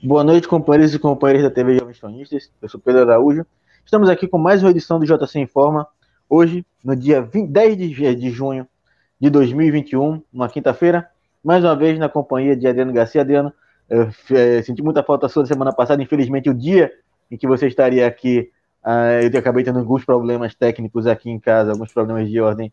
Boa noite, companheiros e companheiras da TV Jovens Cronistas. Eu sou Pedro Araújo. Estamos aqui com mais uma edição do JC Informa. Hoje, no dia 20, 10 de, de junho de 2021, uma quinta-feira. Mais uma vez na companhia de Adriano Garcia. Adriano, eu, é, senti muita falta sua semana passada. Infelizmente, o dia em que você estaria aqui, uh, eu acabei tendo alguns problemas técnicos aqui em casa, alguns problemas de ordem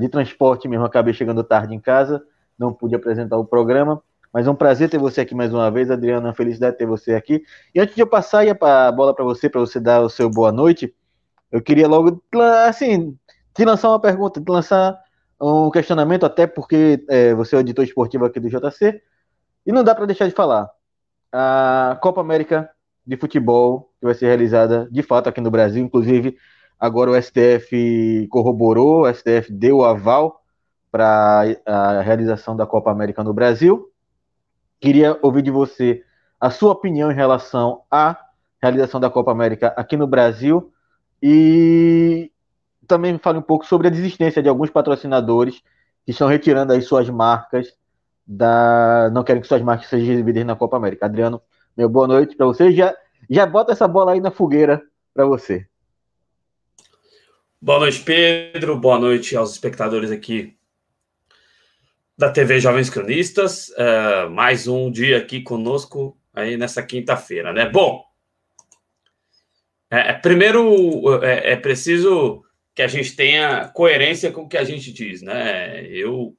de transporte mesmo. Acabei chegando tarde em casa, não pude apresentar o programa. Mas é um prazer ter você aqui mais uma vez, Adriana. Uma felicidade ter você aqui. E antes de eu passar a bola para você, para você dar o seu boa noite, eu queria logo, assim, te lançar uma pergunta, te lançar um questionamento, até porque é, você é editor esportivo aqui do JC. E não dá para deixar de falar. A Copa América de Futebol, que vai ser realizada de fato aqui no Brasil, inclusive agora o STF corroborou, o STF deu o aval para a realização da Copa América no Brasil. Queria ouvir de você a sua opinião em relação à realização da Copa América aqui no Brasil e também fale um pouco sobre a desistência de alguns patrocinadores que estão retirando aí suas marcas da não querem que suas marcas sejam exibidas na Copa América. Adriano, meu boa noite para você. Já já bota essa bola aí na fogueira para você. Boa noite, Pedro. Boa noite aos espectadores aqui da TV Jovens Cronistas. Uh, mais um dia aqui conosco aí nessa quinta-feira, né? Bom, é, é primeiro é, é, preciso que a gente tenha coerência com o que a gente diz, né? Eu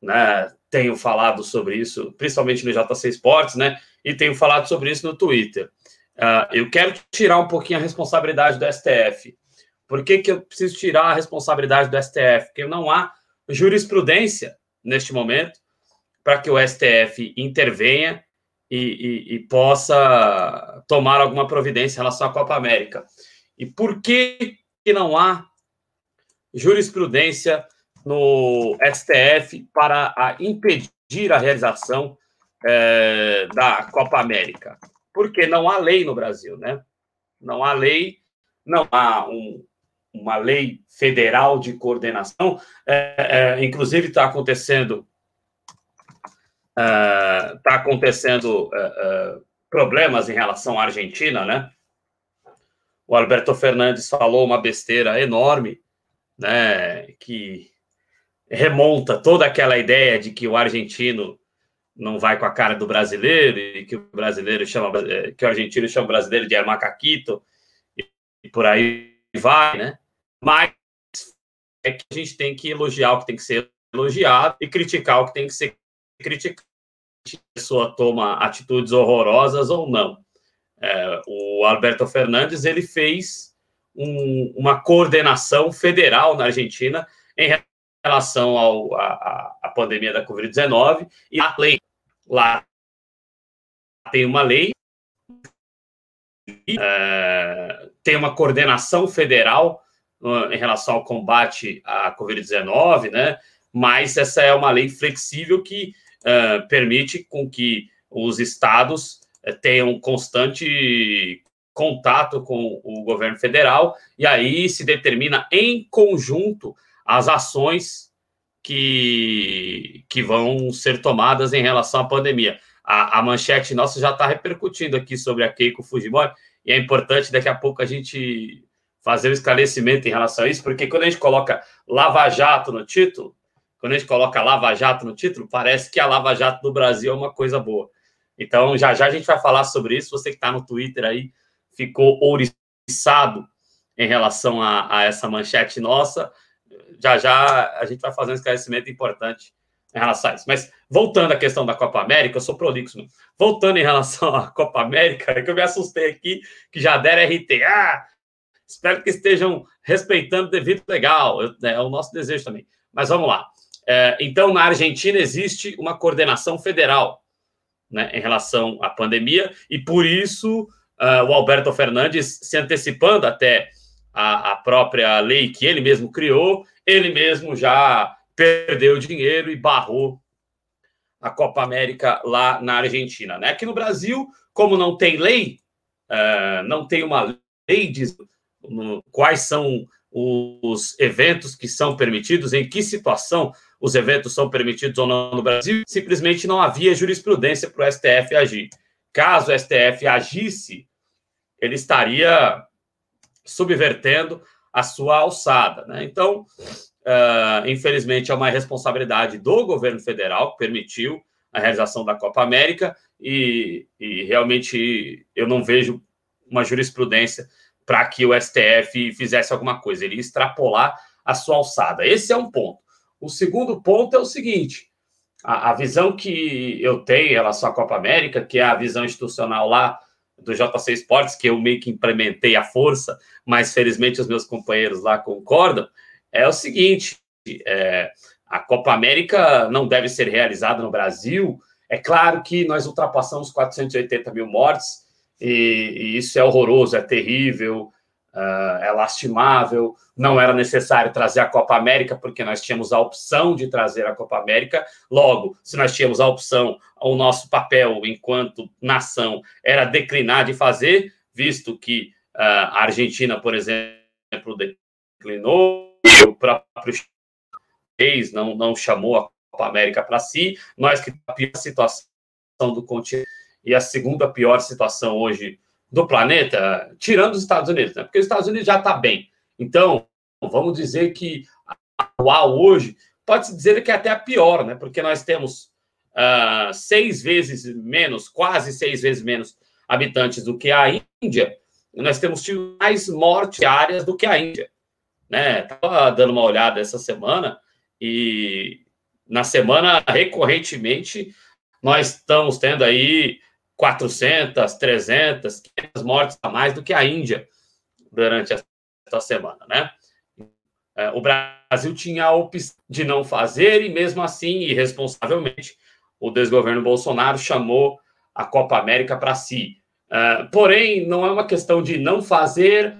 né, tenho falado sobre isso, principalmente no JC Esportes, né? E tenho falado sobre isso no Twitter. Uh, eu quero tirar um pouquinho a responsabilidade do STF. Por que, que eu preciso tirar a responsabilidade do STF? Porque não há jurisprudência neste momento para que o STF intervenha e, e, e, possa tomar alguma providência em relação à Copa América. E por que, que não há jurisprudência no STF para a impedir a realização é, da Copa América? Porque não há lei no Brasil, né? Não há lei, não há um, uma lei federal de coordenação. É, é, inclusive está acontecendo está é, acontecendo é, é, problemas em relação à Argentina, né? O Alberto Fernandes falou uma besteira enorme, né? Que remonta toda aquela ideia de que o argentino não vai com a cara do brasileiro e que o brasileiro chama que o argentino chama o brasileiro de macaquito e por aí vai, né? Mas é que a gente tem que elogiar o que tem que ser elogiado e criticar o que tem que ser criticado. A pessoa toma atitudes horrorosas ou não. É, o Alberto Fernandes ele fez um, uma coordenação federal na Argentina em relação ao, a, a pandemia da Covid-19 e a lei lá tem uma lei é, tem uma coordenação federal em relação ao combate à Covid-19, né? Mas essa é uma lei flexível que uh, permite com que os estados uh, tenham constante contato com o governo federal e aí se determina em conjunto as ações que, que vão ser tomadas em relação à pandemia. A, a manchete nossa já está repercutindo aqui sobre a Keiko Fujimori e é importante daqui a pouco a gente fazer um esclarecimento em relação a isso, porque quando a gente coloca Lava Jato no título, quando a gente coloca Lava Jato no título, parece que a Lava Jato do Brasil é uma coisa boa. Então, já já a gente vai falar sobre isso. Você que está no Twitter aí ficou ouriçado em relação a, a, essa manchete nossa. Já já a gente vai fazer um esclarecimento importante em relação a isso. Mas voltando à questão da Copa América, eu sou prolixo. Voltando em relação à Copa América, é que eu me assustei aqui, que já deram RT. Ah, Espero que estejam respeitando devido legal. Eu, é, é o nosso desejo também. Mas vamos lá. É, então, na Argentina existe uma coordenação federal né, em relação à pandemia, e por isso uh, o Alberto Fernandes, se antecipando até a, a, própria lei que ele mesmo criou, ele mesmo já perdeu dinheiro e barrou a Copa América lá na Argentina. Né? Aqui no Brasil, como não tem lei, uh, não tem uma lei de no, quais são os eventos que são permitidos, em que situação os eventos são permitidos ou não no Brasil, simplesmente não havia jurisprudência para o STF agir. Caso o STF agisse, ele estaria subvertendo a sua alçada. Né? Então, uh, infelizmente, é uma responsabilidade do governo federal que permitiu a realização da Copa América e, e realmente eu não vejo uma jurisprudência para que o STF fizesse alguma coisa, ele extrapolar a sua alçada. Esse é um ponto. O segundo ponto é o seguinte: a, a, visão que eu tenho em relação à Copa América, que é a visão institucional lá do JC Esportes, que eu meio que implementei à força, mas felizmente os meus companheiros lá concordam, é o seguinte: é, a Copa América não deve ser realizada no Brasil. É claro que nós ultrapassamos 480 mil mortes e, e isso é horroroso, é terrível, uh, é lastimável. Não era necessário trazer a Copa América, porque nós tínhamos a opção de trazer a Copa América. Logo, se nós tínhamos a opção, o nosso papel enquanto nação era declinar de fazer, visto que uh, a Argentina, por exemplo, declinou, o próprio país não, não chamou a Copa América para si, nós que a pior situação do continente e a segunda pior situação hoje do planeta, tirando os Estados Unidos, né? porque os Estados Unidos já está bem. Então, vamos dizer que a atual hoje pode-se dizer que é até a pior, né? porque nós temos uh, seis vezes menos, quase seis vezes menos habitantes do que a Índia, nós temos tido mais mortes diárias do que a Índia. Né? Estava dando uma olhada essa semana e na semana, recorrentemente, nós estamos tendo aí 400, 300, 500 mortes a mais do que a Índia durante essa semana, né? É, o Brasil tinha a opção de não fazer e, mesmo assim, irresponsavelmente, o desgoverno Bolsonaro chamou a Copa América para si. É, porém, não é uma questão de não fazer.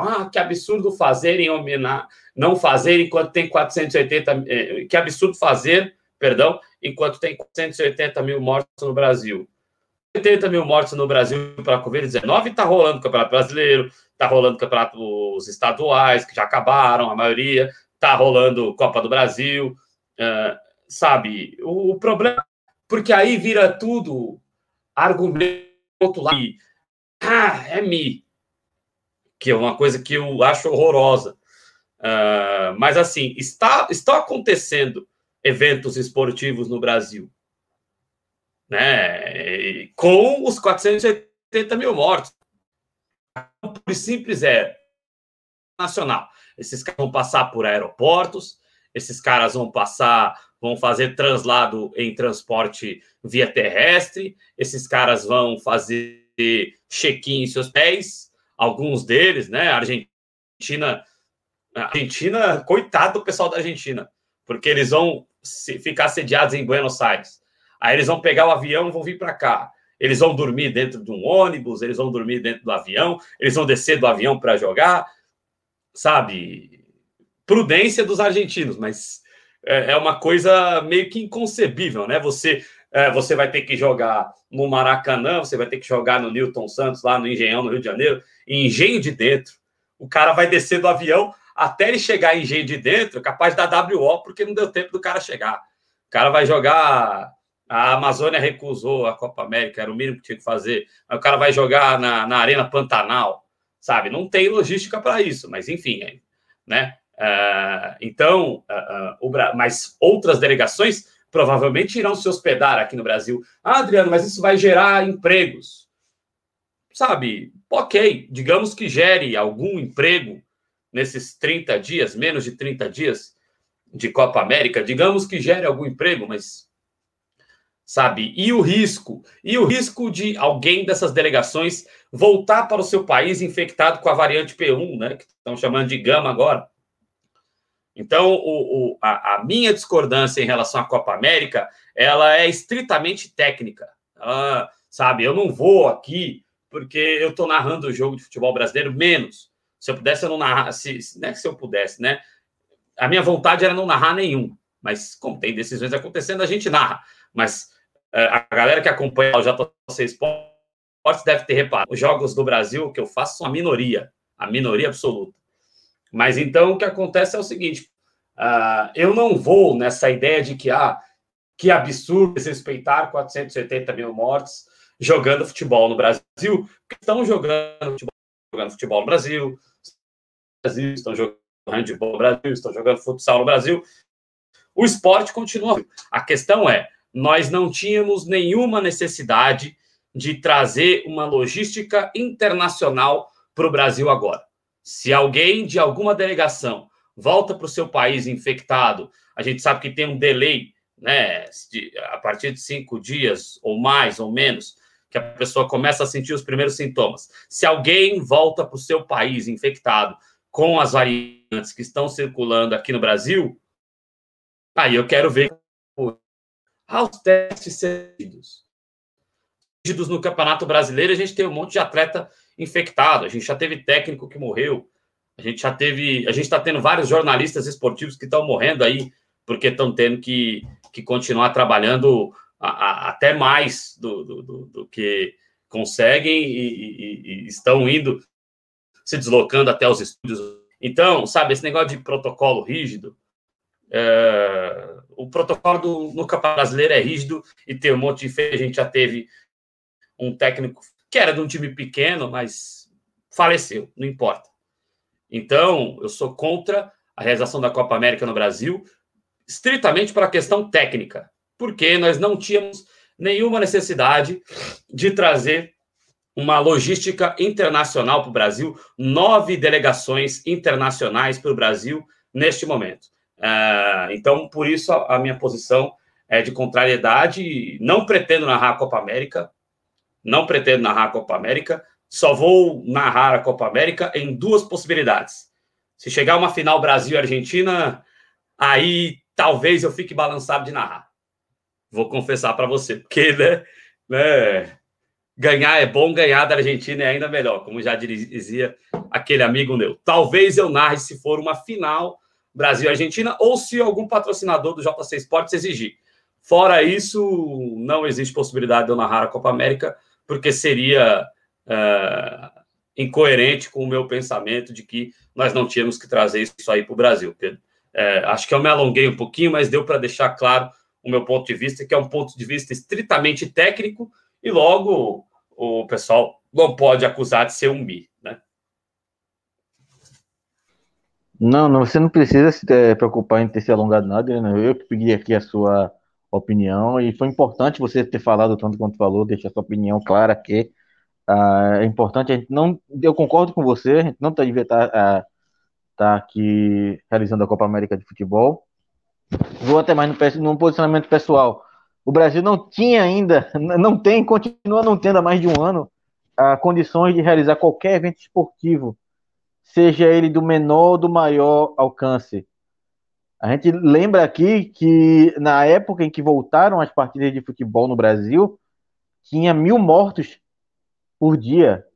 Ah, que absurdo fazer em homenagem, não fazer enquanto tem 480. É, que absurdo fazer, perdão, enquanto tem 480 mil mortos no Brasil. 80 mil mortes no Brasil para a Covid-19, está rolando o Campeonato Brasileiro, está rolando campeonatos estaduais, que já acabaram, a maioria, está rolando Copa do Brasil, uh, sabe? O, o, problema, porque aí vira tudo argumento lá, ah, é mi, que é uma coisa que eu acho horrorosa. Uh, mas assim, está, está acontecendo eventos esportivos no Brasil né? Com os 480 mil mortos. Por simples é nacional. Esses caras vão passar por aeroportos, esses caras vão passar, vão fazer translado em transporte via terrestre, esses caras vão fazer check-in em seus pés, alguns deles, né? Argentina, Argentina, coitado do pessoal da Argentina, porque eles vão ficar sediados em Buenos Aires. Aí eles vão pegar o avião vão vir para cá. Eles vão dormir dentro de um ônibus, eles vão dormir dentro do avião, eles vão descer do avião para jogar, sabe? Prudência dos argentinos, mas é, é uma coisa meio que inconcebível, né? Você, é, você vai ter que jogar no Maracanã, você vai ter que jogar no Newton Santos, lá no Engenhão, no Rio de Janeiro, em Engenho de Dentro. O cara vai descer do avião até ele chegar em Engenho de Dentro, capaz da WO, porque não deu tempo do cara chegar. O cara vai jogar a Amazônia recusou a Copa América, era o mínimo que tinha que fazer. O cara vai jogar na, na Arena Pantanal, sabe? Não tem logística para isso, mas enfim, é, né? Uh, então, uh, uh, o, mas outras delegações provavelmente irão se hospedar aqui no Brasil. Ah, Adriano, mas isso vai gerar empregos. Sabe, ok, digamos que gere algum emprego nesses 30 dias, menos de 30 dias de Copa América, digamos que gere algum emprego, mas sabe? E o risco? E o risco de alguém dessas delegações voltar para o seu país infectado com a variante P1, né? Que estão chamando de gama agora. Então, o, o, a, a, minha discordância em relação à Copa América, ela é estritamente técnica. Ah, sabe, eu não vou aqui porque eu estou narrando o jogo de futebol brasileiro menos. Se eu pudesse, eu não narrar. Se, que se eu pudesse, né? A minha vontade era não narrar nenhum. Mas, como tem decisões acontecendo, a gente narra. Mas é, a galera que acompanha o JC Esportes deve ter reparado. Os jogos do Brasil que eu faço são a minoria, a minoria absoluta. Mas então o que acontece é o seguinte: uh, eu não vou nessa ideia de que, ah, que absurdo desrespeitar 470 mil mortes jogando futebol no Brasil, porque estão jogando futebol, jogando futebol no Brasil, estão jogando handebol no Brasil, estão jogando futsal no Brasil. O esporte continua. A questão é, nós não tínhamos nenhuma necessidade de trazer uma logística internacional para o Brasil agora. Se alguém de alguma delegação volta para o seu país infectado, a gente sabe que tem um delay, né, a partir de cinco dias ou mais ou menos, que a pessoa começa a sentir os primeiros sintomas. Se alguém volta para o seu país infectado com as variantes que estão circulando aqui no Brasil, aí eu quero ver aos testes seguidos. No Campeonato Brasileiro, a gente tem um monte de atleta infectado, a gente já teve técnico que morreu, a gente já teve, a gente está tendo vários jornalistas esportivos que estão morrendo aí porque estão tendo que, que continuar trabalhando a, a, até mais do, do, do, do que conseguem e, e, e, estão indo se deslocando até os estúdios. Então, sabe, esse negócio de protocolo rígido, é, o protocolo do, no Campeonato Brasileiro é rígido e tem um monte de a gente já teve um técnico que era de um time pequeno, mas faleceu, não importa. Então, eu sou contra a realização da Copa América no Brasil, estritamente para a questão técnica, porque nós não tínhamos nenhuma necessidade de trazer uma logística internacional para o Brasil, nove delegações internacionais para o Brasil neste momento. Uh, então, por isso, a, a, minha posição é de contrariedade. Não pretendo narrar a Copa América, não pretendo narrar a Copa América, só vou narrar a Copa América em duas possibilidades. Se chegar uma final Brasil e Argentina, aí talvez eu fique balançado de narrar. Vou confessar para você, porque né, né, ganhar é bom, ganhar da Argentina é ainda melhor, como já dizia aquele amigo meu. Talvez eu narre se for uma final Brasil e Argentina ou se algum patrocinador do JC Sports exigir. Fora isso, não existe possibilidade de eu narrar a Copa América, porque seria é, incoerente com o meu pensamento de que nós não tínhamos que trazer isso aí para o Brasil. É, acho que eu me alonguei um pouquinho, mas deu para deixar claro o meu ponto de vista, que é um ponto de vista estritamente técnico, e logo o pessoal não pode acusar de ser um mi, né? Não, não, você não precisa se é, preocupar em ter se alongado nada, né? eu que pedi aqui a sua opinião, e foi importante você ter falado tanto quanto falou, deixar sua opinião clara aqui, ah, é importante, a gente não, eu concordo com você, a gente não tá, devia estar tá, tá aqui realizando a Copa América de Futebol. Vou até mais no, no posicionamento pessoal. O Brasil não tinha ainda, não tem, continua não tendo há mais de um ano, ah, condições de realizar qualquer evento esportivo, seja ele do menor ou do maior alcance. A gente lembra aqui que na época em que voltaram as partidas de futebol no Brasil, tinha mil mortos por dia.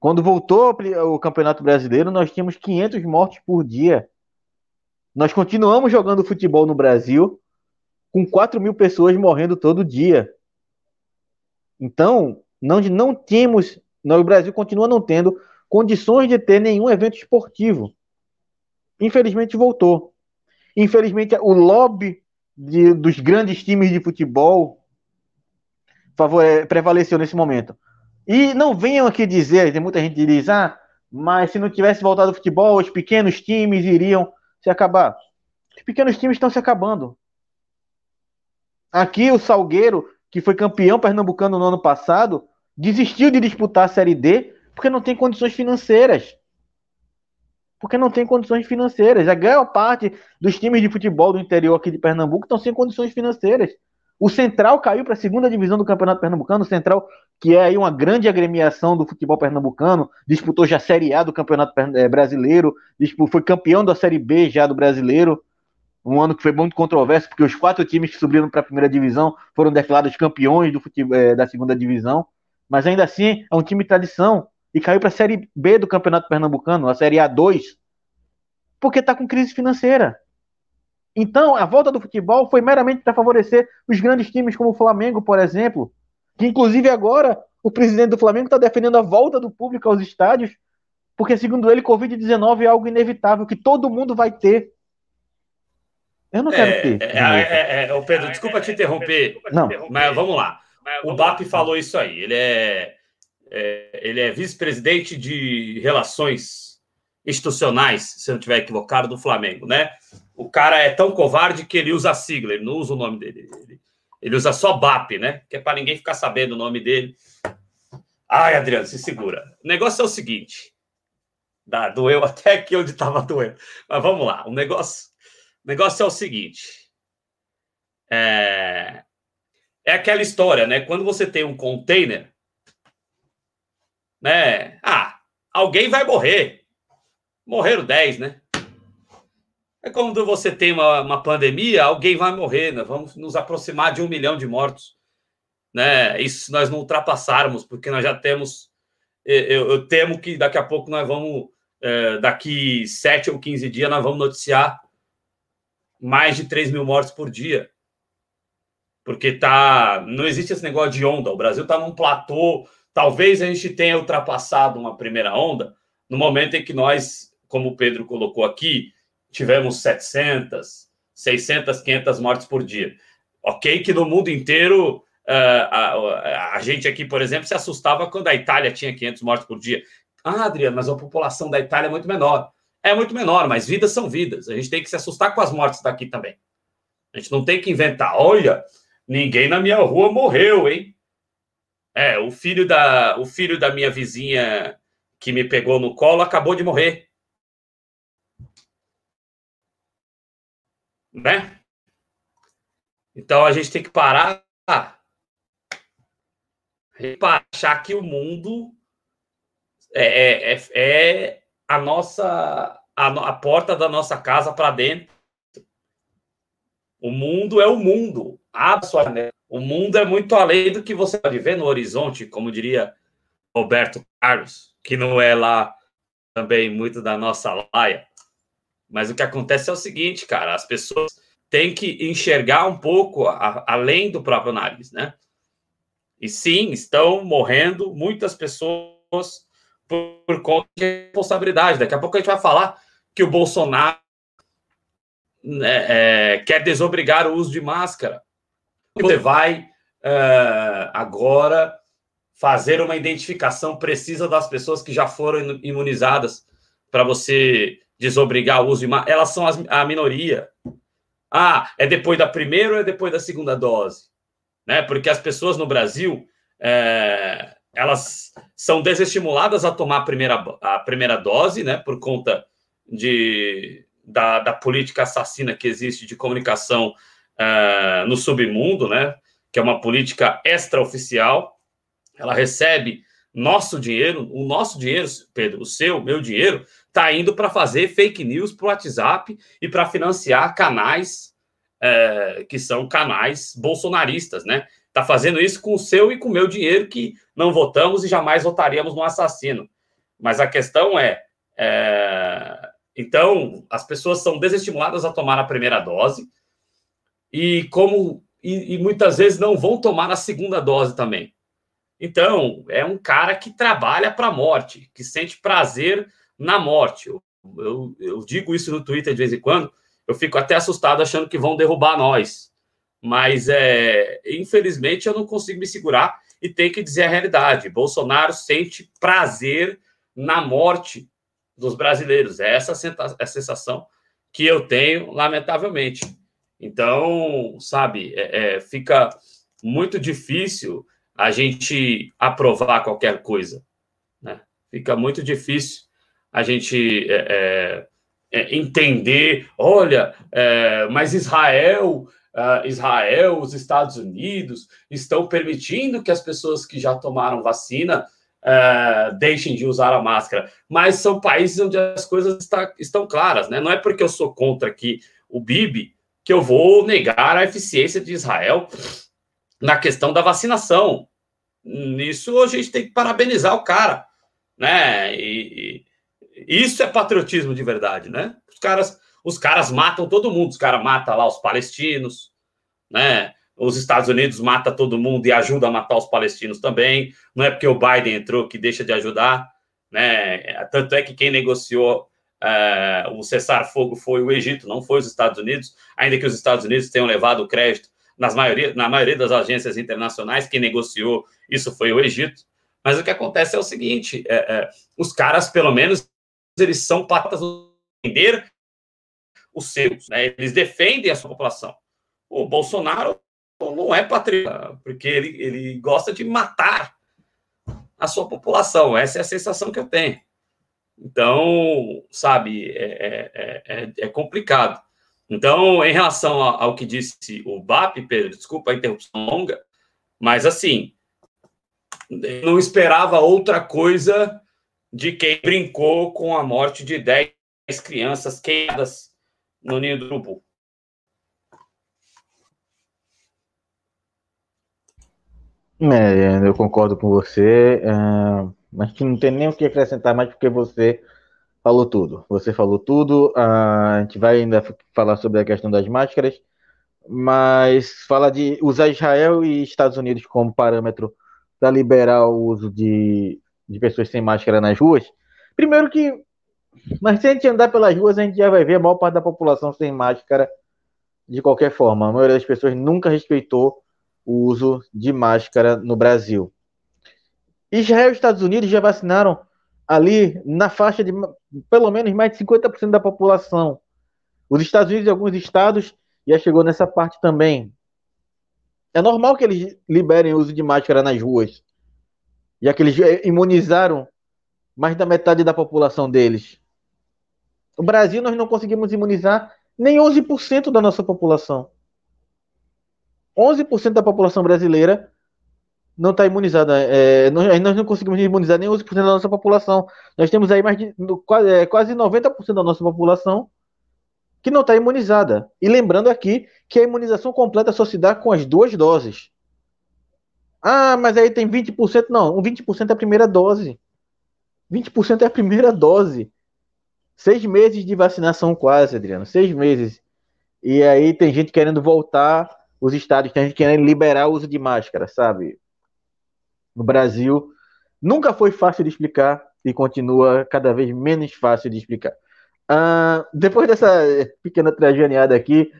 Quando voltou o Campeonato Brasileiro, nós tínhamos 500 mortes por dia. Nós continuamos jogando futebol no Brasil com 4 mil pessoas morrendo todo dia. Então, não, não temos, o Brasil continua não tendo condições de ter nenhum evento esportivo. Infelizmente voltou. Infelizmente o lobby de, dos grandes times de futebol prevaleceu nesse momento. E não venham aqui dizer, tem muita gente que diz, ah, mas se não tivesse voltado ao futebol, os pequenos times iriam se acabar. Os pequenos times estão se acabando. Aqui o Salgueiro, que foi campeão pernambucano no ano passado, desistiu de disputar a Série D porque não tem condições financeiras. Porque não tem condições financeiras. A maior parte dos times de futebol do interior aqui de Pernambuco estão sem condições financeiras. O Central caiu para a segunda divisão do Campeonato Pernambucano. O Central, que é aí uma grande agremiação do futebol pernambucano, disputou já a Série A do Campeonato eh, Brasileiro, foi campeão da Série B já do Brasileiro. Um ano que foi muito controverso, porque os quatro times que subiram para a primeira divisão foram declarados campeões do futebol, eh, da segunda divisão. Mas ainda assim é um time de tradição e caiu para a Série B do Campeonato Pernambucano, a Série A2, porque está com crise financeira. Então, a volta do futebol foi meramente para favorecer os grandes times como o Flamengo, por exemplo, que inclusive agora o presidente do Flamengo está defendendo a volta do público aos estádios, Porque, segundo ele, Covid-19 é algo inevitável, que todo mundo vai ter. Eu não quero é, ter. É, é, é, Pedro, desculpa te interromper. Não. Mas vamos lá. O BAP falou isso aí. Ele é, é ele é vice-presidente de relações institucionais, se eu não estiver equivocado, do Flamengo, né? O cara é tão covarde que ele usa a sigla, ele não usa o nome dele. Ele, ele usa só BAP, né? Que é para ninguém ficar sabendo o nome dele. Ai, Adriano, se segura. O negócio é o seguinte. Dá, doeu até aqui onde estava doendo. Mas vamos lá. O negócio, o negócio é o seguinte. É, é aquela história, né? Quando você tem um container, né? Ah, alguém vai morrer. Morreram 10, né? É quando você tem uma, uma pandemia, alguém vai morrer, né? Vamos nos aproximar de um milhão de mortos. Né? Isso nós não ultrapassarmos, porque nós já temos. Eu, eu temo que daqui a pouco nós vamos, é, daqui 7 ou 15 dias, nós vamos noticiar mais de 3 mil mortos por dia. Porque tá, não existe esse negócio de onda. O Brasil está num platô. Talvez a gente tenha ultrapassado uma primeira onda no momento em que nós, como o Pedro colocou aqui, tivemos 700, 600, 500 mortes por dia. Ok, que no mundo inteiro uh, a, a, gente aqui, por exemplo, se assustava quando a Itália tinha 500 mortes por dia. Ah, Adriano, mas a população da Itália é muito menor. É muito menor, mas vidas são vidas. A gente tem que se assustar com as mortes daqui também. A gente não tem que inventar. Olha, ninguém na minha rua morreu, hein? É, o filho da, o filho da minha vizinha que me pegou no colo acabou de morrer. Né? Então a gente tem que parar para achar que o mundo é, é, é, é a nossa a, a, porta da nossa casa para dentro. O mundo é o mundo. Abra sua janela. O mundo é muito além do que você pode ver no horizonte, como diria Roberto Carlos, que não é lá também muito da nossa laia. Mas o que acontece é o seguinte, cara, as pessoas têm que enxergar um pouco a, além do próprio nariz, né? E sim, estão morrendo muitas pessoas por, por conta de responsabilidade. Daqui a pouco a gente vai falar que o Bolsonaro né, é, quer desobrigar o uso de máscara. Você vai é, agora fazer uma identificação precisa das pessoas que já foram imunizadas para você desobrigar o uso de. Elas são a minoria. Ah, é depois da primeira ou é depois da segunda dose? Né? Porque as pessoas no Brasil é, elas são desestimuladas a tomar a primeira, a primeira dose, né? Por conta de, da, da política assassina que existe de comunicação uh, no submundo, né? Que é uma política extraoficial. Ela recebe nosso dinheiro, o nosso dinheiro, Pedro, o seu, meu dinheiro, está indo para fazer fake news para o WhatsApp e para financiar canais uh, que são canais bolsonaristas, né? Está fazendo isso com o seu e com o meu dinheiro que não votamos e jamais votaríamos no assassino. Mas a questão é, é então, as pessoas são desestimuladas a tomar a primeira dose e como e, e, muitas vezes não vão tomar a segunda dose também. Então, é um cara que trabalha para a morte, que sente prazer na morte. Eu, eu, eu, digo isso no Twitter de vez em quando, eu fico até assustado achando que vão derrubar nós. Mas, é, infelizmente, eu não consigo me segurar e tenho que dizer a realidade. Bolsonaro sente prazer na morte dos brasileiros. É essa a sensação que eu tenho, lamentavelmente. Então, sabe, é, é, fica muito difícil a gente aprovar qualquer coisa. Né? Fica muito difícil a gente é, é, é entender, olha, é, mas Israel, Israel, os Estados Unidos estão permitindo que as pessoas que já tomaram vacina deixem de usar a máscara. Mas são países onde as coisas está, estão claras, né? Não é porque eu sou contra aqui o Bibi que eu vou negar a eficiência de Israel na questão da vacinação. Nisso a gente tem que parabenizar o cara, né? E, e isso é patriotismo de verdade, né? Os caras, os caras matam todo mundo, os caras matam lá os palestinos, né? os Estados Unidos mata todo mundo e ajuda a matar os palestinos também. Não é porque o Biden entrou que deixa de ajudar. Né? Tanto é que quem negociou uh, o cessar-fogo foi o Egito, não foi os Estados Unidos, ainda que os Estados Unidos tenham levado o crédito nas maioria, na maioria das agências internacionais, quem negociou isso foi o Egito. Mas o que acontece é o seguinte: é, é, os caras, pelo menos, eles são patas defender os seus, né? eles defendem a sua população. O Bolsonaro não é patriota, porque ele, ele gosta de matar a sua população. Essa é a sensação que eu tenho. Então, sabe, é, é, é, é complicado. Então, em relação ao que disse o BAP, Pedro, desculpa a interrupção longa, mas assim, não esperava outra coisa de quem brincou com a morte de 10 crianças queimadas no ninho do urubu. É, eu concordo com você, é, mas não tem nem o que acrescentar mais porque você falou tudo. Você falou tudo. A gente vai ainda falar sobre a questão das máscaras, mas fala de usar Israel e Estados Unidos como parâmetro para liberar o uso de, de pessoas sem máscara nas ruas. Primeiro que, mas se a gente andar pelas ruas, a gente já vai ver a maior parte da população sem máscara de qualquer forma. A maioria das pessoas nunca respeitou o uso de máscara no Brasil. Israel e Estados Unidos já vacinaram ali na faixa de pelo menos mais de 50% da população. Os Estados Unidos e alguns estados já chegou nessa parte também. É normal que eles liberem o uso de máscara nas ruas, já que eles imunizaram mais da metade da população deles. No Brasil, nós não conseguimos imunizar nem 11% da nossa população. 11% da população brasileira não está imunizada. É, nós, nós, não conseguimos imunizar nem 11% da nossa população. Nós temos aí mais de quase, é, quase 90% da nossa população que não está imunizada. E lembrando aqui que a imunização completa só se dá com as duas doses. Ah, mas aí tem 20%. Não, o 20% é a primeira dose. 20% é a primeira dose. Seis meses de vacinação quase, Adriano. Seis meses. E aí tem gente querendo voltar os estados têm querendo liberar o uso de máscara, sabe? No Brasil, nunca foi fácil de explicar e continua cada vez menos fácil de explicar. Uh, depois dessa pequena tragediada aqui,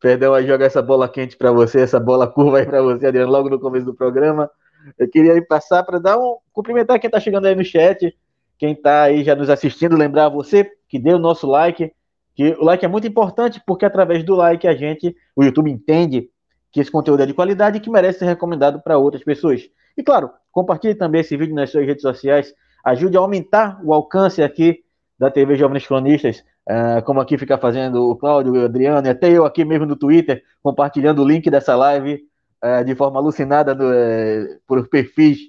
perdão a jogar essa bola quente para você, essa bola curva aí para você, Adriano, logo no começo do programa. Eu queria passar para dar um cumprimentar quem está chegando aí no chat, quem está aí já nos assistindo, lembrar você que dê o nosso like, que o like é muito importante porque através do like a gente, o YouTube entende que esse conteúdo é de qualidade e que merece ser recomendado para outras pessoas. E claro, compartilhe também esse vídeo nas suas redes sociais, ajude a aumentar o alcance aqui da TV Jovens Cronistas, uh, como aqui fica fazendo o Cláudio, o Adriano, e até eu aqui mesmo no Twitter, compartilhando o link dessa live uh, de forma alucinada uh, por perfis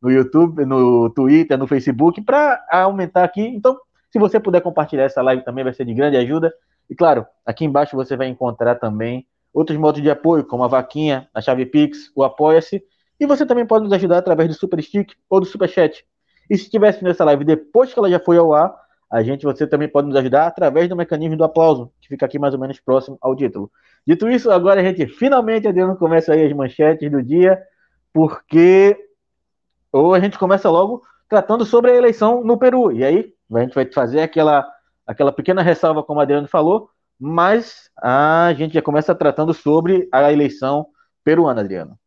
no YouTube, no Twitter, no Facebook, para aumentar aqui. Então, se você puder compartilhar essa live também, vai ser de grande ajuda. E claro, aqui embaixo você vai encontrar também outros modos de apoio, como a Vaquinha, a Chave Pix, o Apoia-se. E você também pode nos ajudar através do Super Stick ou do Super Chat. E se estiver assistindo essa live depois que ela já foi ao ar, a gente, você também pode nos ajudar através do mecanismo do aplauso, que fica aqui mais ou menos próximo ao título. Dito isso, agora a gente finalmente, Adriano, começa aí as manchetes do dia, porque ou a gente começa logo tratando sobre a eleição no Peru. E aí, a gente vai fazer aquela, aquela pequena ressalva, como o Adriano falou, mas a gente já começa tratando sobre a eleição peruana, Adriano.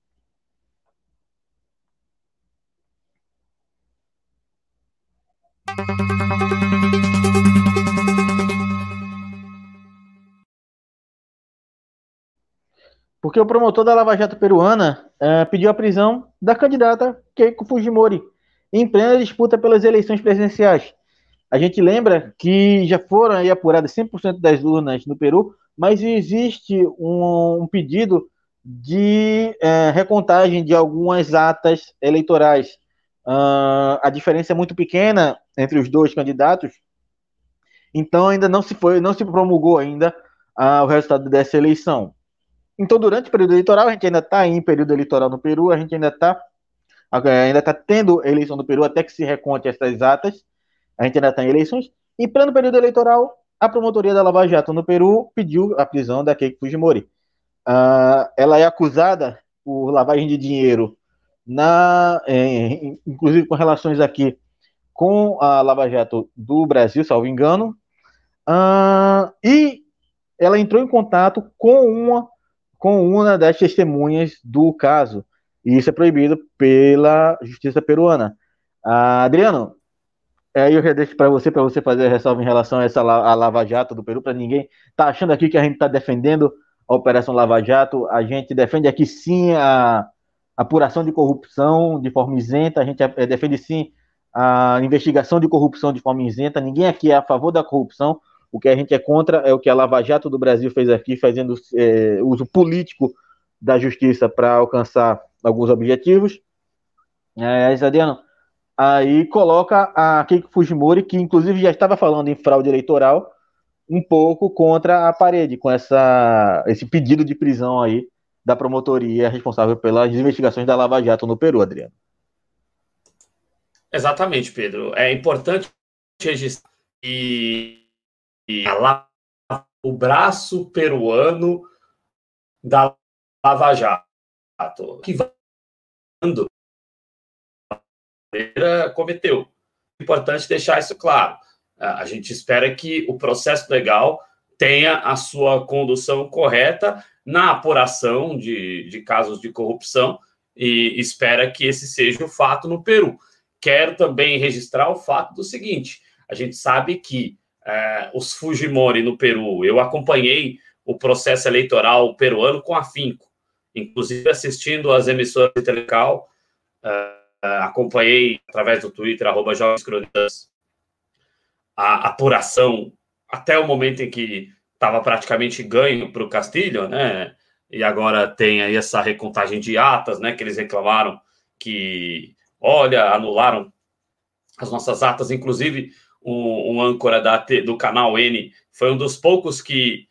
Porque o promotor da Lava Jato peruana é, pediu a prisão da candidata Keiko Fujimori em plena disputa pelas eleições presidenciais. A gente lembra que já foram aí apuradas 100% das urnas no Peru, mas existe um, um pedido de é, recontagem de algumas atas eleitorais. Uh, a diferença é muito pequena entre os dois candidatos, então ainda não se foi, não se promulgou ainda uh, o resultado dessa eleição. Então, durante o período eleitoral, a gente ainda está em período eleitoral no Peru, a gente ainda está ainda está tendo eleição no Peru até que se reconte essas atas a gente ainda está em eleições. Em pleno período eleitoral, a promotoria da Lava Jato no Peru pediu a prisão da Keiko Fujimori. Uh, ela é acusada por lavagem de dinheiro, na, é, inclusive com relações aqui com a Lava Jato do Brasil, salvo engano, uh, e ela entrou em contato com uma, com uma das testemunhas do caso, e isso é proibido pela justiça peruana. Uh, Adriano, aí eu já deixo para você, para você fazer a ressalva em relação a essa a Lava Jato do Peru, para ninguém tá achando aqui que a gente está defendendo a Operação Lava Jato, a gente defende aqui sim a apuração de corrupção de forma isenta, a gente eh, defende sim a investigação de corrupção de forma isenta. Ninguém aqui é a favor da corrupção. O que a gente é contra é o que a Lava Jato do Brasil fez aqui, fazendo é, uso político da justiça para alcançar alguns objetivos. É, Adriano, aí coloca a Keiko Fujimori, que inclusive já estava falando em fraude eleitoral, um pouco contra a parede, com essa, esse pedido de prisão aí da promotoria responsável pelas investigações da Lava Jato no Peru, Adriano. Exatamente, Pedro. É importante registrar e, e lá, o braço peruano da Lava Jato, que cometeu. Importante deixar isso claro. A gente espera que o processo legal tenha a sua condução correta na apuração de, de casos de corrupção e espera que esse seja o fato no Peru. Quero também registrar o fato do seguinte: a gente sabe que é, os Fujimori no Peru, eu acompanhei o processo eleitoral peruano com afinco, inclusive assistindo às emissoras de Telecal, é, acompanhei através do Twitter, arroba a apuração até o momento em que estava praticamente ganho para o Castilho, né? E agora tem aí essa recontagem de atas, né? Que eles reclamaram que olha, anularam as nossas atas, inclusive um, um âncora da, do canal N foi um dos poucos que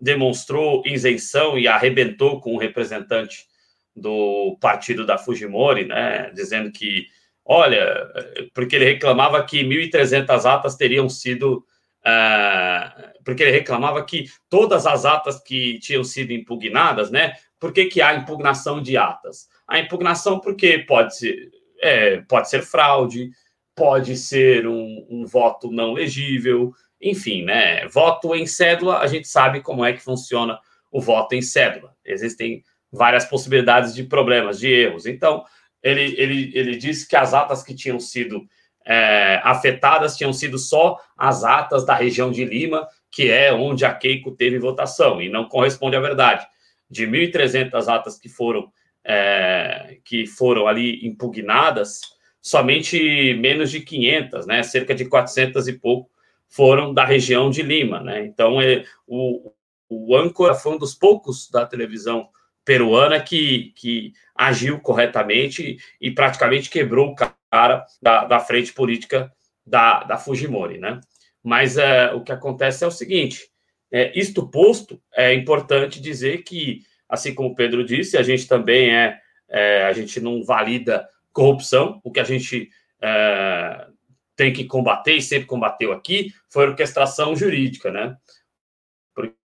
demonstrou isenção e arrebentou com o representante do partido da Fujimori, né, dizendo que, olha, porque ele reclamava que 1.300 atas teriam sido, uh, porque ele reclamava que todas as atas que tinham sido impugnadas, né, por que, que há impugnação de atas? A impugnação porque pode ser, é, pode ser fraude, pode ser um, um, voto não legível, enfim, né? Voto em cédula, a gente sabe como é que funciona o voto em cédula. Existem várias possibilidades de problemas, de erros. Então, ele, ele, ele disse que as atas que tinham sido é, afetadas tinham sido só as atas da região de Lima, que é onde a Keiko teve votação, e não corresponde à verdade. De 1.300 atas que foram é, que foram ali impugnadas, somente menos de 500, né, cerca de 400 e pouco, foram da região de Lima. Né? Então, é, o, o foi um dos poucos da televisão peruana que, que agiu corretamente e praticamente quebrou o cara da, da frente política da, da Fujimori. Né? Mas é, o que acontece é o seguinte: é, isto posto, é importante dizer que assim como o Pedro disse, a gente também é, é a gente não valida corrupção, o que a gente é, tem que combater e sempre combateu aqui foi orquestração jurídica, né?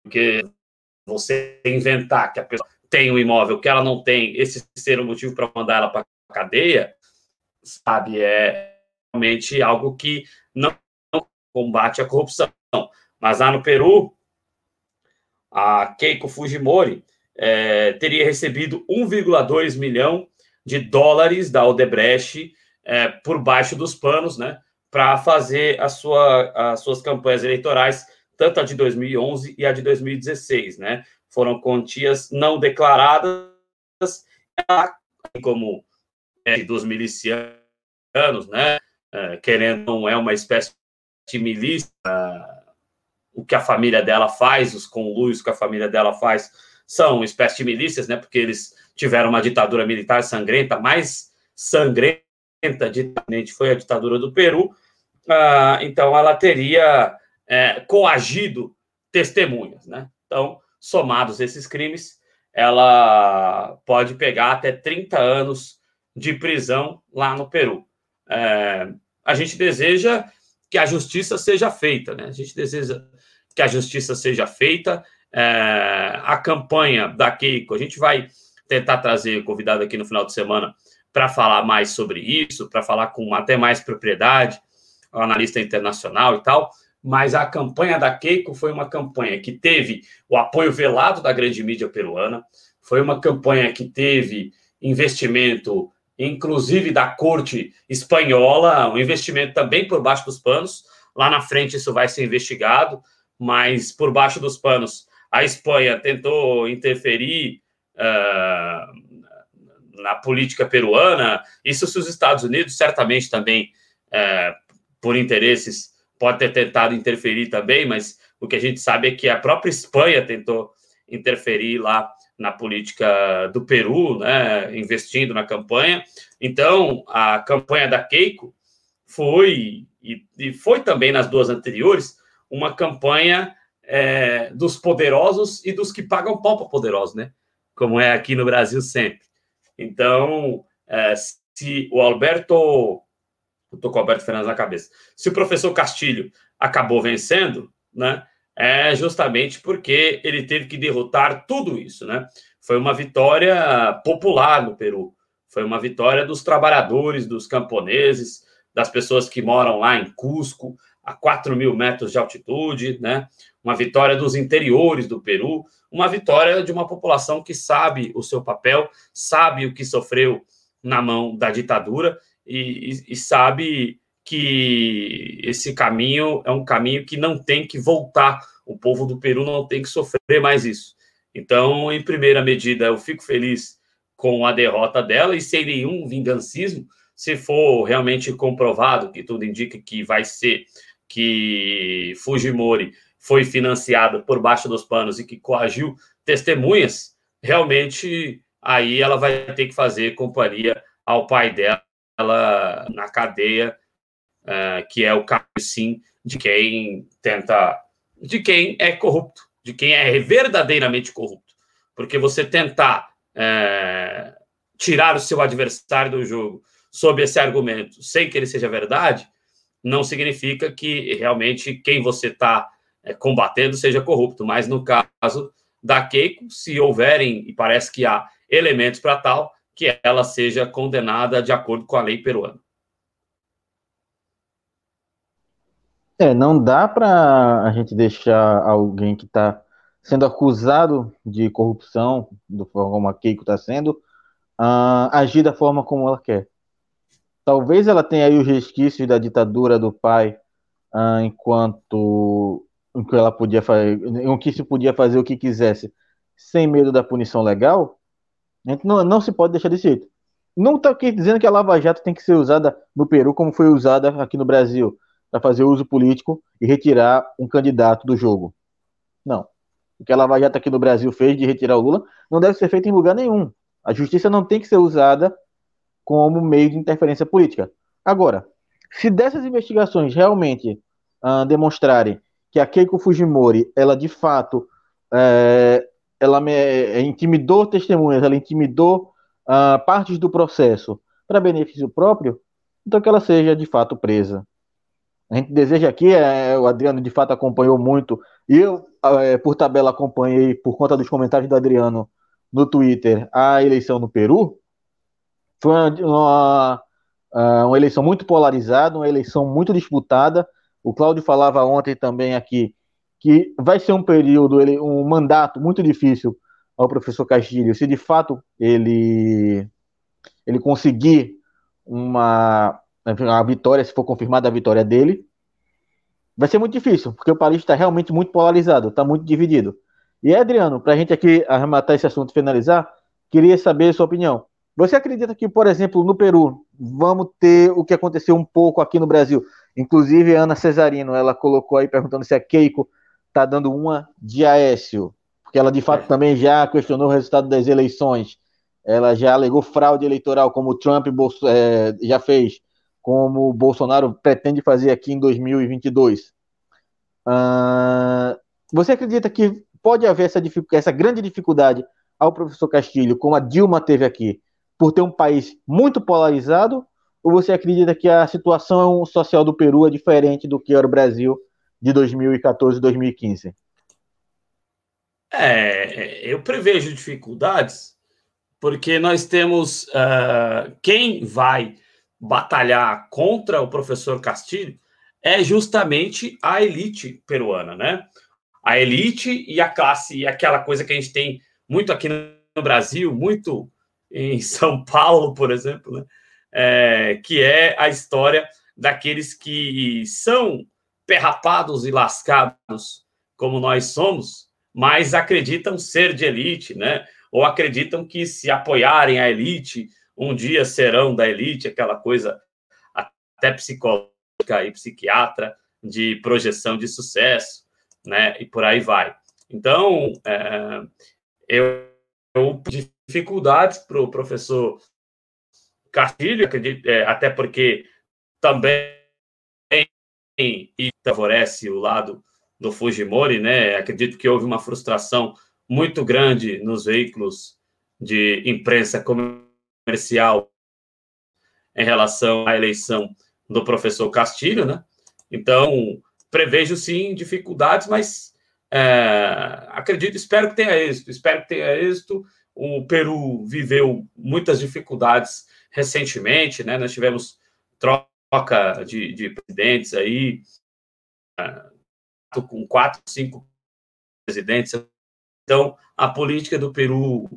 Porque você inventar que a pessoa tem um imóvel que ela não tem, esse ser o motivo para mandar ela para a cadeia, sabe, é realmente algo que não combate a corrupção. Mas lá no Peru, a Keiko Fujimori, é, teria recebido 1,2 milhão de dólares da Odebrecht é, por baixo dos panos, né, para fazer a sua, as suas campanhas eleitorais, tanto a de 2011 e a de 2016, né? Foram quantias não declaradas, como dos milicianos, né? É, querendo não é uma espécie de milícia, o que a família dela faz, os conluios que a família dela faz são espécie de milícias, né? Porque eles tiveram uma ditadura militar sangrenta, mais sangrenta ditamente foi a ditadura do Peru. Ah, então, ela teria é, coagido testemunhas, né? Então, somados esses crimes, ela pode pegar até 30 anos de prisão lá no Peru. É, a gente deseja que a justiça seja feita, né? A gente deseja que a justiça seja feita é, a campanha da Keiko, a gente vai tentar trazer convidado aqui no final de semana para falar mais sobre isso, para falar com até mais propriedade, analista internacional e tal, mas a campanha da Keiko foi uma campanha que teve o apoio velado da grande mídia peruana, foi uma campanha que teve investimento, inclusive da corte espanhola, um investimento também por baixo dos panos. Lá na frente isso vai ser investigado, mas por baixo dos panos a Espanha tentou interferir uh, na política peruana. Isso se os Estados Unidos certamente também, uh, por interesses, pode ter tentado interferir também, mas o que a gente sabe é que a própria Espanha tentou interferir lá na política do Peru, né, investindo na campanha. Então, a campanha da Keiko foi, e, e foi também nas duas anteriores, uma campanha é, dos poderosos e dos que pagam pau para poderosos, né? Como é aqui no Brasil sempre. Então, é, se o Alberto. Estou com o Alberto Fernandes na cabeça. Se o professor Castilho acabou vencendo, né? É justamente porque ele teve que derrotar tudo isso, né? Foi uma vitória popular no Peru. Foi uma vitória dos trabalhadores, dos camponeses, das pessoas que moram lá em Cusco, a 4 mil metros de altitude, né? Uma vitória dos interiores do Peru, uma vitória de uma população que sabe o seu papel, sabe o que sofreu na mão da ditadura e, e, e sabe que esse caminho é um caminho que não tem que voltar. O povo do Peru não tem que sofrer mais isso. Então, em primeira medida, eu fico feliz com a derrota dela e sem nenhum vingancismo, se for realmente comprovado, que tudo indica que vai ser que Fujimori foi financiado por baixo dos panos e que coagiu testemunhas, realmente aí ela vai ter que fazer companhia ao pai dela na cadeia, uh, que é o sim, de quem tenta, de quem é corrupto, de quem é verdadeiramente corrupto. Porque você tentar uh, tirar o seu adversário do jogo sob esse argumento, sem que ele seja verdade, não significa que realmente quem você está é, combatendo seja corrupto. Mas no caso da Keiko, se houverem, e parece que há elementos para tal, que ela seja condenada de acordo com a lei peruana. É, não dá para a gente deixar alguém que está sendo acusado de corrupção, do forma a Keiko está sendo, uh, agir da forma como ela quer. Talvez ela tenha aí os resquícios da ditadura do pai, uh, enquanto que ela podia fazer, em que se podia fazer o que quisesse, sem medo da punição legal. A gente não, não se pode deixar desse jeito. Não está aqui dizendo que a Lava Jato tem que ser usada no Peru como foi usada aqui no Brasil, para fazer uso político e retirar um candidato do jogo. Não. O que a Lava Jato aqui no Brasil fez de retirar o Lula não deve ser feito em lugar nenhum. A justiça não tem que ser usada como meio de interferência política. Agora, se dessas investigações realmente uh, demonstrarem que a Keiko Fujimori, ela de fato, é, ela me, é, intimidou testemunhas, ela intimidou uh, partes do processo para benefício próprio, então que ela seja de fato presa. A gente deseja aqui, é, o Adriano de fato acompanhou muito, eu, é, por tabela, acompanhei, por conta dos comentários do Adriano no Twitter, a eleição no Peru. Foi uma, uma, uma eleição muito polarizada, uma eleição muito disputada. O Cláudio falava ontem também aqui que vai ser um período, um mandato muito difícil ao professor Castilho, se de fato ele, ele conseguir uma a vitória, se for confirmada a vitória dele, vai ser muito difícil, porque o país está realmente muito polarizado, está muito dividido. E Adriano, para a gente aqui arrematar esse assunto e finalizar, queria saber a sua opinião. Você acredita que, por exemplo, no Peru, vamos ter o que aconteceu um pouco aqui no Brasil? Inclusive, a Ana Cesarino, ela colocou aí perguntando se a Keiko está dando uma de Aécio, porque ela de fato é. também já questionou o resultado das eleições. Ela já alegou fraude eleitoral, como o Trump é, já fez, como o Bolsonaro pretende fazer aqui em 2022. Uh, você acredita que pode haver essa, essa grande dificuldade ao professor Castilho, como a Dilma teve aqui, por ter um país muito polarizado? Ou você acredita que a situação social do Peru é diferente do que era o Brasil de 2014 e 2015? É, eu prevejo dificuldades porque nós temos uh, quem vai batalhar contra o professor Castilho é justamente a elite peruana, né? A elite e a classe, e aquela coisa que a gente tem muito aqui no Brasil, muito em São Paulo, por exemplo, né? É, que é a história daqueles que são perrapados e lascados, como nós somos, mas acreditam ser de elite, né? Ou acreditam que se apoiarem a elite, um dia serão da elite, aquela coisa até psicológica e psiquiatra de projeção de sucesso, né? E por aí vai. Então, é, eu, eu dificuldades para o professor Castilho, acredito, é, até porque também e favorece o lado do Fujimori, né? Acredito que houve uma frustração muito grande nos veículos de imprensa comercial em relação à eleição do professor Castilho, né? Então, prevejo sim dificuldades, mas é, acredito, espero que tenha êxito, espero que tenha êxito. O Peru viveu muitas dificuldades recentemente, né? Nós tivemos troca de, de presidentes aí, com quatro, cinco presidentes. Então, a política do Peru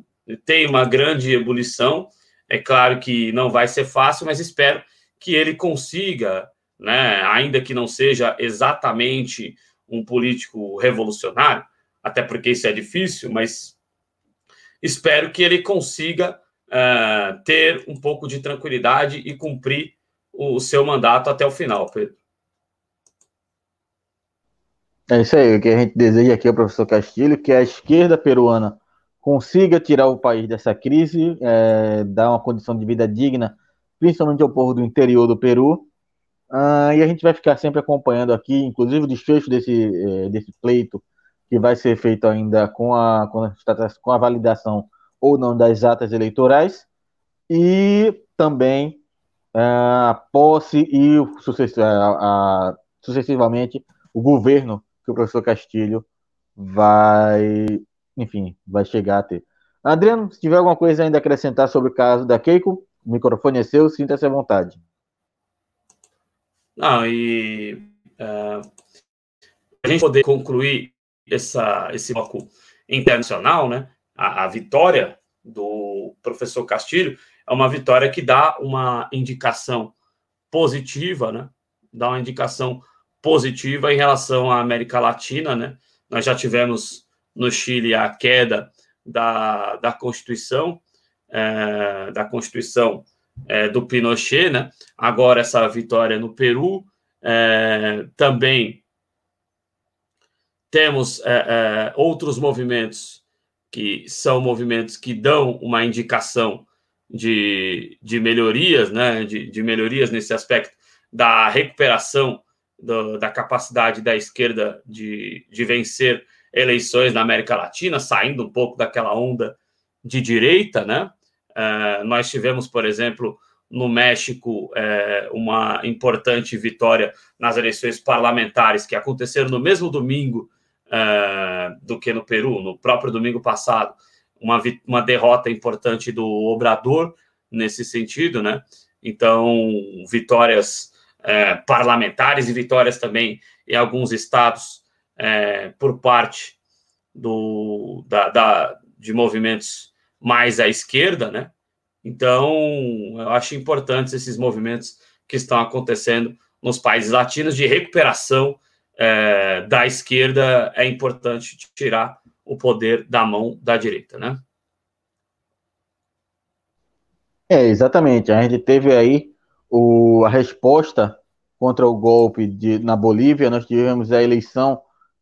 tem uma grande ebulição. É claro que não vai ser fácil, mas espero que ele consiga, né, ainda que não seja exatamente um político revolucionário, até porque isso é difícil, mas espero que ele consiga uh, ter um pouco de tranquilidade e cumprir o seu mandato até o final, Pedro. É isso aí, o que a gente deseja aqui ao professor Castilho, que a esquerda peruana consiga tirar o país dessa crise, é, dar uma condição de vida digna, principalmente ao povo do interior do Peru. Ah, e a gente vai ficar sempre acompanhando aqui, inclusive o desfecho desse, é, desse pleito, que vai ser feito ainda com a, com a, validação ou não das atas eleitorais, e também é, a posse e a, a, sucessivamente o governo que o professor Castilho vai, enfim, vai chegar a ter. Adriano, se tiver alguma coisa ainda a acrescentar sobre o caso da Keiko, o microfone é seu, sinta-se à vontade. Não, e uh, a gente poder concluir essa, esse bloco internacional, né? A, a vitória do professor Castilho é uma vitória que dá uma indicação positiva, né? Dá uma indicação positiva em relação à América Latina, né? Nós já tivemos no Chile a queda da, da Constituição, é, da Constituição é, do Pinochet, né? Agora essa vitória no Peru, é, também temos é, é, outros movimentos que são movimentos que dão uma indicação de, de melhorias, né? De, de melhorias nesse aspecto da recuperação do, da capacidade da esquerda de, de vencer eleições na América Latina, saindo um pouco daquela onda de direita, né? Uh, nós tivemos, por exemplo, no México, é, uma importante vitória nas eleições parlamentares que aconteceram no mesmo domingo é, do que no Peru, no próprio domingo passado. Uma, uma derrota importante do Obrador nesse sentido, né? Então, vitórias parlamentares e vitórias também em alguns estados é, por parte do, da, da, de movimentos mais à esquerda, né? Então, eu acho importantes esses movimentos que estão acontecendo nos países latinos de recuperação é, da esquerda. É importante tirar o poder da mão da direita, né? É, exatamente. A gente teve aí o, a resposta contra o golpe de, na Bolívia, nós tivemos a eleição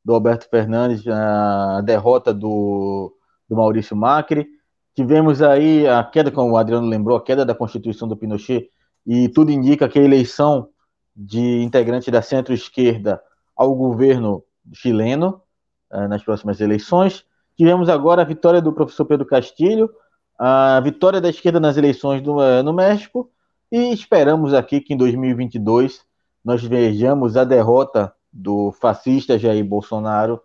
do Alberto Fernandes, a derrota do, do Maurício Macri, tivemos aí a queda, como o Adriano lembrou, a queda da Constituição do Pinochet, e tudo indica que a eleição de integrante da centro-esquerda ao governo chileno eh, nas próximas eleições. Tivemos agora a vitória do professor Pedro Castilho, a vitória da esquerda nas eleições do, eh, no México e esperamos aqui que em 2022 nós vejamos a derrota do fascista Jair Bolsonaro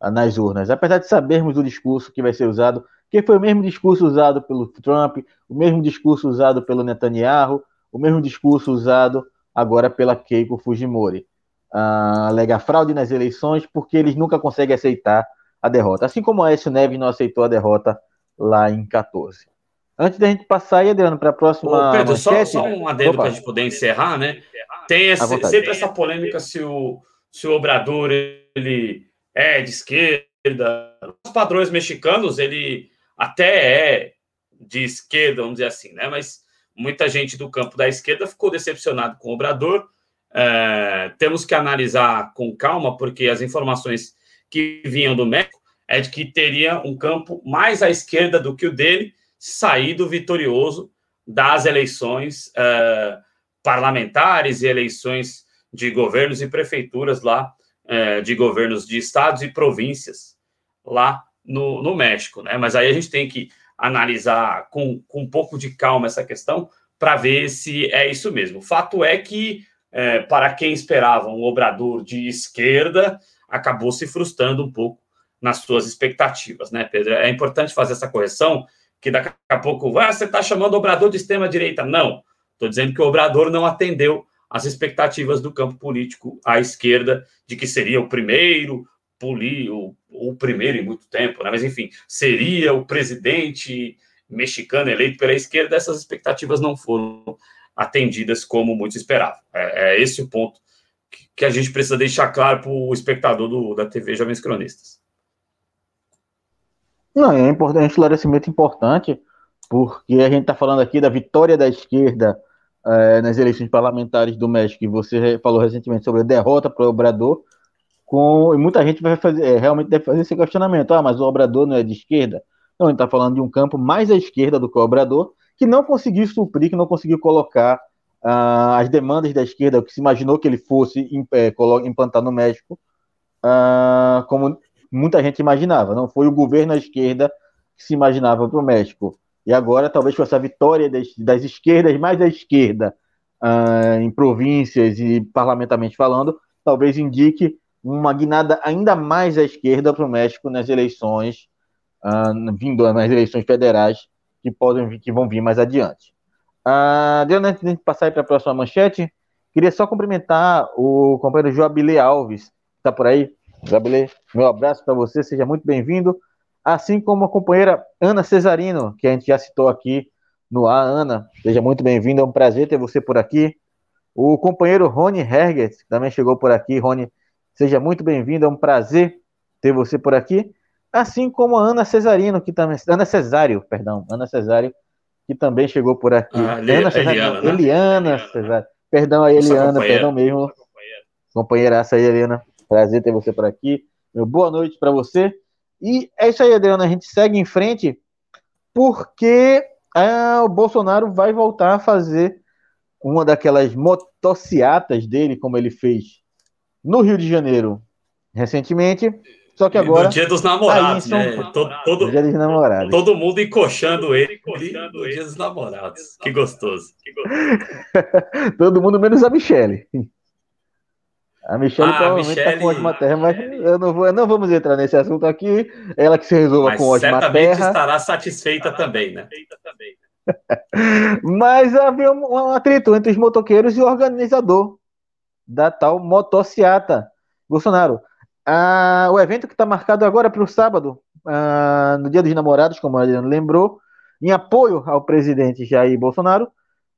nas urnas. Apesar de sabermos o discurso que vai ser usado, que foi o mesmo discurso usado pelo Trump, o mesmo discurso usado pelo Netanyahu, o mesmo discurso usado agora pela Keiko Fujimori. Uh, alega fraude nas eleições porque eles nunca conseguem aceitar a derrota. Assim como a Aécio Neves não aceitou a derrota lá em 14. Antes da gente passar aí, Adriano, para a próxima. Ô, Pedro, só, só, um adendo para a gente poder encerrar, né? Tem sempre essa polêmica se o, se o Obrador ele é de esquerda. Os padrões mexicanos, ele até é de esquerda, vamos dizer assim, né? Mas muita gente do campo da esquerda ficou decepcionado com o Obrador. É, temos que analisar com calma, porque as informações que vinham do México é de que teria um campo mais à esquerda do que o dele saído vitorioso das eleições é, parlamentares e eleições de governos e prefeituras lá, é, de governos de estados e províncias lá no, no México, né? Mas aí a gente tem que analisar com, com um pouco de calma essa questão para ver se é isso mesmo. O fato é que, é, para quem esperava um obrador de esquerda, acabou se frustrando um pouco nas suas expectativas, né, Pedro? É importante fazer essa correção, que daqui a pouco, ah, você está chamando o obrador de extrema-direita. Não, estou dizendo que o obrador não atendeu às expectativas do campo político à esquerda, de que seria o primeiro, o, o primeiro em muito tempo, né? mas enfim, seria o presidente mexicano eleito pela esquerda, essas expectativas não foram atendidas como muitos esperavam. É, é esse o ponto que, que, a gente precisa deixar claro para o espectador do, da TV Jovens Cronistas. Não, é importante, é um esclarecimento importante, porque a gente está falando aqui da vitória da esquerda é, nas eleições parlamentares do México, e você falou recentemente sobre a derrota para o Obrador, com, e muita gente vai fazer, é, realmente deve fazer esse questionamento, ah, mas o Obrador não é de esquerda? Não, ele está falando de um campo mais à esquerda do que o Obrador, que não conseguiu suprir, que não conseguiu colocar ah, as demandas da esquerda, o que se imaginou que ele fosse é, implantar no México, ah, como muita gente imaginava. Não foi o governo à esquerda que se imaginava para o México. E agora, talvez com essa vitória das, das esquerdas mais à esquerda, ah, em províncias e parlamentarmente falando, talvez indique uma guinada ainda mais à esquerda para o México nas eleições, uh, vindo nas eleições federais que podem que vão vir mais adiante. Uh, antes de passar para a próxima manchete, queria só cumprimentar o companheiro Joabilê Alves, que está por aí. Joabilê, meu abraço para você, seja muito bem-vindo. Assim como a companheira Ana Cesarino, que a gente já citou aqui no ar. Ana, seja muito bem-vinda, é um prazer ter você por aqui. O companheiro Rony Herget também chegou por aqui. Rony, Seja muito bem-vindo, é um prazer ter você por aqui. Assim como a Ana Cesarino, que também. Ana Cesário, perdão. Ana Cesário, que também chegou por aqui. Ah, Ana Cesarino, Eliana, né? Eliana Cesário. Perdão aí, Eliana, perdão mesmo. Companheiraça aí, Eliana. Prazer ter você por aqui. Meu boa noite para você. E é isso aí, Adriana. A gente segue em frente porque ah, o Bolsonaro vai voltar a fazer uma daquelas motociatas dele, como ele fez no Rio de Janeiro recentemente. Só que agora. No dia dos namorados, né? Todo, todo, dia dos namorados. todo mundo encoxando ele no dia dos namorados. Que gostoso. Que gostoso. todo mundo menos a Michelle. A Michelle ah, provavelmente Michelle... tá com ótima terra, mas eu não, vou, não vamos entrar nesse assunto aqui. Ela que se resolva mas com ótima certamente terra. estará satisfeita também, né? mas havia um, um atrito entre os motoqueiros e o organizador da tal motociata. Bolsonaro, ah, o evento que está marcado agora para o sábado, ah, no Dia dos Namorados, como a Adriano lembrou, em apoio ao presidente Jair Bolsonaro,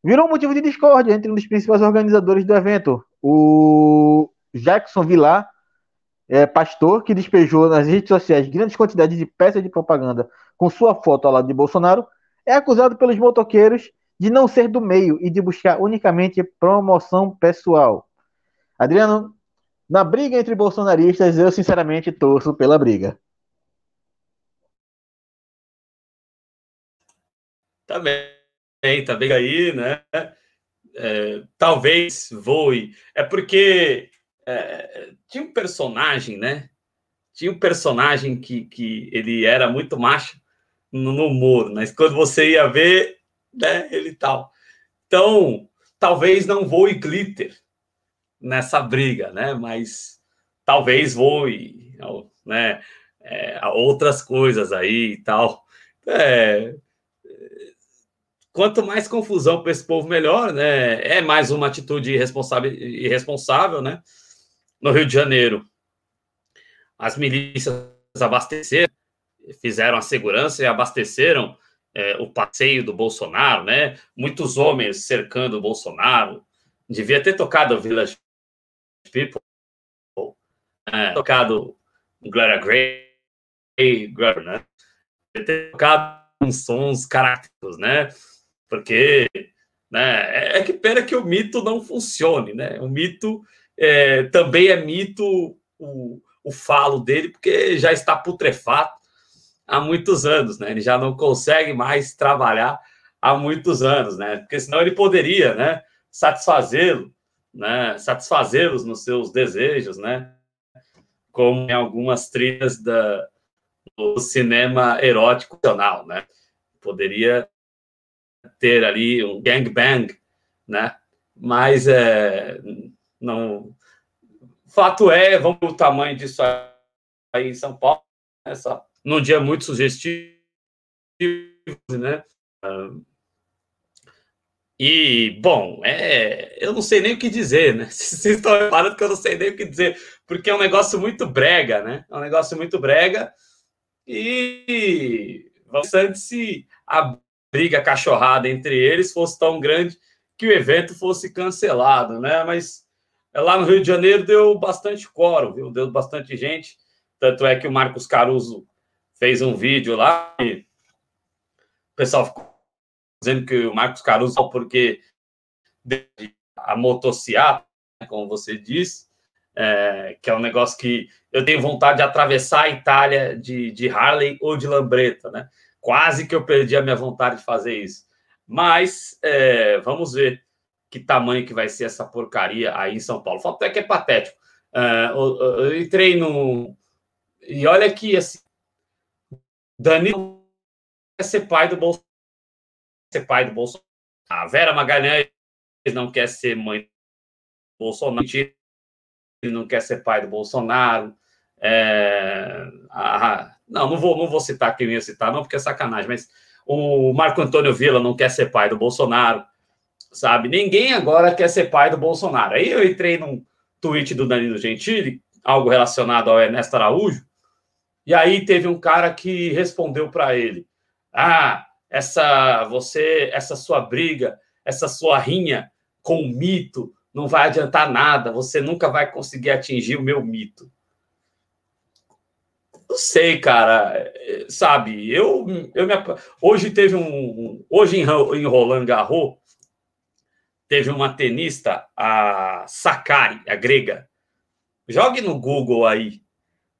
virou um motivo de discórdia entre um dos principais organizadores do evento, o Jackson Vilar, é, pastor, que despejou nas redes sociais grandes quantidades de peças de propaganda com sua foto ao lado de Bolsonaro, é acusado pelos motoqueiros de não ser do meio e de buscar unicamente promoção pessoal. Adriano, na briga entre bolsonaristas, eu sinceramente torço pela briga. Tá bem, tá bem aí, né? É, talvez voe. É porque é, tinha um personagem, né? Tinha um personagem que, que ele era muito macho no, humor, mas quando você ia ver, né, ele tal. Então, talvez não voe glitter, nessa briga, né? Mas talvez voe, né? É, outras coisas aí e tal. É, quanto mais confusão para esse povo, melhor, né? É mais uma atitude irresponsável, irresponsável, né? No Rio de Janeiro, as milícias abasteceram, fizeram a segurança e abasteceram é, o passeio do Bolsonaro, né? Muitos homens cercando o Bolsonaro. Devia ter tocado Village People, é, tocado Gloria Gray, Gloria, né? Devia ter tocado uns sons característicos, né? Porque né, é, é que pena que o mito não funcione, né? O mito é, também é mito o, o falo dele, porque já está putrefato há muitos anos, né? Ele já não consegue mais trabalhar há muitos anos, né? Porque senão ele poderia, né, satisfazê-lo, né, satisfazê-los nos seus desejos, né? Como em algumas trilhas da, do cinema erótico nacional, né? Poderia ter ali um gangbang, né? Mas é, não. Fato é, vamos o tamanho disso aí em São Paulo, essa, né? num dia muito sugestivo, né? E, bom, é, eu não sei nem o que dizer, né? Vocês estão reparando que eu não sei nem o que dizer, porque é um negócio muito brega, né? É um negócio muito brega e bastante se a briga cachorrada entre eles fosse tão grande que o evento fosse cancelado, né? Mas lá no Rio de Janeiro deu bastante quórum, viu? Deu bastante gente. Tanto é que o Marcos Caruso fez um vídeo lá e o pessoal ficou dizendo que o Marcos Caruso, porque a motociata, como você disse, é, que é um negócio que eu tenho vontade de atravessar a Itália de, de Harley ou de Lambreta, né? Quase que eu perdi a minha vontade de fazer isso. Mas é, vamos ver que tamanho que vai ser essa porcaria aí em São Paulo. Falta até que é patético. É, eu, eu, entrei no. E olha que assim. Danilo quer ser pai do Bolsonaro. Ser pai do Bolsonaro. A Vera Magalhães não quer ser mãe do Bolsonaro. Ele não quer ser pai do Bolsonaro. É, a, não, não vou, não vou citar quem ia citar, não, porque é sacanagem, mas o Marco Antônio Villa não quer ser pai do Bolsonaro, sabe? Ninguém agora quer ser pai do Bolsonaro. Aí eu entrei num tweet do Danilo Gentili, algo relacionado ao Ernesto Araújo, e aí teve um cara que respondeu para ele: Ah, essa você, essa sua briga, essa sua rinha com o mito não vai adiantar nada, você nunca vai conseguir atingir o meu mito. Não sei, cara. Sabe, eu, eu me, hoje teve um. Hoje em, Roland Garros, teve uma tenista, a Sakari, a grega. Jogue no Google aí.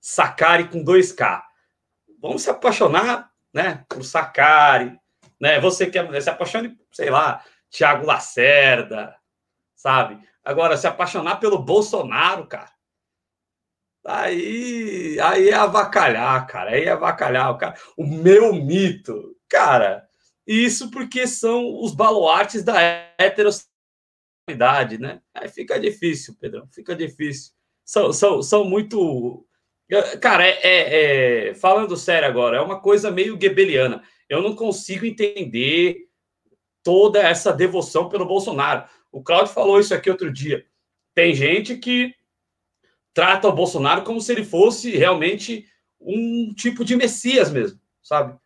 Sakari com 2K. Vamos se apaixonar, né, por Sakari, né? Você quer se apaixone, sei lá, Thiago Lacerda, sabe? Agora se apaixonar pelo Bolsonaro, cara. Aí, aí é avacalhar, cara. Aí é avacalhar, cara. O meu mito, cara. Isso porque são os baluartes da heterossexualidade, né? Aí fica difícil, Pedrão. Fica difícil. São, são, são muito. Cara, é, é, é, falando sério agora, é uma coisa meio gebeliana. Eu não consigo entender toda essa devoção pelo Bolsonaro. O Claudio falou isso aqui outro dia. Tem gente que trata o Bolsonaro como se ele fosse realmente um tipo de Messias mesmo, sabe?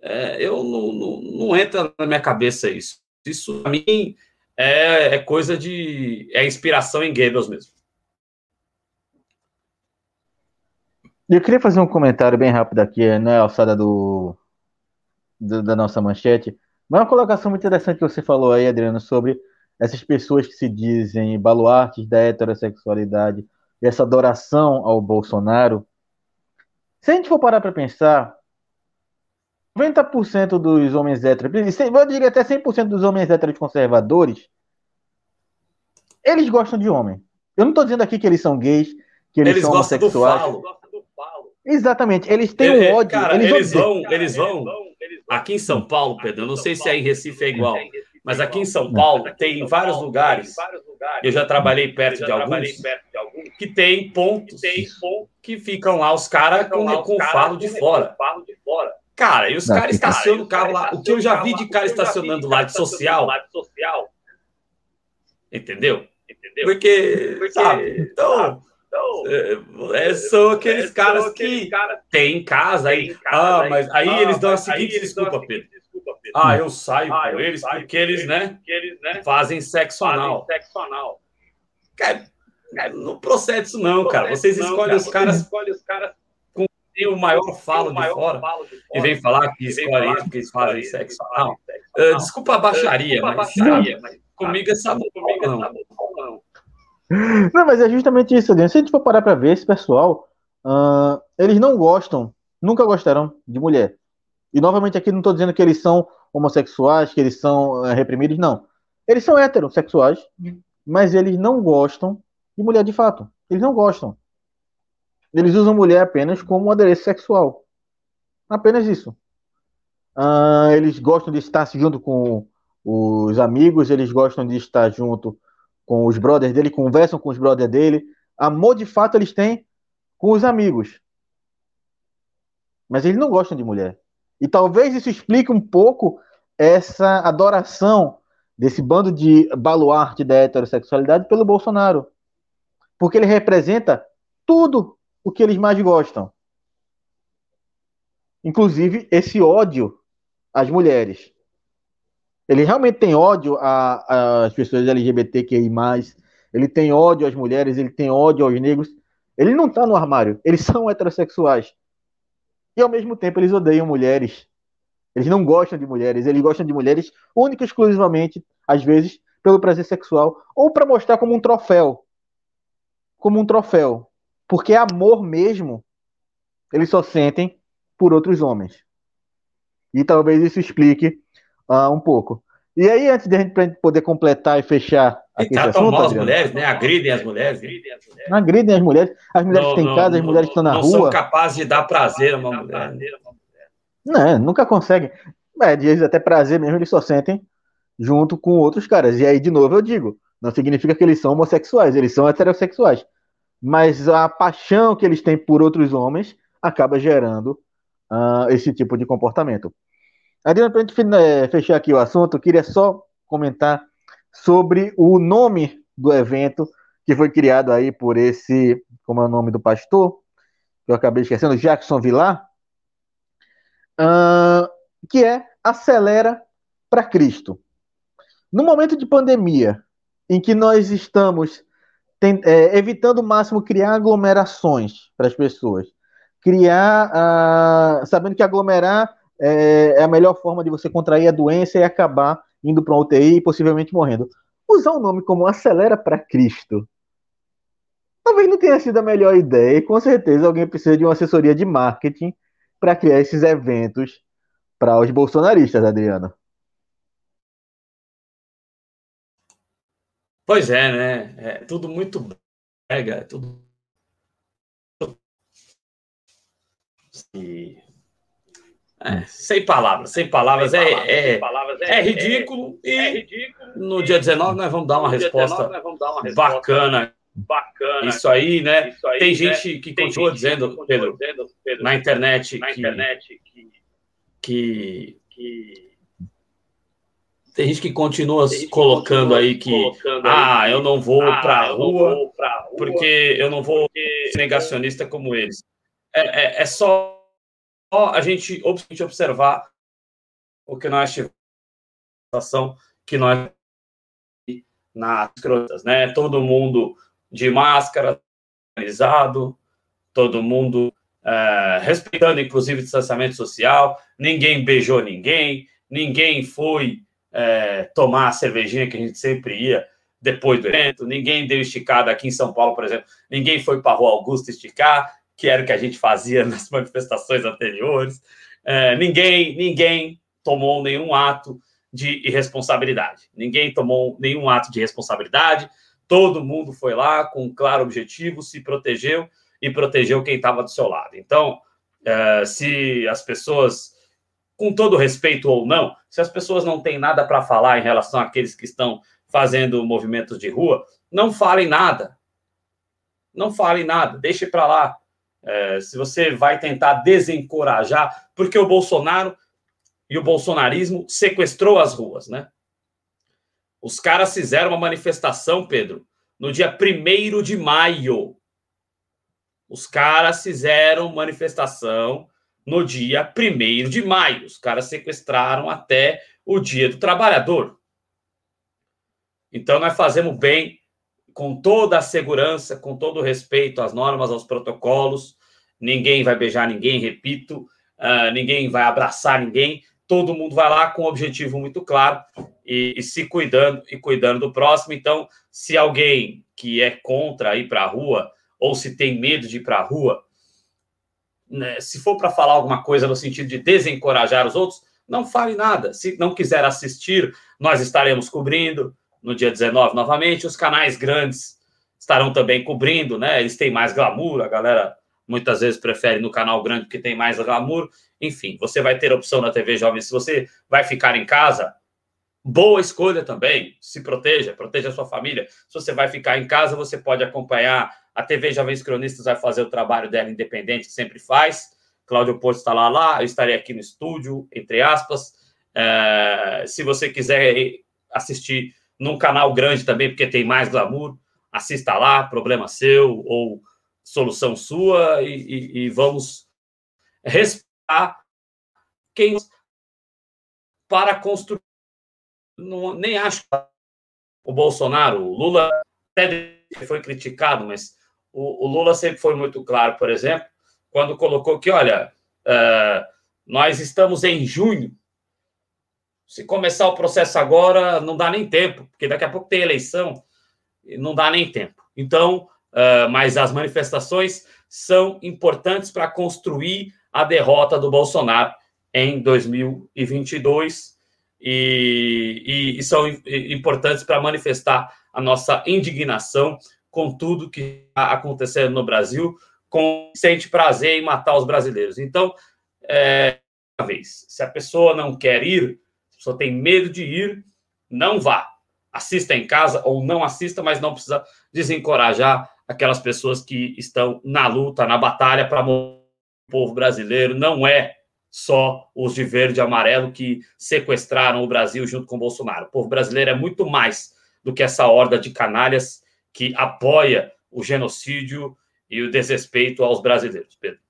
É, eu não, não, não, entra na minha cabeça isso. Isso, para mim, é, é, coisa de. É inspiração em Goebbels mesmo. Eu queria fazer um comentário bem rápido aqui, né, alçada do, do, da nossa manchete. Mas uma colocação muito interessante que você falou aí, Adriano, sobre essas pessoas que se dizem baluartes da heterossexualidade essa adoração ao Bolsonaro, se a gente for parar para pensar, 90% dos homens héteros, eu diria até 100% dos homens héteros conservadores, eles gostam de homem. Eu não estou dizendo aqui que eles são gays, que eles, eles são homossexuais. Do falo. Exatamente, eles têm um ódio. Cara, eles, eles vão, eles vão. Aqui em São Paulo, Pedro, eu não sei se aí em Recife é igual, mas aqui em São Paulo tem vários lugares. Eu já trabalhei perto de alguns que tem pontos que ficam lá os caras com, com, com falo de fora. Cara, e os caras estacionam o carro lá. O que eu já vi de cara estacionando lá de social. Entendeu? Entendeu? Porque, Porque sabe? Então, então é, é, são aqueles é, caras aqueles que cara têm em casa aí. Casa, ah, mas aí ah, eles dão a seguinte desculpa, Pedro. Desculpa. Ah, eu saio ah, com eu eles saio porque eles, né, eles, né, fazem sexo anal. Sexo anal. Cara, cara, não procede isso não, cara. Vocês escolhem os caras, escolhem os caras com o maior falo, de, fora, e vem falar que escolhem isso porque eles fazem sexo anal. Uh, desculpa a baixaria, mas, baixaria, mas comigo é sabor, comigo é sabor, não. Não, mas é justamente isso, Adriano. Se a gente for parar para ver, esse pessoal, uh, eles não gostam, nunca gostaram de mulher. E novamente aqui não estou dizendo que eles são homossexuais, que eles são uh, reprimidos, não. Eles são heterossexuais, mas eles não gostam de mulher de fato. Eles não gostam. Eles usam mulher apenas como um adereço sexual. Apenas isso. Uh, eles gostam de estar junto com os amigos, eles gostam de estar junto com os brothers dele, conversam com os brothers dele. Amor de fato eles têm com os amigos. Mas eles não gostam de mulher. E talvez isso explique um pouco essa adoração desse bando de baluarte da heterossexualidade pelo Bolsonaro. Porque ele representa tudo o que eles mais gostam. Inclusive esse ódio às mulheres. Ele realmente tem ódio às pessoas LGBTQI+, ele tem ódio às mulheres, ele tem ódio aos negros. Ele não está no armário, eles são heterossexuais. E ao mesmo tempo eles odeiam mulheres. Eles não gostam de mulheres, eles gostam de mulheres única e exclusivamente, às vezes, pelo prazer sexual, ou para mostrar como um troféu. Como um troféu. Porque amor mesmo, eles só sentem por outros homens. E talvez isso explique uh, um pouco. E aí, antes de a gente poder completar e fechar. E tratam mal as mulheres, né? Agridem as mulheres. Né? Agridem as mulheres. As mulheres não, que têm casa, as mulheres que estão na não rua. Não são capazes de dar prazer a uma mulher. Não, nunca conseguem. É, de vezes até prazer mesmo, eles só sentem junto com outros caras. E aí, de novo, eu digo: não significa que eles são homossexuais, eles são heterossexuais. Mas a paixão que eles têm por outros homens acaba gerando uh, esse tipo de comportamento. Adriano, para a gente é, fechar aqui o assunto, eu queria só comentar sobre o nome do evento que foi criado aí por esse, como é o nome do pastor, que eu acabei esquecendo, Jackson Villar, uh, que é Acelera para Cristo. No momento de pandemia, em que nós estamos tem, é, evitando o máximo criar aglomerações para as pessoas, criar, uh, sabendo que aglomerar é, é, a melhor forma de você contrair a doença e acabar indo para uma UTI e possivelmente morrendo. Usar o um nome como Acelera para Cristo talvez não tenha sido a melhor ideia, e com certeza alguém precisa de uma assessoria de marketing para criar esses eventos para os bolsonaristas, Adriano. Pois é, né? É tudo muito brega, tudo. E é, sem palavras, sem palavras. Sem é, palavras, é, sem palavras é, é, ridículo. e é ridículo. no dia 19 nós vamos dar uma, resposta, 19, dar uma resposta bacana. Bacana. Isso aí, né? Isso aí, tem né? gente que tem continua, gente dizendo, continua Pedro, dizendo, Pedro, na internet, na que, internet que, que, que tem gente que continua gente colocando continua aí que colocando ah, aí, eu não vou ah, para a rua, rua porque eu não vou ser negacionista como eles. É, é, é só a gente observar o que nós tivemos que nós nas crotas, né? Todo mundo de máscara, organizado, todo mundo é, respeitando, inclusive, distanciamento social, ninguém beijou ninguém, ninguém foi é, tomar a cervejinha que a gente sempre ia depois do evento, ninguém deu esticada aqui em São Paulo, por exemplo, ninguém foi para a Rua Augusta esticar, que era o que a gente fazia nas manifestações anteriores. É, ninguém, ninguém tomou nenhum ato de irresponsabilidade. Ninguém tomou nenhum ato de responsabilidade. Todo mundo foi lá com um claro objetivo, se protegeu e protegeu quem estava do seu lado. Então, é, se as pessoas, com todo respeito ou não, se as pessoas não têm nada para falar em relação àqueles que estão fazendo movimentos de rua, não falem nada. Não falem nada, deixe para lá é, se você vai tentar desencorajar, porque o Bolsonaro e o bolsonarismo sequestrou as ruas, né? Os caras fizeram uma manifestação, Pedro, no dia 1 de maio. Os caras fizeram manifestação no dia 1 de maio. Os caras sequestraram até o dia do trabalhador. Então, nós fazemos bem, com toda a segurança, com todo o respeito às normas, aos protocolos. Ninguém vai beijar ninguém, repito, uh, ninguém vai abraçar ninguém. Todo mundo vai lá com um objetivo muito claro e, e se cuidando e cuidando do próximo. Então, se alguém que é contra ir para a rua ou se tem medo de ir para a rua, né, se for para falar alguma coisa no sentido de desencorajar os outros, não fale nada. Se não quiser assistir, nós estaremos cobrindo no dia 19 novamente. Os canais grandes estarão também cobrindo, né? Eles têm mais glamour, a galera muitas vezes prefere no canal grande porque tem mais glamour. Enfim, você vai ter opção na TV Jovem. Se você vai ficar em casa, boa escolha também. Se proteja, proteja a sua família. Se você vai ficar em casa, você pode acompanhar. A TV Jovens Cronistas vai fazer o trabalho dela independente, que sempre faz. Cláudio Porto está lá, lá. Eu estarei aqui no estúdio, entre aspas. É, se você quiser assistir num canal grande também, porque tem mais glamour. Assista lá, problema seu ou solução sua, e, e, e vamos respeitar quem para construir. Não, nem acho que o Bolsonaro, o Lula até foi criticado, mas o, o, Lula sempre foi muito claro, por exemplo, quando colocou que, olha, uh, nós estamos em junho se começar o processo agora, não dá nem tempo, porque daqui a pouco tem eleição não dá nem tempo. Então, uh, mas as manifestações são importantes para construir a derrota do Bolsonaro em 2022 e, e, e são importantes para manifestar a nossa indignação com tudo que está acontecendo no Brasil, com sente prazer em matar os brasileiros. Então, é, vez, se a pessoa não quer ir, pessoa tem medo de ir, não vá. Assista em casa ou não assista, mas não precisa desencorajar aquelas pessoas que estão na luta, na batalha para o povo brasileiro. Não é só os de verde e amarelo que sequestraram o Brasil junto com o Bolsonaro. O povo brasileiro é muito mais do que essa horda de canalhas que apoia o genocídio e o desrespeito aos brasileiros, Pedro.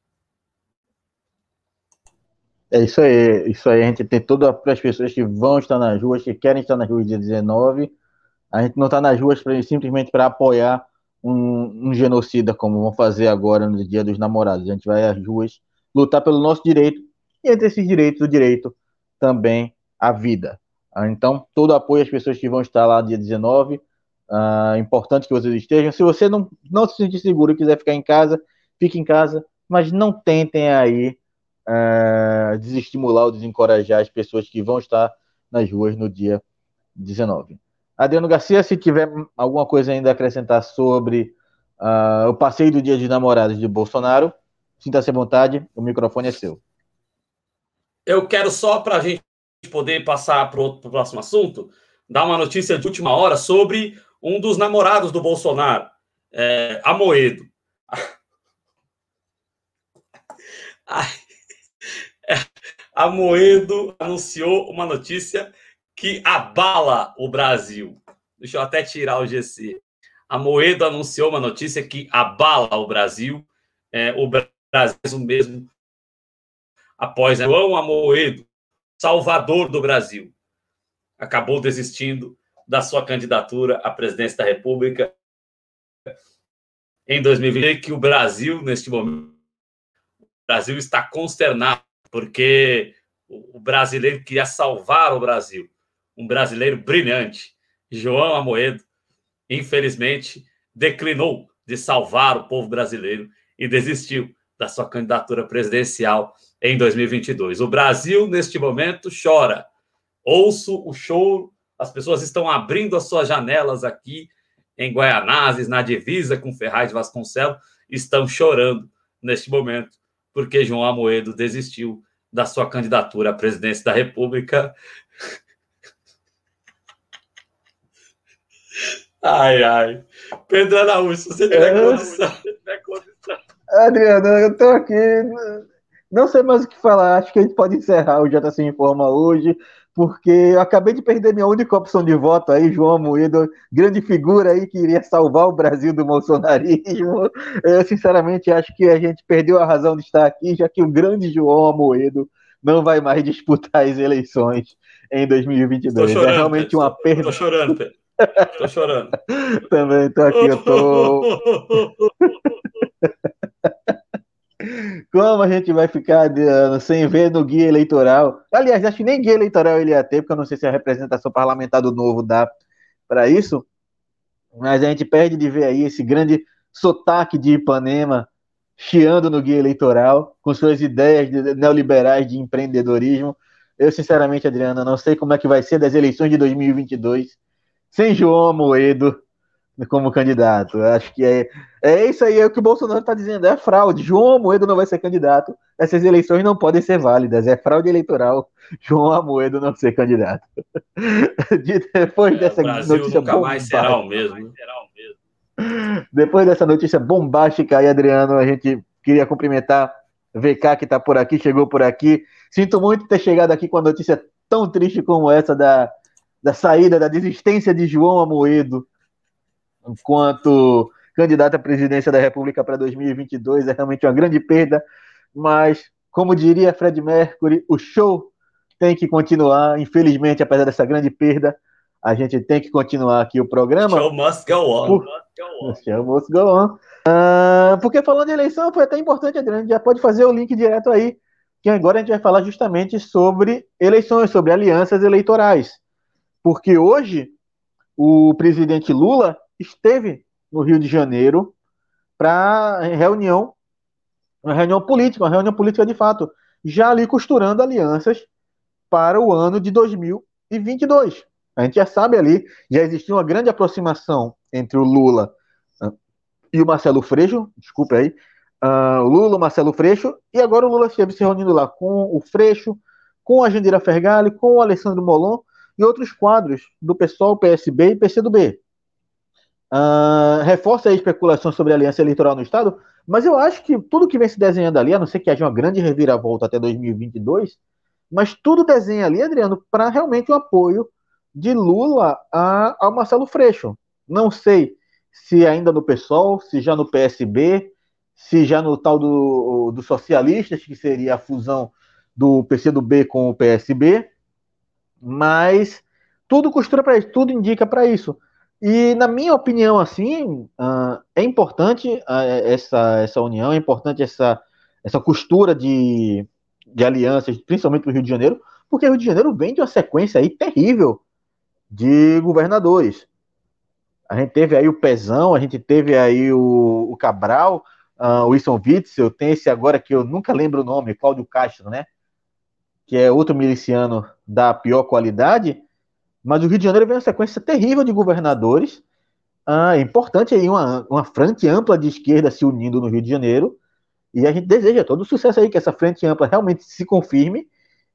É isso aí, isso aí. A gente tem todas as pessoas que vão estar nas ruas, que querem estar nas ruas dia 19. A gente não está nas ruas pra, simplesmente para apoiar um, um, genocida, como vão fazer agora no Dia dos Namorados. A gente vai às ruas lutar pelo nosso direito e entre esses direitos, o direito também à vida. Ah, então, todo apoio às pessoas que vão estar lá dia 19. Ah, importante que vocês estejam. Se você não, não se sentir seguro e quiser ficar em casa, fique em casa, mas não tentem aí uh, desestimular ou desencorajar as pessoas que vão estar nas ruas no dia 19. Adriano Garcia, se tiver alguma coisa ainda a acrescentar sobre uh, o passeio do Dia de Namorados de Bolsonaro, sinta-se à vontade, o microfone é seu. Eu quero só para a gente poder passar para o próximo assunto, dar uma notícia de última hora sobre um dos namorados do Bolsonaro, é, Amoedo. Ai, a Moedo anunciou uma notícia que abala o Brasil. Deixa eu até tirar o GC. A Moedo anunciou uma notícia que abala o Brasil. É, o Brasil mesmo após João Amoedo, salvador do Brasil, acabou desistindo da sua candidatura à presidência da República em 2020, que o Brasil, neste momento, o Brasil está consternado porque o brasileiro queria salvar o Brasil, um brasileiro brilhante, João Amoedo, infelizmente declinou de salvar o povo brasileiro e desistiu da sua candidatura presidencial em 2022. O Brasil, neste momento, chora. Ouço o choro, as pessoas estão abrindo as suas janelas aqui em Guaianazes, na divisa com Ferraz de Vasconcelos, estão chorando neste momento porque João Amoedo desistiu da sua candidatura à presidência da República. Ai, ai. Pedro Araújo, se você tiver é. condição. Adriano, eu tô aqui. Não sei mais o que falar. Acho que a gente pode encerrar o JC Informa hoje, porque eu acabei de perder minha única opção de voto aí, João Moedo, grande figura aí que iria salvar o Brasil do bolsonarismo. Eu, sinceramente, acho que a gente perdeu a razão de estar aqui, já que o grande João Moedo não vai mais disputar as eleições em 2022. Chorando, é realmente uma perda. Tô chorando, Pedro. Tô chorando. Também tô aqui, eu tô. Como a gente vai ficar Adriano, sem ver no guia eleitoral? Aliás, acho que nem guia eleitoral ele ia ter, porque eu não sei se a representação parlamentar do novo dá para isso. Mas a gente perde de ver aí esse grande sotaque de Ipanema chiando no guia eleitoral, com suas ideias neoliberais de empreendedorismo. Eu, sinceramente, Adriana, não sei como é que vai ser das eleições de 2022 sem João Moedo como candidato. Acho que é, é isso aí é o que o Bolsonaro está dizendo, é fraude. João Amoedo não vai ser candidato. Essas eleições não podem ser válidas. É fraude eleitoral. João Amoedo não ser candidato. De, depois é, dessa notícia nunca mais será o mesmo. Depois dessa notícia bombástica aí, Adriano, a gente queria cumprimentar VK que está por aqui, chegou por aqui. Sinto muito ter chegado aqui com a notícia tão triste como essa da, da saída, da desistência de João Amoedo enquanto candidato à presidência da República para 2022. É realmente uma grande perda, mas, como diria Fred Mercury, o show tem que continuar. Infelizmente, apesar dessa grande perda, a gente tem que continuar aqui o programa. Show must go on. Por... Show must go on. Uh, porque falando de eleição, foi até importante, Adriano, já pode fazer o link direto aí, que agora a gente vai falar justamente sobre eleições, sobre alianças eleitorais. Porque hoje o presidente Lula esteve no Rio de Janeiro para reunião, uma reunião política, uma reunião política de fato, já ali costurando alianças para o ano de 2022. A gente já sabe ali, já existiu uma grande aproximação entre o Lula uh, e o Marcelo Freixo, desculpe aí, uh, o Lula, o Marcelo Freixo, e agora o Lula esteve se reunindo lá com o Freixo, com a Jandira Fergali, com o Alessandro Molon e outros quadros do PSOL, PSB e PCdoB. Uh, reforça a especulação sobre a aliança eleitoral no Estado, mas eu acho que tudo que vem se desenhando ali, a não ser que haja uma grande reviravolta até 2022, mas tudo desenha ali, Adriano, para realmente o apoio de Lula a, ao Marcelo Freixo. Não sei se ainda no PSOL, se já no PSB, se já no tal do, do Socialistas, que seria a fusão do PCdoB com o PSB, mas tudo costura para isso, tudo indica para isso. E, na minha opinião, assim, uh, é importante uh, essa, essa união, é importante essa, essa costura de, de alianças, principalmente no Rio de Janeiro, porque o Rio de Janeiro vem de uma sequência aí terrível de governadores. A gente teve aí o Pezão, a gente teve aí o, o Cabral, uh, o Wilson Witzel, tem esse agora que eu nunca lembro o nome, Cláudio Castro, né? Que é outro miliciano da pior qualidade. Mas o Rio de Janeiro vem uma sequência terrível de governadores. Ah, é importante aí uma, uma frente ampla de esquerda se unindo no Rio de Janeiro. E a gente deseja todo o sucesso aí, que essa frente ampla realmente se confirme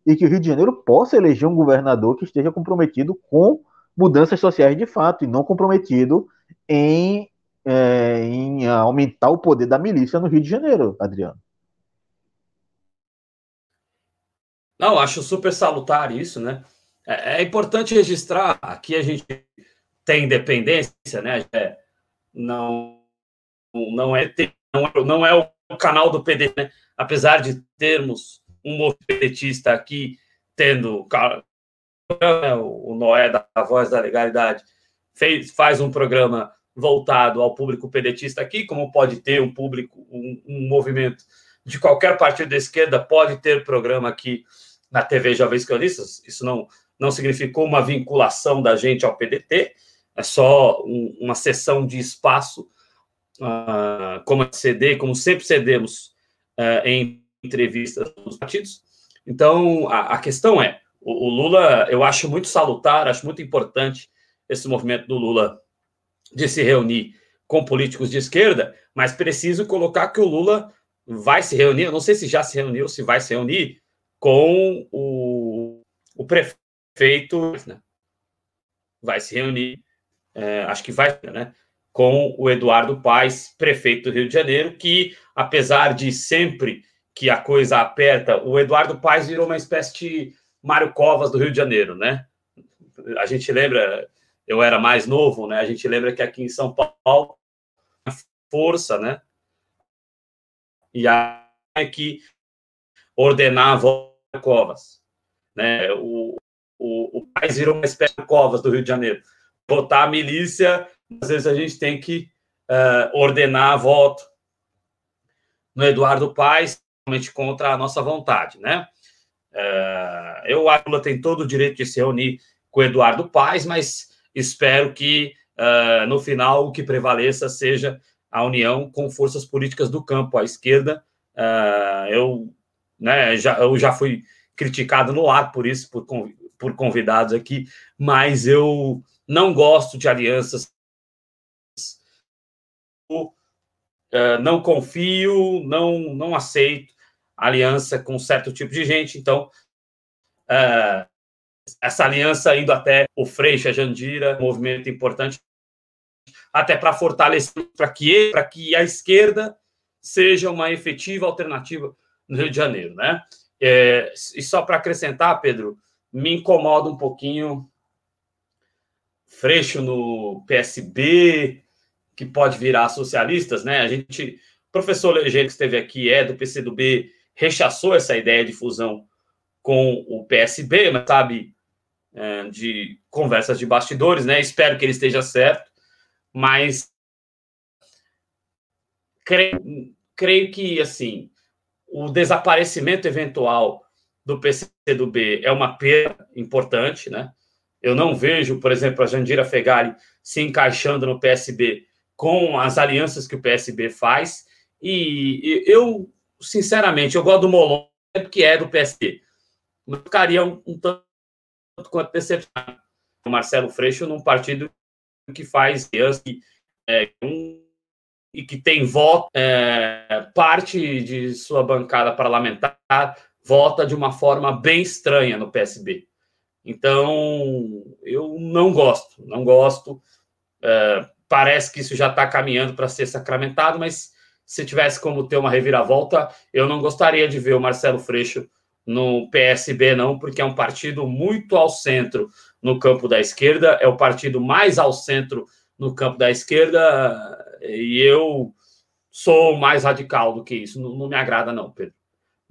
e que o Rio de Janeiro possa eleger um governador que esteja comprometido com mudanças sociais de fato e não comprometido em, é, em aumentar o poder da milícia no Rio de Janeiro, Adriano. Não, acho super salutar isso, né? É, é, importante registrar aqui a gente tem independência, né? É, não, não, é, não, é, não é o canal do PD, né? Apesar de termos um movimento aqui tendo né, o Noé da Voz da Legalidade fez, faz um programa voltado ao público pedetista aqui, como pode ter um público, um, um movimento de qualquer partido da esquerda pode ter programa aqui na TV Jovens Cronistas, isso não, não significou uma vinculação da gente ao PDT, é só um, uma sessão de espaço, uh, como CD, como sempre cedemos uh, em entrevistas dos partidos. Então, a, a questão é, o, o, Lula, eu acho muito salutar, acho muito importante esse movimento do Lula de se reunir com políticos de esquerda, mas preciso colocar que o Lula vai se reunir, eu não sei se já se reuniu, se vai se reunir com o, o prefeito feito, né? vai se reunir, é, acho que vai, né? com o Eduardo Paes, prefeito do Rio de Janeiro, que, apesar de sempre que a coisa aperta, o Eduardo Paes virou uma espécie de Mário Covas do Rio de Janeiro, né? A gente lembra, eu era mais novo, né? A gente lembra que aqui em São Paulo, força, né? E a que ordenava Covas, né? O, o, o Paes virou uma espécie de Covas do Rio de Janeiro. Votar a milícia, às vezes a gente tem que uh, ordenar voto no Eduardo Paes, realmente contra a nossa vontade, né? Uh, eu acho que Lula tem todo o direito de se reunir com o Eduardo Paes, mas espero que uh, no final o que prevaleça seja a união com forças políticas do campo à esquerda. Uh, eu, né, já, eu já fui criticado no ar por isso, por, por convidados aqui, mas eu não gosto de alianças. Uh, não confio, não, não aceito aliança com certo tipo de gente. Então, uh, essa aliança indo até o Freixo, a Jandira, movimento importante, até para fortalecer, para que, que a esquerda seja uma efetiva alternativa no Rio de Janeiro, né? É, e só para acrescentar, Pedro, me incomoda um pouquinho Freixo no PSB, que pode virar socialistas, né? A gente, professor Legeiro que esteve aqui, é do PCdoB, rechaçou essa ideia de fusão com o PSB, mas sabe, é, de conversas de bastidores, né? Espero que ele esteja certo, mas creio, creio que, assim, o desaparecimento eventual do PCdoB é uma perda importante, né? Eu não vejo, por exemplo, a Jandira Fegali se encaixando no PSB com as alianças que o PSB faz. E eu sinceramente, eu gosto do Molon, que é do PSD. Mas ficaria um, um tanto quanto decepcionado. O Marcelo Freixo num partido que faz que, é, um, e que tem voto, é, parte de sua bancada parlamentar vota de uma forma bem estranha no PSB. Então, eu não gosto, não gosto. É, parece que isso já está caminhando para ser sacramentado, mas se tivesse como ter uma reviravolta, eu não gostaria de ver o Marcelo Freixo no PSB, não, porque é um partido muito ao centro no campo da esquerda, é o partido mais ao centro no campo da esquerda, e eu sou mais radical do que isso. Não, não me agrada, não, Pedro.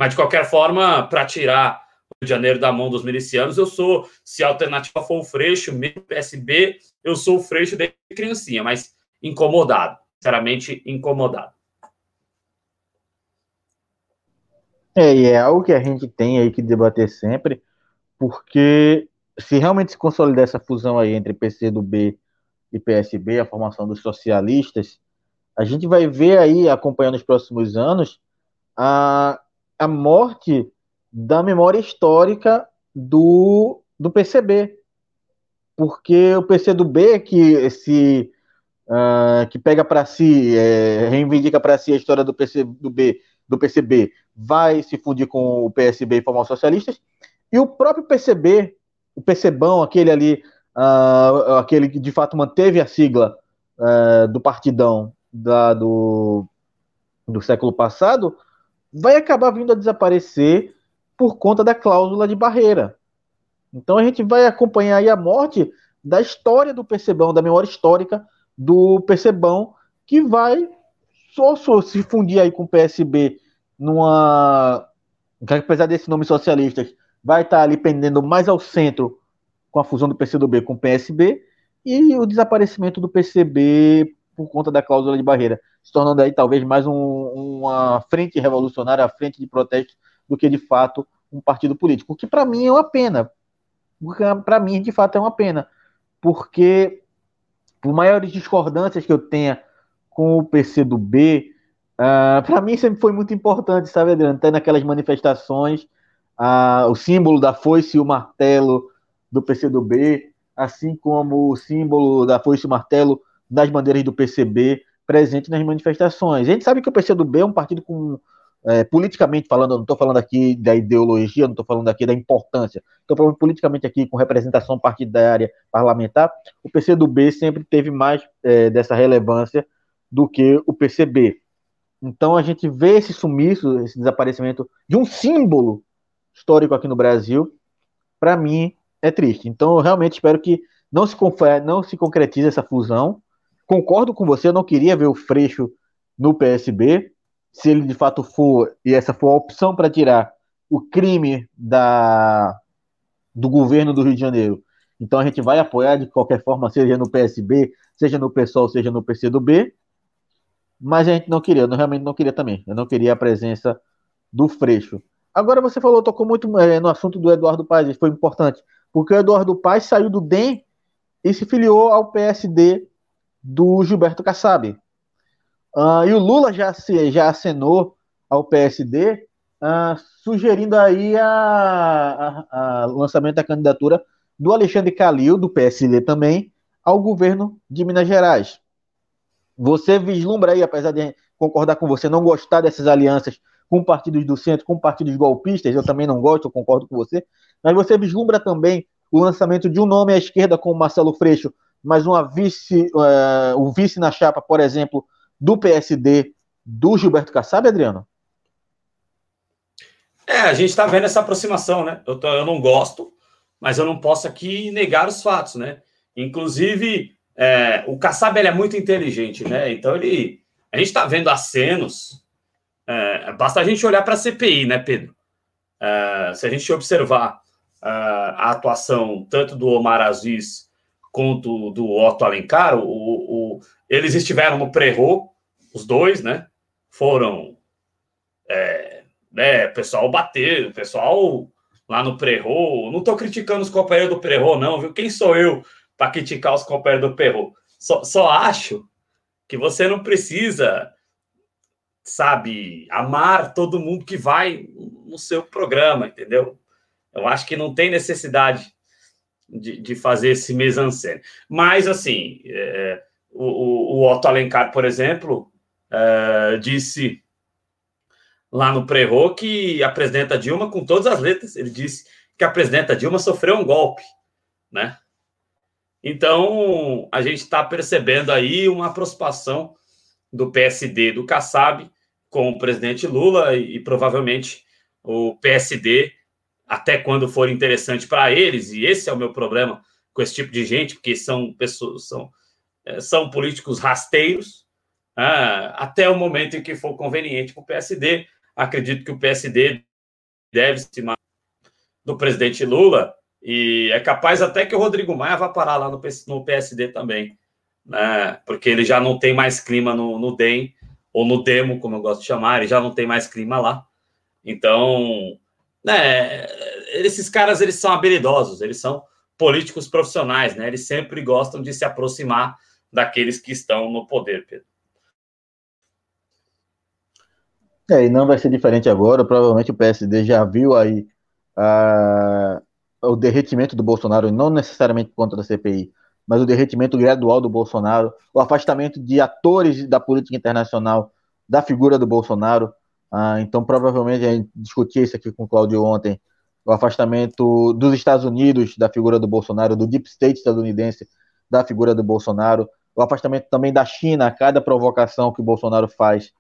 Mas, de qualquer forma, para tirar o Rio de Janeiro da mão dos milicianos, eu sou, se a alternativa for o Freixo, mesmo PSB, eu sou o Freixo de criancinha, mas incomodado, sinceramente incomodado. É, e é algo que a gente tem aí que debater sempre, porque se realmente se consolidar essa fusão aí entre PCdoB e PSB, a formação dos socialistas, a gente vai ver aí, acompanhando os próximos anos, a, a morte da memória histórica do, do PCB. Porque o PCdoB que se uh, que pega para si, é, reivindica para si a história do PCdoB do PCB vai se fundir com o PSB e formar os socialistas, e o próprio PCB, o PCBão, aquele ali, uh, aquele que de fato manteve a sigla uh, do partidão da, do, do século passado, vai acabar vindo a desaparecer por conta da cláusula de barreira. Então a gente vai acompanhar a morte da história do PCBão, da memória histórica do PCBão, que vai só, só se fundir aí com o PSB numa. Apesar desse nome socialistas, vai estar ali pendendo mais ao centro com a fusão do PCdoB com o PSB e o desaparecimento do PCB por conta da cláusula de barreira, se tornando aí talvez mais um, uma frente revolucionária, a frente de protesto, do que de fato um partido político, o que para mim é uma pena. Para mim, de fato, é uma pena, porque por maiores discordâncias que eu tenha com o PCdoB, Uh, ah, para mim sempre foi muito importante, sabe, Adriano? Até naquelas manifestações, uh, o símbolo da foice e o martelo do PCdoB, assim como o símbolo da foice e o martelo das bandeiras do PCB presente nas manifestações. A gente sabe que o PCdoB é um partido com é, politicamente falando, eu não estou falando aqui da ideologia, não estou falando aqui da importância, estou falando politicamente aqui com representação partidária parlamentar, o PCdoB sempre teve mais é, dessa relevância do que o PCB. Então a gente vê esse sumiço, esse desaparecimento de um símbolo histórico aqui no Brasil, para mim é triste. Então eu realmente espero que não se, não se concretize essa fusão. Concordo com você, eu não queria ver o Freixo no PSB, se ele de fato for, e essa for a opção para tirar o crime da, do governo do Rio de Janeiro, então a gente vai apoiar de qualquer forma, seja no PSB, seja no PSOL, seja no PCdoB, mas a gente não queria, eu realmente não queria também, eu não queria a presença do Freixo. Agora você falou, tocou muito é, no assunto do Eduardo Paes, foi importante, porque o Eduardo Paes saiu do DEM e se filiou ao PSD do Gilberto Kassab. Uh, e o Lula já, se, já acenou ao PSD, uh, ah, sugerindo aí o lançamento da candidatura do Alexandre Calil, do PSD também, ao governo de Minas Gerais. Você vislumbra aí, apesar de concordar com você, não gostar dessas alianças com partidos do centro, com partidos golpistas, eu também não gosto, eu concordo com você, mas você vislumbra também o lançamento de um nome à esquerda com o Marcelo Freixo, mas uma vice, uh, o vice na chapa, por exemplo, do PSD do Gilberto Kassab, Adriano? É, a gente está vendo essa aproximação, né? Eu, tô, eu não gosto, mas eu não posso aqui negar os fatos, né? Inclusive, é, o Kassab é muito inteligente, né? Então ele, a gente está vendo acenos. É, basta a gente olhar para a CPI, né, Pedro? É, se a gente observar é, a atuação tanto do Omar Aziz quanto do Otto Alencar, o, o, eles estiveram no pré-rô, os dois, né? Foram. É, né, o pessoal bater, o pessoal lá no pré-rô. Não estou criticando os companheiros do pré-rô, não, viu? Quem sou eu para criticar os companheiros do pré-rô? Só, só acho que você não precisa, sabe, amar todo mundo que vai no seu programa, entendeu? Eu acho que não tem necessidade de, de fazer esse mise-en-scène. Mas, assim, é, o, o, Otto Alencar, por exemplo, uh, disse lá no pré que a presidenta Dilma, com todas as letras, ele disse que a presidenta Dilma sofreu um golpe, né? Então, a gente está percebendo aí uma aproximação do PSD, do Kassab, com o presidente Lula e, e provavelmente o PSD, até quando for interessante para eles, e esse é o meu problema com esse tipo de gente, porque são pessoas, são, eh, são políticos rasteiros, ah, até o momento em que for conveniente para o PSD. Acredito que o PSD deve se do presidente Lula e é capaz até que o Rodrigo Maia vá parar lá no, PSD também, né? porque ele já não tem mais clima no, no DEM, ou no Demo, como eu gosto de chamar, ele já não tem mais clima lá. Então, né, esses caras eles são habilidosos, eles são políticos profissionais, né? Eles sempre gostam de se aproximar daqueles que estão no poder, Pedro. É, e não vai ser diferente agora. Provavelmente o PSD já viu aí uh, o derretimento do Bolsonaro, não necessariamente por conta da CPI, mas o derretimento gradual do Bolsonaro, o afastamento de atores da política internacional da figura do Bolsonaro. Uh, então, provavelmente, a gente discutia isso aqui com o Cláudio ontem, o afastamento dos Estados Unidos da figura do Bolsonaro, do deep state estadunidense da figura do Bolsonaro, o afastamento também da China, a cada provocação que o Bolsonaro faz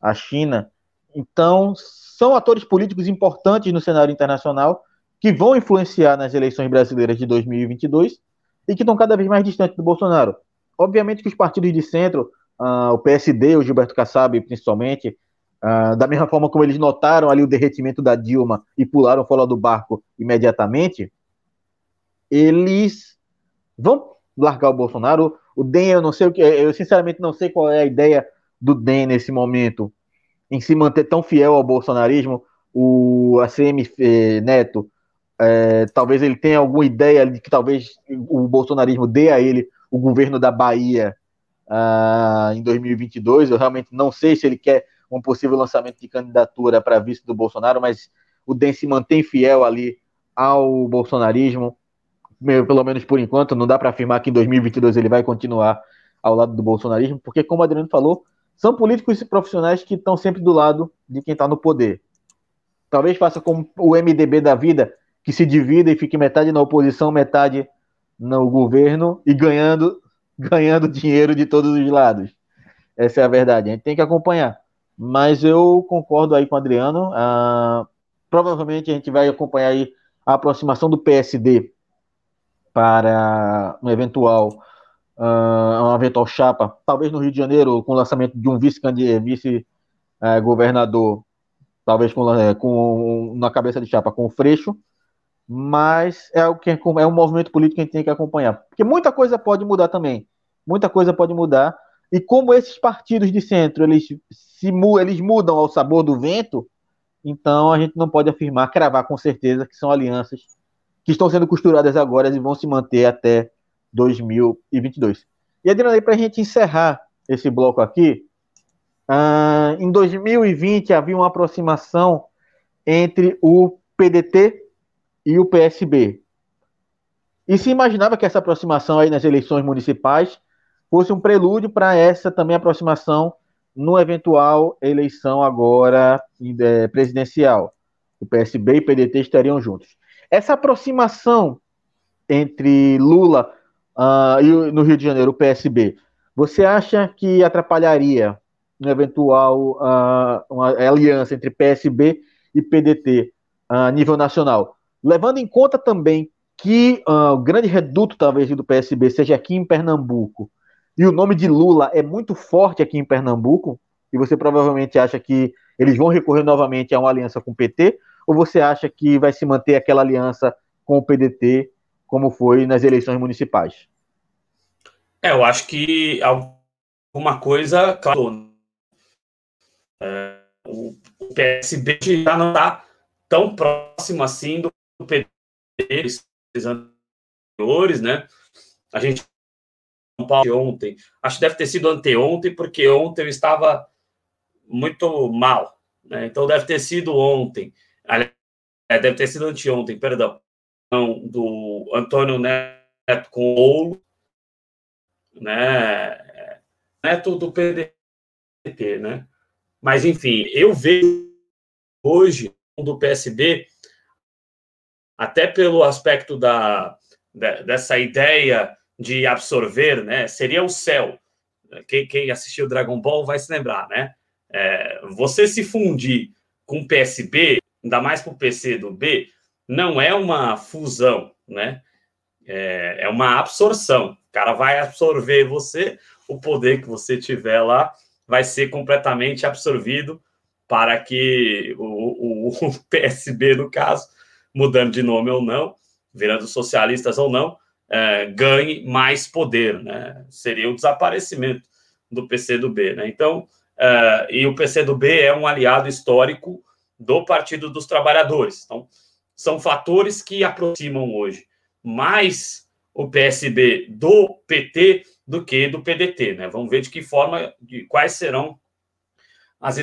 à China. Então, são atores políticos importantes no cenário internacional que vão influenciar nas eleições brasileiras de 2022 e que estão cada vez mais distantes do Bolsonaro. Obviamente que os partidos de centro, uh, o PSD, o Gilberto Kassab principalmente, uh, da mesma forma como eles notaram ali o derretimento da Dilma e pularam fora do barco imediatamente, eles vão largar o Bolsonaro. O DEM, eu não sei o que, eu sinceramente não sei qual é a ideia do DEM nesse momento em se manter tão fiel ao bolsonarismo, o ACM eh, Neto, é, talvez ele tenha alguma ideia de que talvez o bolsonarismo dê a ele o governo da Bahia uh, em 2022. Eu realmente não sei se ele quer um possível lançamento de candidatura para vice do Bolsonaro, mas o DEM se mantém fiel ali ao bolsonarismo, pelo menos por enquanto. Não dá para afirmar que em 2022 ele vai continuar ao lado do bolsonarismo, porque, como o Adriano falou, são políticos e profissionais que estão sempre do lado de quem está no poder. Talvez faça como o MDB da vida, que se divida e fique metade na oposição, metade no governo e ganhando, ganhando dinheiro de todos os lados. Essa é a verdade. A gente tem que acompanhar. Mas eu concordo aí com o Adriano. Ah, provavelmente a gente vai acompanhar aí a aproximação do PSD para um eventual uh, uma eventual chapa, talvez no Rio de Janeiro, com o lançamento de um vice-governador, vice, talvez com, eh, com, na cabeça de chapa com o Freixo, mas é o que é um movimento político que a gente tem que acompanhar, porque muita coisa pode mudar também, muita coisa pode mudar, e como esses partidos de centro eles se eles mudam ao sabor do vento, então a gente não pode afirmar, cravar com certeza que são alianças que estão sendo costuradas agora e vão se manter até 2022. E Adriano, para a gente encerrar esse bloco aqui, uh, em 2020 havia uma aproximação entre o PDT e o PSB. E se imaginava que essa aproximação aí nas eleições municipais fosse um prelúdio para essa também aproximação no eventual eleição agora é, presidencial. O PSB e o PDT estariam juntos. Essa aproximação entre Lula uh, e no Rio de Janeiro, o PSB, você acha que atrapalharia uma eventual uh, uma aliança entre PSB e PDT a uh, nível nacional? Levando em conta também que o grande reduto, talvez, do PSB seja aqui em Pernambuco, e o nome de Lula é muito forte aqui em Pernambuco, e você provavelmente acha que eles vão recorrer novamente a uma aliança com o PT, ou você acha que vai se manter aquela aliança com o PDT como foi nas eleições municipais? É, eu acho que alguma coisa, claro, é, o PSB já não está tão próximo assim do PT anteriores, né? A gente ontem, acho que deve ter sido anteontem, porque ontem eu estava muito mal, né? Então deve ter sido ontem, é, deve ter sido anteontem, perdão, do Antônio Neto com Ouro, né? Neto do PDT, né? Mas, enfim, eu vejo hoje do PSB, até pelo aspecto da, dessa ideia de absorver, né? Seria o céu. Quem, quem assistiu Dragon Ball vai se lembrar, né? É, você se fundir com o PSB, ainda mais com o PC do B, não é uma fusão, né? É, é uma absorção. O cara vai absorver você, o poder que você tiver lá vai ser completamente absorvido para que o, o, o PSB, no caso, mudando de nome ou não, virando socialistas ou não, é, ganhe mais poder, né? Seria o desaparecimento do PCdoB, né? Então, é, e o PCdoB é um aliado histórico do Partido dos Trabalhadores. Então, são fatores que aproximam hoje mais o PSB do PT do que do PDT, né? Vamos ver de que forma, de quais serão as,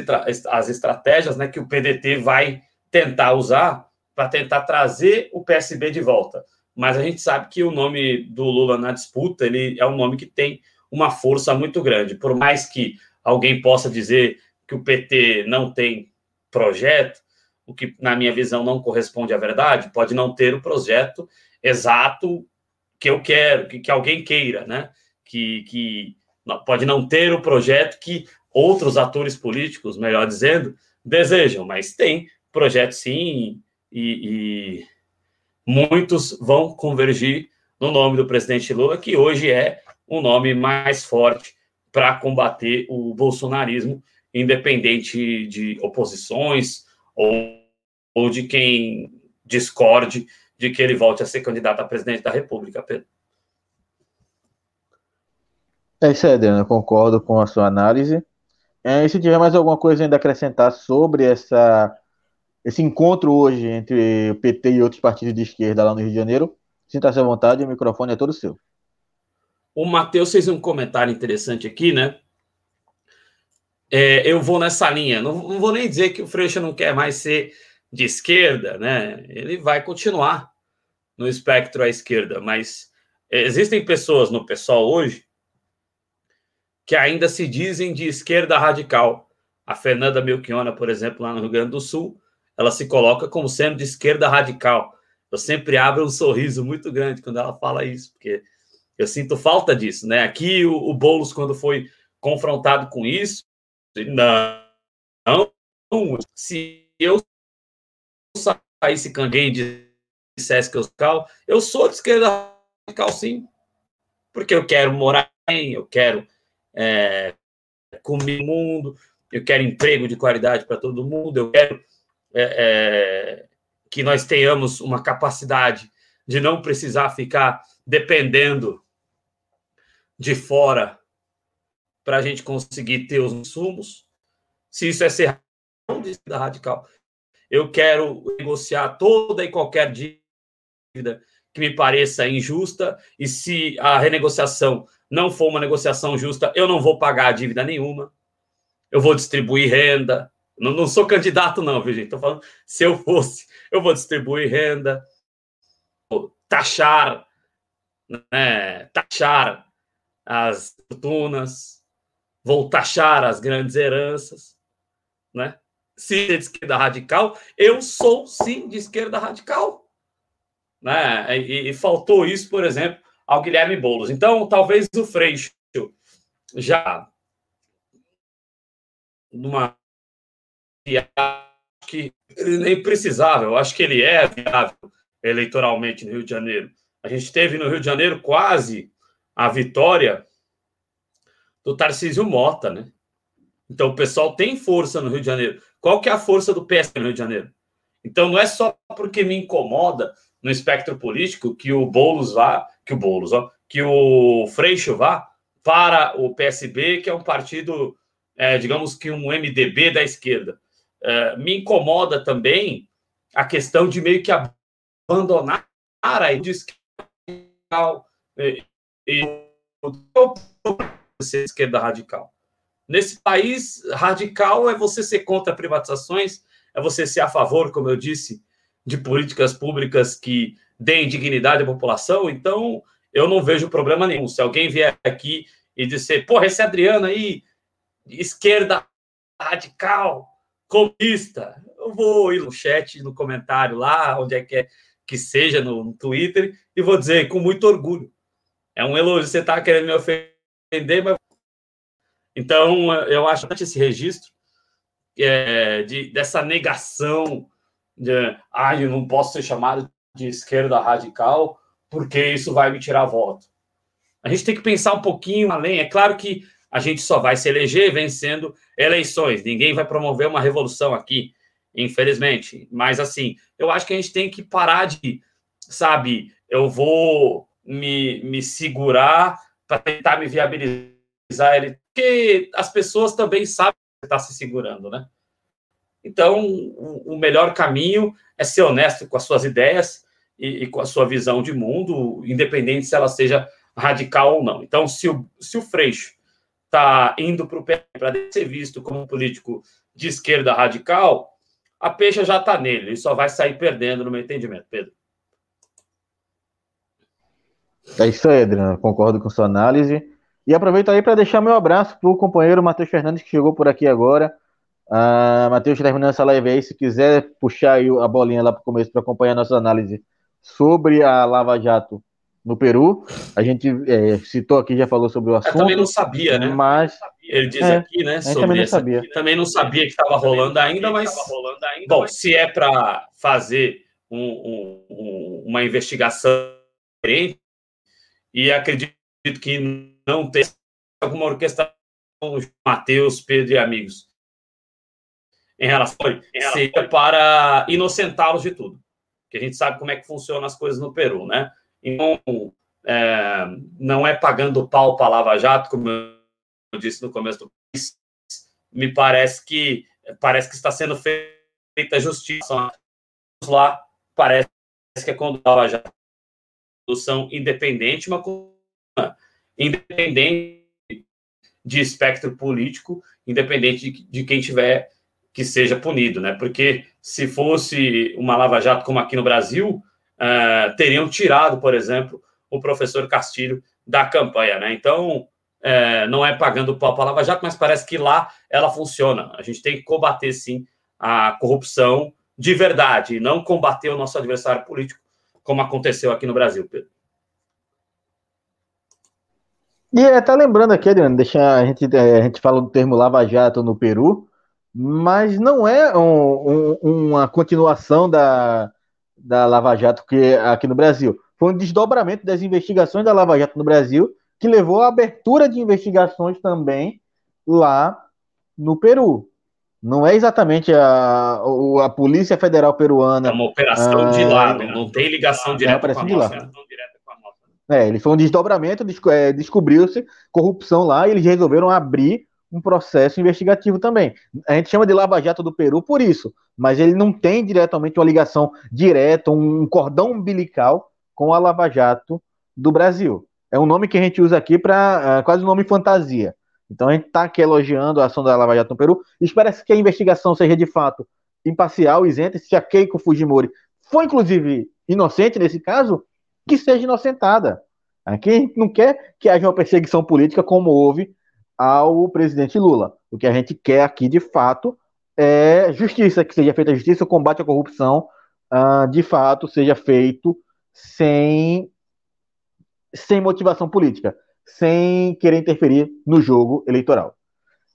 as estratégias né, que o PDT vai tentar usar para tentar trazer o PSB de volta. Mas a gente sabe que o nome do Lula na disputa ele é um nome que tem uma força muito grande. Por mais que alguém possa dizer que o PT não tem projeto, o que, na minha visão, não corresponde à verdade, pode não ter o projeto exato que eu quero, que, que alguém queira, né? Que, que pode não ter o projeto que outros atores políticos, melhor dizendo, desejam, mas tem projeto sim, e, e muitos vão convergir no nome do presidente Lula, que hoje é o nome mais forte para combater o bolsonarismo, independente de oposições ou, ou de quem discorde de que ele volte a ser candidato a presidente da República, Pedro. É isso aí, Adriano, concordo com a sua análise. É, e se tiver mais alguma coisa ainda a acrescentar sobre essa, esse encontro hoje entre o PT e outros partidos de esquerda lá no Rio de Janeiro, sinta-se à vontade, o microfone é todo seu. O Matheus fez um comentário interessante aqui, né? É, eu vou nessa linha. Não, não, vou nem dizer que o Freixo não quer mais ser de esquerda, né? Ele vai continuar no espectro à esquerda, mas existem pessoas no pessoal hoje que ainda se dizem de esquerda radical. A Fernanda Melchiona, por exemplo, lá no Rio Grande do Sul, ela se coloca como sendo de esquerda radical. Eu sempre abro um sorriso muito grande quando ela fala isso, porque eu sinto falta disso, né? Aqui o, o Boulos, quando foi confrontado com isso, não, não se eu saísse com alguém e dissesse que eu sou eu sou de esquerda radical, sim, porque eu quero morar bem, eu quero é, comer o mundo, eu quero emprego de qualidade para todo mundo, eu quero é, é, que nós tenhamos uma capacidade de não precisar ficar dependendo de fora para a gente conseguir ter os insumos. Se isso é ser radical, eu quero negociar toda e qualquer dívida que me pareça injusta, e se a renegociação não for uma negociação justa, eu não vou pagar dívida nenhuma, eu vou distribuir renda. Não, não sou candidato, não, viu, gente? Estou falando, se eu fosse, eu vou distribuir renda, vou taxar, né, taxar as fortunas, vou taxar as grandes heranças, né? Se é de esquerda radical, eu sou sim de esquerda radical. Né? E, e, faltou isso, por exemplo, ao Guilherme Boulos. Então, talvez o Freixo já numa que ele nem precisava, eu acho que ele é viável eleitoralmente no Rio de Janeiro. A gente teve no Rio de Janeiro quase a vitória do Tarcísio Mota, né? Então o pessoal tem força no Rio de Janeiro. Qual que é a força do PS no Rio de Janeiro? Então não é só porque me incomoda no espectro político que o Boulos vá, que o Boulos, ó, que o Freixo vá para o PSB, que é um partido, é, digamos que um MDB da esquerda. É, me incomoda também a questão de meio que abandonar a e, e esquerda radical. Nesse país, radical é você ser contra privatizações, é você ser a favor, como eu disse, de políticas públicas que deem dignidade à população. Então, eu não vejo problema nenhum. Se alguém vier aqui e disser, porra, esse Adriano aí, esquerda radical, comunista, eu vou ir no chat, no comentário lá, onde é que é que seja, no, no Twitter, e vou dizer com muito orgulho. É um elogio. Você está querendo me ofender, mas. Então, eu acho que esse registro é, de, dessa negação de, ah, eu não posso ser chamado de esquerda radical porque isso vai me tirar voto. A gente tem que pensar um pouquinho além. É claro que a gente só vai se eleger vencendo eleições. Ninguém vai promover uma revolução aqui, infelizmente. Mas, assim, eu acho que a gente tem que parar de, sabe, eu vou me, me segurar para tentar me viabilizar ele. Porque as pessoas também sabem que está se segurando, né? Então, o, o, melhor caminho é ser honesto com as suas ideias e, e com a sua visão de mundo, independente se ela seja radical ou não. Então, se o, se o Freixo está indo para o pé para ser visto como um político de esquerda radical, a peixe já está nele, ele só vai sair perdendo no meu entendimento, Pedro. É isso aí, Adriano. Concordo com sua análise. E aproveito aí para deixar meu abraço para o companheiro Matheus Fernandes, que chegou por aqui agora. Uh, Matheus, terminando essa live aí, se quiser puxar aí a bolinha lá para o começo para acompanhar nossa análise sobre a Lava Jato no Peru. A gente é, citou aqui, já falou sobre o assunto. Eu também não sabia, né? Mas ele diz é, aqui, né? Sobre também não essa... sabia. Também não sabia que estava rolando ainda, mas rolando ainda, bom, mas... se é para fazer um, um, um, uma investigação diferente, e acredito que não tem alguma orquestração Mateus, Pedro e amigos em relação, em relação seja para inocentá-los de tudo. Que a gente sabe como é que funcionam as coisas no Peru, né? Então, é, não é pagando pau para Lava Jato, como eu disse no começo do me parece que parece que está sendo feita justiça lá, parece que é quando Lava Jato solução independente, uma independente de espectro político, independente de, de, quem tiver que seja punido, né? Porque se fosse uma lava-jato como aqui no Brasil, uh, teriam tirado, por exemplo, o professor Castilho da campanha, né? Então, é, não é pagando pau para Lava Jato, mas parece que lá ela funciona. A gente tem que combater, sim, a corrupção de verdade, e não combater o nosso adversário político, como aconteceu aqui no Brasil, Pedro. E é, tá lembrando aqui, Adriano, deixa a gente, é, a gente fala do termo Lava Jato no Peru, mas não é um, um, uma continuação da, da Lava Jato que aqui no Brasil. Foi um desdobramento das investigações da Lava Jato no Brasil que levou à abertura de investigações também lá no Peru. Não é exatamente a, a Polícia Federal Peruana. É uma operação de lá, não, não tem ligação direta é com a de nossa. Lá. É, ele foi um desdobramento, é, descobriu-se corrupção lá e eles resolveram abrir um processo investigativo também. A gente chama de Lava Jato do Peru por isso, mas ele não tem diretamente uma ligação direta, um cordão umbilical com a Lava Jato do Brasil. É um nome que a gente usa aqui para é, quase um nome fantasia. Então a gente está aqui elogiando a ação da Lava Jato no Peru. Espera que a investigação seja de fato imparcial, isenta. Se a Keiko Fujimori foi inclusive inocente nesse caso, que seja inocentada. Aqui a gente não quer que haja uma perseguição política como houve ao presidente Lula. O que a gente quer aqui, de fato, é justiça, que seja feita justiça, o combate à corrupção, uh, de fato, seja feito sem, sem motivação política, sem querer interferir no jogo eleitoral.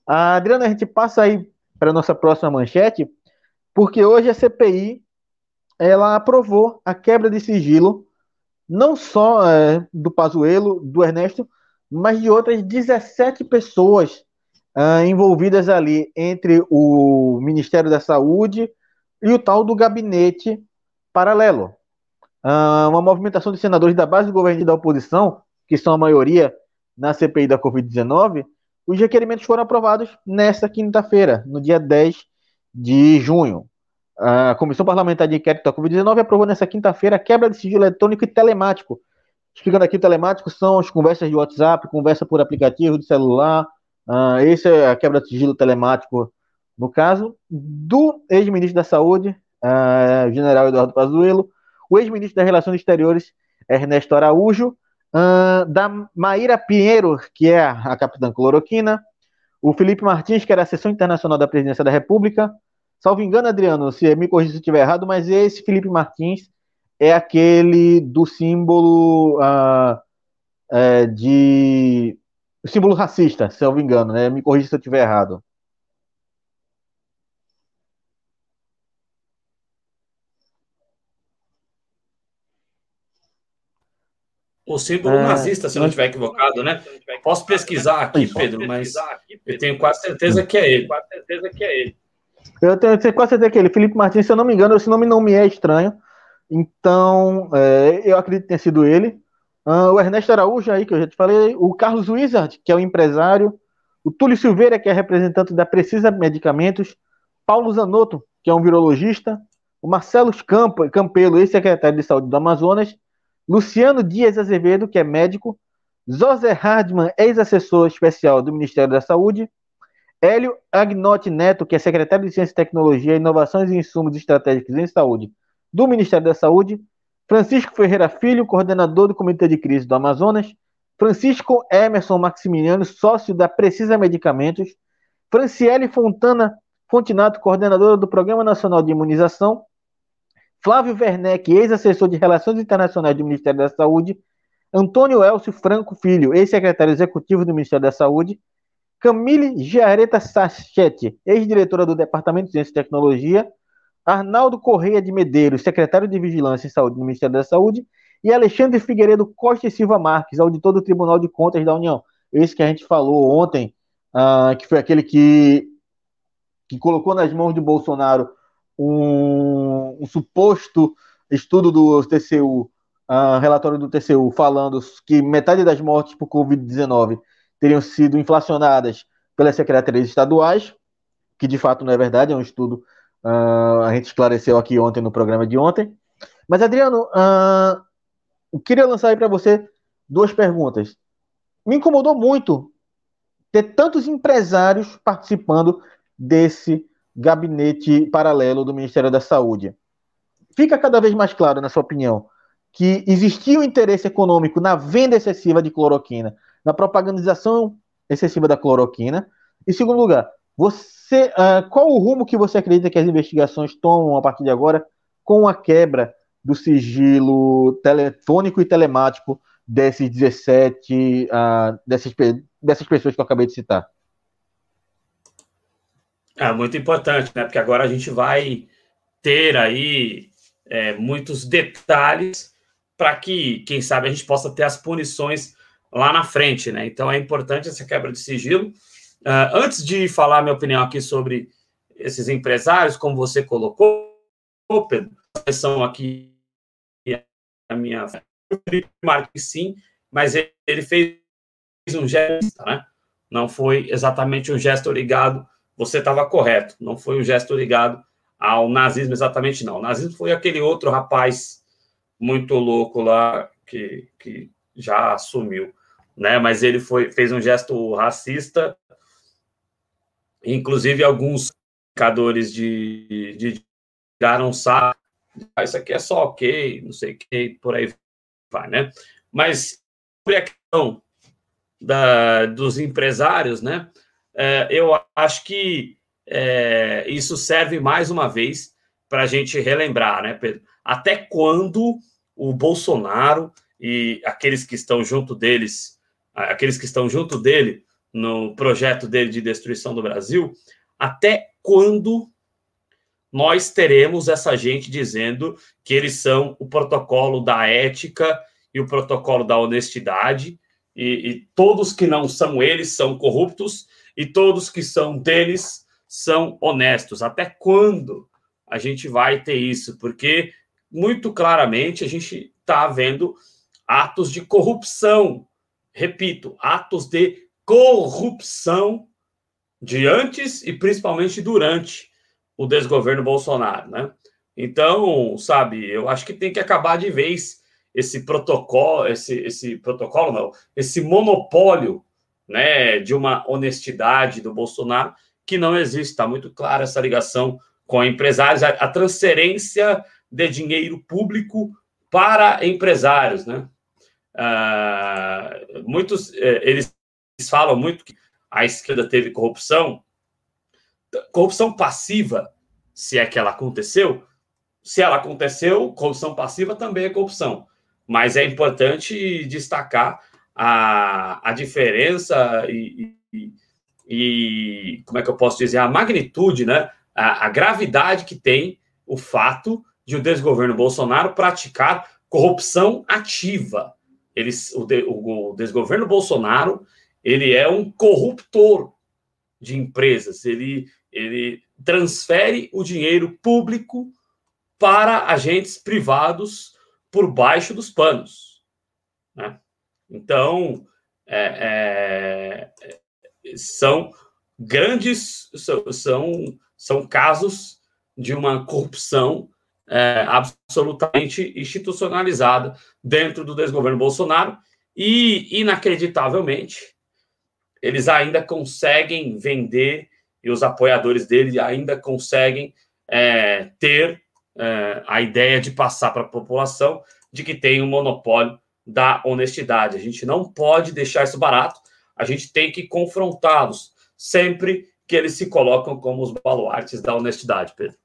Uh, Adriana, a gente passa aí para a nossa próxima manchete, porque hoje a CPI ela aprovou a quebra de sigilo não só é, do Pazuello, do Ernesto, mas de outras 17 pessoas uh, envolvidas ali entre o Ministério da Saúde e o tal do gabinete paralelo. Uh, uma movimentação de senadores da base do governo e da oposição, que são a maioria na CPI da Covid-19, os requerimentos foram aprovados nesta quinta-feira, no dia 10 de junho. A Comissão Parlamentar de Inquérito da Covid-19 aprovou nessa quinta-feira a quebra de sigilo eletrônico e telemático. Explicando aqui, telemático são as conversas de WhatsApp, conversa por aplicativo de celular. Uh, esse é a quebra de sigilo telemático, no caso, do ex-ministro da Saúde, uh, general Eduardo Pazuello, o ex-ministro das Relações Exteriores, Ernesto Araújo, uh, da Maíra Pinheiro, que é a capitã cloroquina, o Felipe Martins, que era assessor internacional da Presidência da República, Salvo engano, Adriano, se me corrija se estiver errado, mas esse Felipe Martins é aquele do símbolo uh, é, de. Símbolo racista, se eu me engano, né? Me corrija se eu estiver errado. O símbolo é, nazista, se eu não estiver equivocado, né? Posso pesquisar aqui, Pedro, mas eu tenho quase certeza que é ele. Quase certeza que é ele. Eu tenho quase certeza que ele, Felipe Martins, se eu não me engano, esse nome não me é estranho. Então, é, eu acredito que tenha sido ele. Uh, o Ernesto Araújo aí, que eu já te falei. O Carlos Wizard, que é o empresário. O Túlio Silveira, que é representante da Precisa Medicamentos. Paulo Zanotto, que é um virologista. O Marcelo Campo, Campelo, ex-secretário de Saúde do Amazonas. Luciano Dias Azevedo, que é médico. José Hardman, ex-assessor especial do Ministério da Saúde. Hélio Agnotti Neto, que é secretário de Ciência Tecnologia, Inovações e Insumos Estratégicos em Saúde do Ministério da Saúde, Francisco Ferreira Filho, coordenador do Comitê de Crise do Amazonas, Francisco Emerson Maximiliano, sócio da Precisa Medicamentos, Franciele Fontana Fontinato, coordenadora do Programa Nacional de Imunização, Flávio Werneck, ex-assessor de Relações Internacionais do Ministério da Saúde, Antônio Elcio Franco Filho, ex-secretário executivo do Ministério da Saúde, Camille Giareta Sachete, ex-diretora do Departamento de Ciência e Tecnologia, Arnaldo Correia de Medeiros, secretário de Vigilância e Saúde no Ministério da Saúde, e Alexandre Figueiredo Costa e Silva Marques, auditor do Tribunal de Contas da União. Esse que a gente falou ontem, uh, que foi aquele que, que colocou nas mãos de Bolsonaro um, um suposto estudo do TCU, uh, ah, relatório do TCU, falando que metade das mortes por Covid-19 teriam sido inflacionadas pelas secretarias estaduais, que de fato não é verdade, é um estudo, uh, a gente esclareceu aqui ontem no programa de ontem. Mas, Adriano, uh, eu queria lançar aí para você duas perguntas. Me incomodou muito ter tantos empresários participando desse gabinete paralelo do Ministério da Saúde. Fica cada vez mais claro, na sua opinião, que existia um interesse econômico na venda excessiva de cloroquina na propagandização excessiva da cloroquina. Em segundo lugar, você, uh, qual o rumo que você acredita que as investigações tomam a partir de agora com a quebra do sigilo telefônico e telemático desses 17, uh, ah, dessas, dessas pessoas que eu acabei de citar? É muito importante, né? Porque agora a gente vai ter aí é, muitos detalhes para que, quem sabe, a gente possa ter as punições lá na frente, né? Então é importante essa quebra de sigilo. Uh, antes de falar minha opinião aqui sobre esses empresários, como você colocou, Pedro, são aqui a minha marca sim, mas ele fez um gesto, né? Não foi exatamente um gesto ligado. Você estava correto, não foi um gesto ligado ao nazismo exatamente não. O nazismo foi aquele outro rapaz muito louco lá que, que já assumiu, né? Mas ele foi fez um gesto racista, inclusive alguns indicadores de, de tiraram saco. Ah, isso aqui é só ok, não sei o que, por aí vai, né? Mas sobre a questão da, dos empresários, né? É, eu acho que é, isso serve mais uma vez para a gente relembrar, né, Pedro? Até quando o Bolsonaro e aqueles que estão junto deles, aqueles que estão junto dele no projeto dele de destruição do Brasil, até quando nós teremos essa gente dizendo que eles são o protocolo da ética e o protocolo da honestidade, e, e todos que não são eles são corruptos, e todos que são deles são honestos. Até quando a gente vai ter isso? Porque muito claramente a gente está vendo atos de corrupção. Repito, atos de corrupção de antes e principalmente durante o desgoverno Bolsonaro, né? Então, sabe, eu acho que tem que acabar de vez esse protocolo, esse, esse protocolo não, esse monopólio, né, de uma honestidade do Bolsonaro que não existe. Está muito clara essa ligação com empresários, a, a transferência de dinheiro público para empresários, né? Uh, muitos eh, eles falam muito que a esquerda teve corrupção, corrupção passiva, se é que ela aconteceu. Se ela aconteceu, corrupção passiva também é corrupção. Mas é importante destacar a, a diferença e, e e como é que eu posso dizer, a magnitude, né, a, a gravidade que tem o fato de o desgoverno Bolsonaro praticar corrupção ativa. Eles, o, de, o, desgoverno Bolsonaro ele é um corruptor de empresas. Ele, ele transfere o dinheiro público para agentes privados por baixo dos panos. Né? Então, é, é, são grandes, são, são casos de uma corrupção é, absolutamente institucionalizada dentro do desgoverno Bolsonaro e, inacreditavelmente, eles ainda conseguem vender e os apoiadores dele ainda conseguem é, ter é, a ideia de passar para a população de que tem um monopólio da honestidade. A gente não pode deixar isso barato, a gente tem que confrontá-los sempre que eles se colocam como os baluartes da honestidade, Pedro.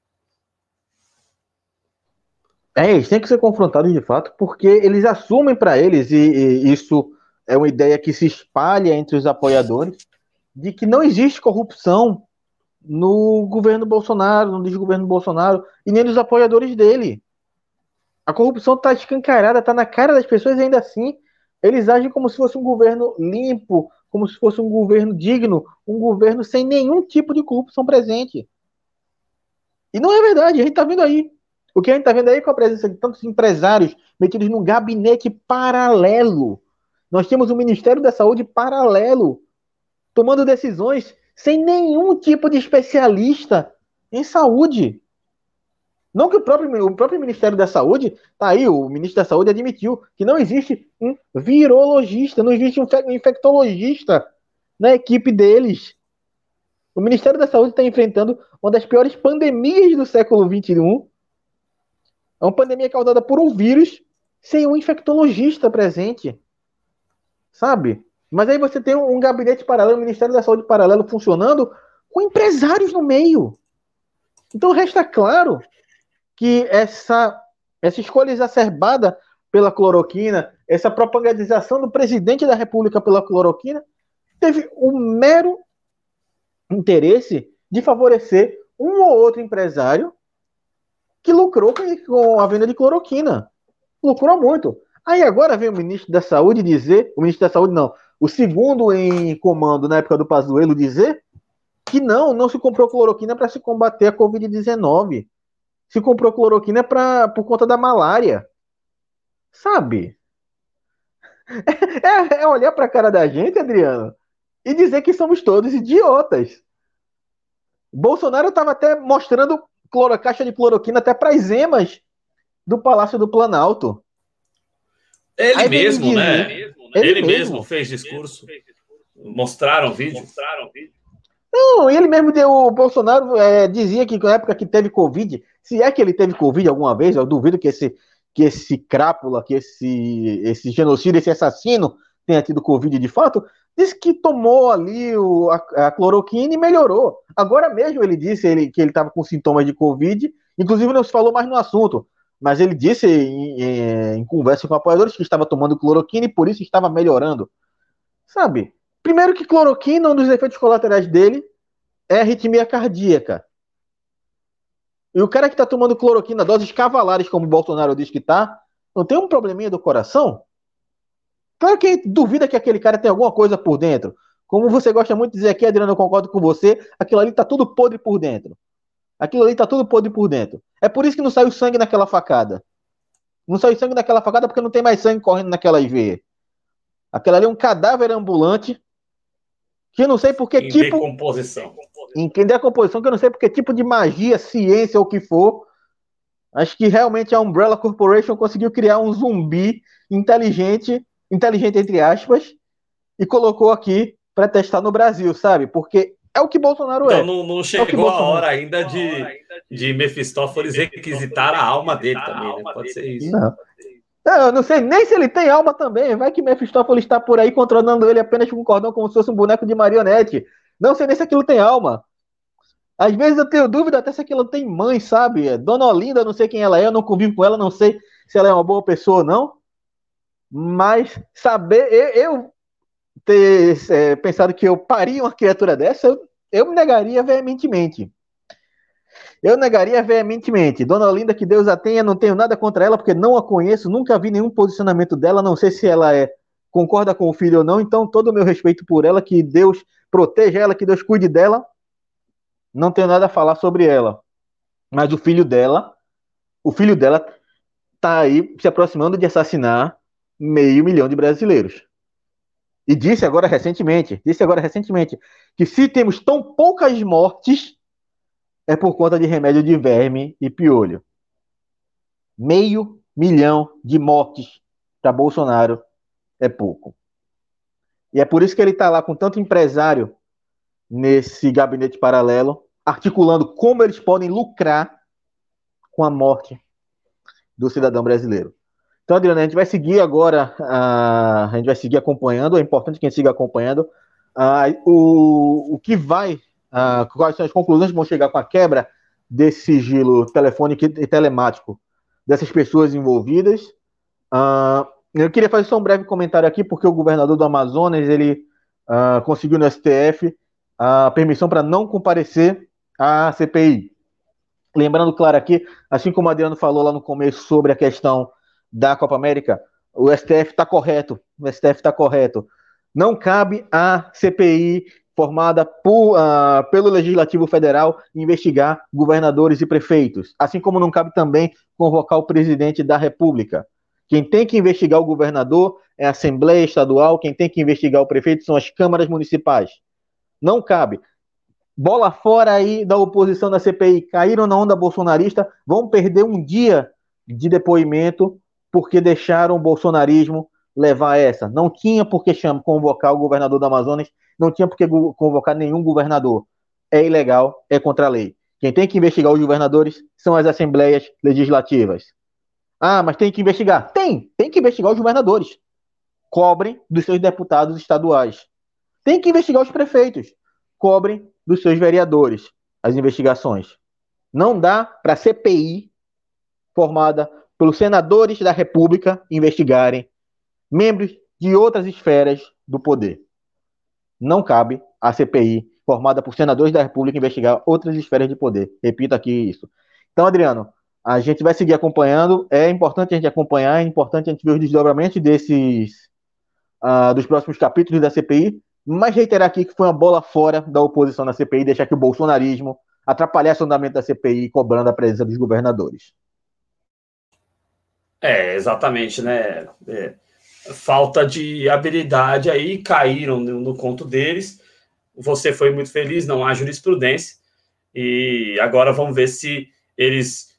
É, eles têm que ser confrontados de fato, porque eles assumem para eles, e, e, isso é uma ideia que se espalha entre os apoiadores, de que não existe corrupção no governo Bolsonaro, no desgoverno Bolsonaro, e nem nos apoiadores dele. A corrupção está escancarada, está na cara das pessoas, e ainda assim eles agem como se fosse um governo limpo, como se fosse um governo digno, um governo sem nenhum tipo de corrupção presente. E não é verdade, a gente está vendo aí. O que a gente está vendo aí com a presença de tantos empresários metidos num gabinete paralelo. Nós temos um Ministério da Saúde paralelo, tomando decisões sem nenhum tipo de especialista em saúde. Não que o próprio, o próprio Ministério da Saúde, tá aí, o ministro da Saúde admitiu que não existe um virologista, não existe um infectologista na equipe deles. O Ministério da Saúde está enfrentando uma das piores pandemias do século XXI. É uma pandemia causada por um vírus sem um infectologista presente. Sabe? Mas aí você tem um, gabinete paralelo, Ministério da Saúde paralelo funcionando com empresários no meio. Então resta claro que essa, essa escolha exacerbada pela cloroquina, essa propagandização do presidente da República pela cloroquina, teve o mero interesse de favorecer um ou outro empresário que lucrou com a venda de cloroquina. Lucrou muito. Aí agora vem o ministro da Saúde dizer, o ministro da Saúde não, o segundo em comando na época do Pazuello dizer que não, não se comprou cloroquina para se combater a Covid-19. Se comprou cloroquina pra, por conta da malária. Sabe? É, é olhar para a cara da gente, Adriano, e dizer que somos todos idiotas. Bolsonaro estava até mostrando cloro, caixa de cloroquina até para as emas do Palácio do Planalto. Ele Aí mesmo, né? Ele, ele mesmo. mesmo fez discurso. Mostraram vídeo. Mostraram vídeo. Não, ele mesmo deu. O Bolsonaro é, dizia que na época que teve Covid, se é que ele teve Covid alguma vez, eu duvido que esse que esse crápula, que esse, esse genocídio, esse assassino tenha tido Covid de fato, disse que tomou ali o, a, a, cloroquina e melhorou. Agora mesmo ele disse ele, que ele estava com sintomas de Covid, inclusive não se falou mais no assunto, mas ele disse em, em, em conversa com apoiadores que estava tomando cloroquina e por isso estava melhorando. Sabe? Primeiro que cloroquina, um dos efeitos colaterais dele é arritmia cardíaca. E o cara que está tomando cloroquina, doses cavalares, como o Bolsonaro diz que tá, não tem um probleminha do coração? Claro que duvida que aquele cara tem alguma coisa por dentro. Como você gosta muito de dizer aqui, Adriano, eu concordo com você, aquilo ali tá tudo podre por dentro. Aquilo ali tá tudo podre por dentro. É por isso que não saiu sangue naquela facada. Não saiu sangue naquela facada porque não tem mais sangue correndo naquela IV. Aquela ali é um cadáver ambulante que eu não sei por que tipo. Decomposição. Em decomposição, que eu não sei por que tipo de magia, ciência ou o que for. Acho que realmente a Umbrella Corporation conseguiu criar um zumbi inteligente, inteligente entre aspas, e colocou aqui para testar no Brasil, sabe? Porque é o que Bolsonaro então, é. Não, não chegou é a hora ainda de, de Mephistófeles requisitar a alma dele também, né? Pode ser isso. Não. Eu não sei nem se ele tem alma também. Vai que Mephistófeles está por aí controlando ele apenas com um cordão como se fosse um boneco de marionete. Não sei nem se aquilo tem alma. Às vezes eu tenho dúvida até se aquilo tem mãe, sabe? Dona Olinda, não sei quem ela é, eu não convivo com ela, não sei se ela é uma boa pessoa ou não. Mas saber, eu, eu ter é, pensado que eu paria uma criatura dessa, eu, eu me negaria veementemente. Eu negaria veementemente. Dona Olinda, que Deus a tenha, não tenho nada contra ela, porque não a conheço, nunca vi nenhum posicionamento dela, não sei se ela é concorda com o filho ou não, então todo o meu respeito por ela, que Deus proteja ela, que Deus cuide dela. Não tenho nada a falar sobre ela. Mas o filho dela, o filho dela tá aí se aproximando de assassinar meio milhão de brasileiros. E disse agora recentemente, disse agora recentemente, que se temos tão poucas mortes, é por conta de remédio de verme e piolho. Meio milhão de mortes para Bolsonaro é pouco. E é por isso que ele está lá com tanto empresário nesse gabinete paralelo, articulando como eles podem lucrar com a morte do cidadão brasileiro. Então, Adriana, a gente vai seguir agora, uh, a gente vai seguir acompanhando, é importante que a gente siga acompanhando uh, o, o que vai uh, quais são as conclusões que vão chegar com a quebra desse sigilo telefônico e telemático dessas pessoas envolvidas. Eu queria fazer só um breve comentário aqui, porque o governador do Amazonas ele conseguiu no STF a permissão para não comparecer à CPI. Lembrando, claro, aqui, assim como o Adriano falou lá no começo sobre a questão da Copa América, o STF está correto. O STF está correto. Não cabe à CPI formada por, uh, pelo Legislativo Federal investigar governadores e prefeitos, assim como não cabe também convocar o presidente da República. Quem tem que investigar o governador é a Assembleia Estadual, quem tem que investigar o prefeito são as câmaras municipais. Não cabe. Bola fora aí da oposição da CPI, caíram na onda bolsonarista, vão perder um dia de depoimento porque deixaram o bolsonarismo levar essa. Não tinha por que convocar o governador do Amazonas não tinha por que convocar nenhum governador. É ilegal, é contra a lei. Quem tem que investigar os governadores são as assembleias legislativas. Ah, mas tem que investigar. Tem, tem que investigar os governadores. cobrem dos seus deputados estaduais. Tem que investigar os prefeitos, cobrem dos seus vereadores as investigações. Não dá para CPI, formada pelos senadores da República, investigarem membros de outras esferas do poder. Não cabe à CPI, formada por senadores da República, investigar outras esferas de poder. Repito aqui isso. Então, Adriano, a gente vai seguir acompanhando. É importante a gente acompanhar, é importante a gente ver os desdobramentos desses uh, dos próximos capítulos da CPI, mas reiterar aqui que foi uma bola fora da oposição na CPI, deixar que o bolsonarismo atrapalhasse o andamento da CPI, cobrando a presença dos governadores. É, exatamente, né? É, falta de habilidade aí, caíram no, no conto deles. Você foi muito feliz, não há jurisprudência. E agora vamos ver se eles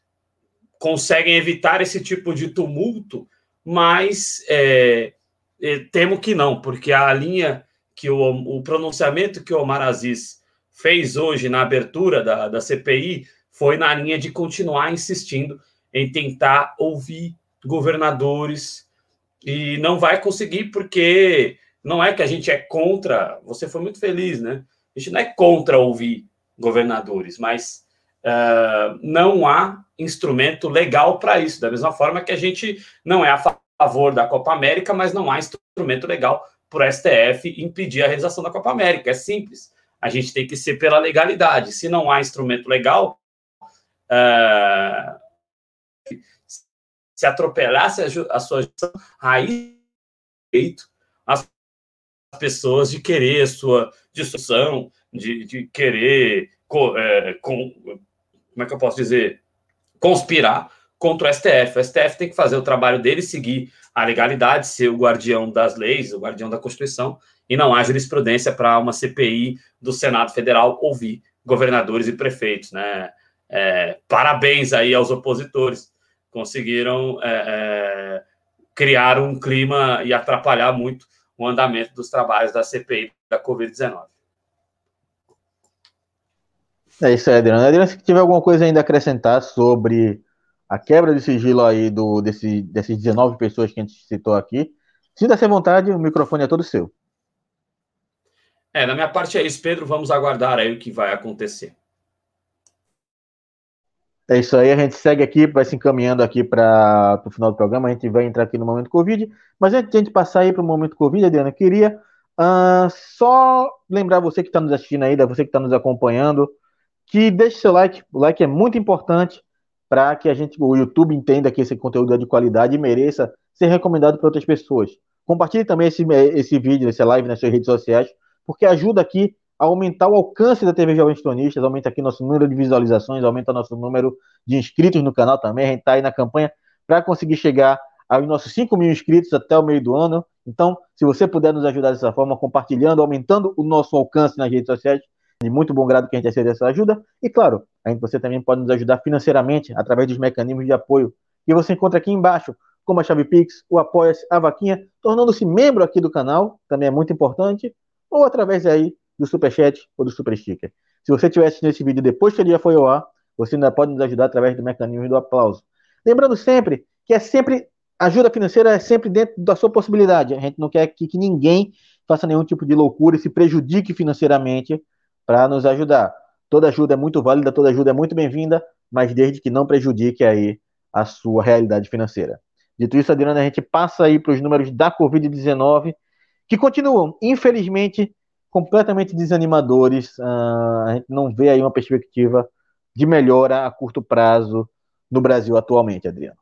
conseguem evitar esse tipo de tumulto, mas é, é, temo que não, porque a linha que o, o pronunciamento que o Omar Aziz fez hoje na abertura da, da CPI foi na linha de continuar insistindo em tentar ouvir governadores e não vai conseguir porque não é que a gente é contra, você foi muito feliz, né? A gente não é contra ouvir governadores, mas uh, não há instrumento legal para isso. Da mesma forma que a gente não é a favor da Copa América, mas não há instrumento legal para o STF impedir a realização da Copa América. É simples. A gente tem que ser pela legalidade. Se não há instrumento legal, uh, se atropelasse a, a sua gestão, aí as pessoas de querer sua discussão, de, de querer, é, com, como é que eu posso dizer, conspirar contra o STF. O STF tem que fazer o trabalho dele, seguir a legalidade, ser o guardião das leis, o guardião da Constituição, e não há jurisprudência para uma CPI do Senado Federal ouvir governadores e prefeitos, né? É, parabéns aí aos opositores, conseguiram é, é, criar um clima e atrapalhar muito o andamento dos trabalhos da CPI da Covid-19. É isso aí, Adriano. Adriano, se tiver alguma coisa ainda a acrescentar sobre a quebra de sigilo aí do, desse, dessas 19 pessoas que a gente citou aqui, sinta-se à vontade, o microfone é todo seu. É, na minha parte é isso, Pedro. Vamos aguardar aí o que vai acontecer. É isso aí, a gente segue aqui, vai se encaminhando aqui para o final do programa, a gente vai entrar aqui no momento Covid, mas antes de a gente passar aí para o momento Covid, Adriana, queria uh, só lembrar você que está nos assistindo aí, você que está nos acompanhando, que deixe seu like, o like é muito importante para que a gente, o YouTube entenda que esse conteúdo é de qualidade e mereça ser recomendado para outras pessoas. Compartilhe também esse, esse vídeo, essa live nas suas redes sociais, porque ajuda aqui aumentar o alcance da TV Jovens Cronistas, aumenta aqui nosso número de visualizações, aumenta nosso número de inscritos no canal também. A gente está aí na campanha para conseguir chegar aos nossos 5 mil inscritos até o meio do ano. Então, se você puder nos ajudar dessa forma, compartilhando, aumentando o nosso alcance nas redes sociais, de muito bom grado que a gente recebe essa ajuda. E claro, a gente, você também pode nos ajudar financeiramente através dos mecanismos de apoio que você encontra aqui embaixo, como a Chave Pix, o Apoia-se, a Vaquinha, tornando-se membro aqui do canal, também é muito importante, ou através aí do Superchat ou do Super Sticker. Se você assistindo esse vídeo depois que ele já foi ao ar, você ainda pode nos ajudar através do mecanismo do aplauso. Lembrando sempre que é sempre ajuda financeira é sempre dentro da sua possibilidade. A gente não quer que, que ninguém faça nenhum tipo de loucura e se prejudique financeiramente para nos ajudar. Toda ajuda é muito válida, toda ajuda é muito bem-vinda, mas desde que não prejudique aí a sua realidade financeira. Dito isso, Adriana, a gente passa aí para os números da Covid-19, que continuam, infelizmente, completamente desanimadores. Uh, a gente não vê aí uma perspectiva de melhora a curto prazo no Brasil atualmente, Adriano.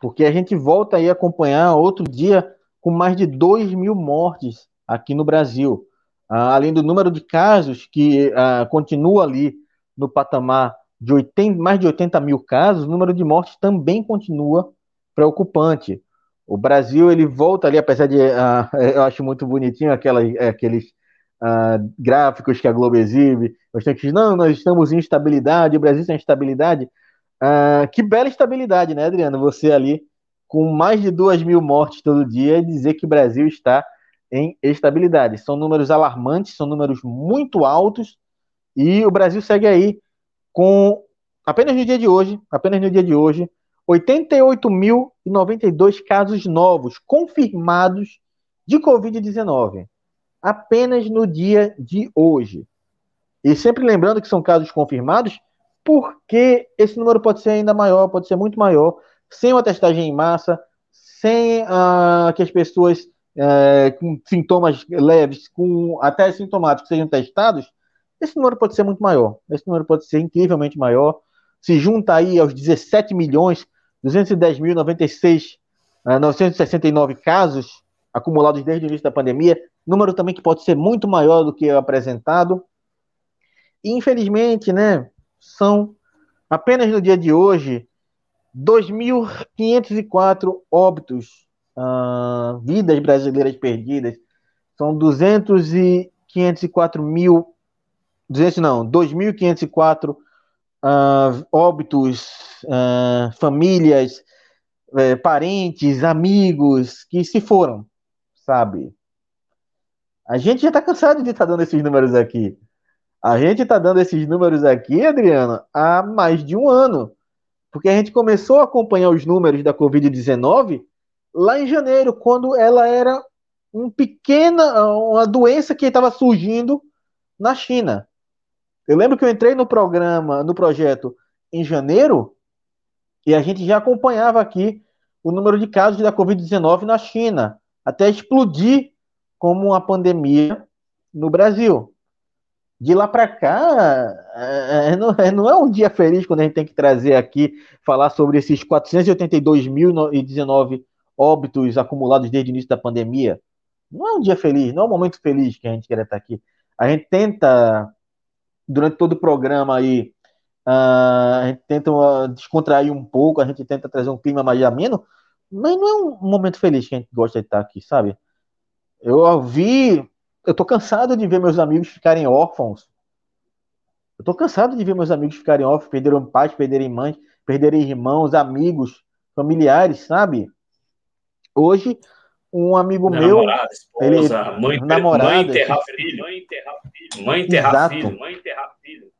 Porque a gente volta aí a acompanhar outro dia com mais de 2 mil mortes aqui no Brasil. Ah, além do número de casos que ah, continua ali no patamar de 80, mais de 80 mil casos, o número de mortes também continua preocupante. O Brasil ele volta ali, apesar de ah, eu acho muito bonitinho aquela, aqueles ah, gráficos que a Globo exibe, que não, nós estamos em estabilidade, o Brasil está em estabilidade. Que bela estabilidade, né, Adriano? Você ali com mais de duas mil mortes todo dia, dizer que o Brasil está em estabilidade. São números alarmantes, são números muito altos, e o Brasil segue aí com, apenas no dia de hoje, apenas no dia de hoje, 88.092 casos novos confirmados de Covid-19. Apenas no dia de hoje. E sempre lembrando que são casos confirmados, porque esse número pode ser ainda maior, pode ser muito maior, sem uma testagem em massa, sem uh, que as pessoas uh, com sintomas leves, com até sintomáticos sejam testados, esse número pode ser muito maior. Esse número pode ser incrivelmente maior. Se junta aí aos 17 milhões 210 mil 96 uh, 969 casos acumulados desde o início da pandemia, número também que pode ser muito maior do que é apresentado. E, infelizmente, né, são apenas no dia de hoje 2.504 óbitos, uh, vidas brasileiras perdidas. São 200 e 504 mil, 200 não, 2.504 uh, ah, óbitos, uh, famílias, uh, parentes, amigos que se foram, sabe? A gente já está cansado de estar tá dando esses números aqui. A gente está dando esses números aqui, Adriano, há mais de um ano. Porque a gente começou a acompanhar os números da Covid-19 lá em janeiro, quando ela era um pequena, uma doença que estava surgindo na China. Eu lembro que eu entrei no programa, no projeto em janeiro, e a gente já acompanhava aqui o número de casos da Covid-19 na China, até explodir como uma pandemia no Brasil de lá para cá, é, é, não, é, não, é um dia feliz quando a gente tem que trazer aqui, falar sobre esses 482.019 óbitos acumulados desde o início da pandemia. Não é um dia feliz, não é um momento feliz que a gente quer estar aqui. A gente tenta, durante todo o programa aí, uh, a gente tenta uh, descontrair um pouco, a gente tenta trazer um clima mais ameno, mas não é um momento feliz que a gente gosta de estar aqui, sabe? Eu ouvi eu tô cansado de ver meus amigos ficarem órfãos. Eu tô cansado de ver meus amigos ficarem órfãos, perderem pais, perderem mães, perderem irmãos, amigos, familiares, sabe? Hoje, um amigo meu. Esposa, ele, mãe, namorada, mãe enterrar filho, mãe enterrar filho, mãe enterrar filho, mãe enterrar filho.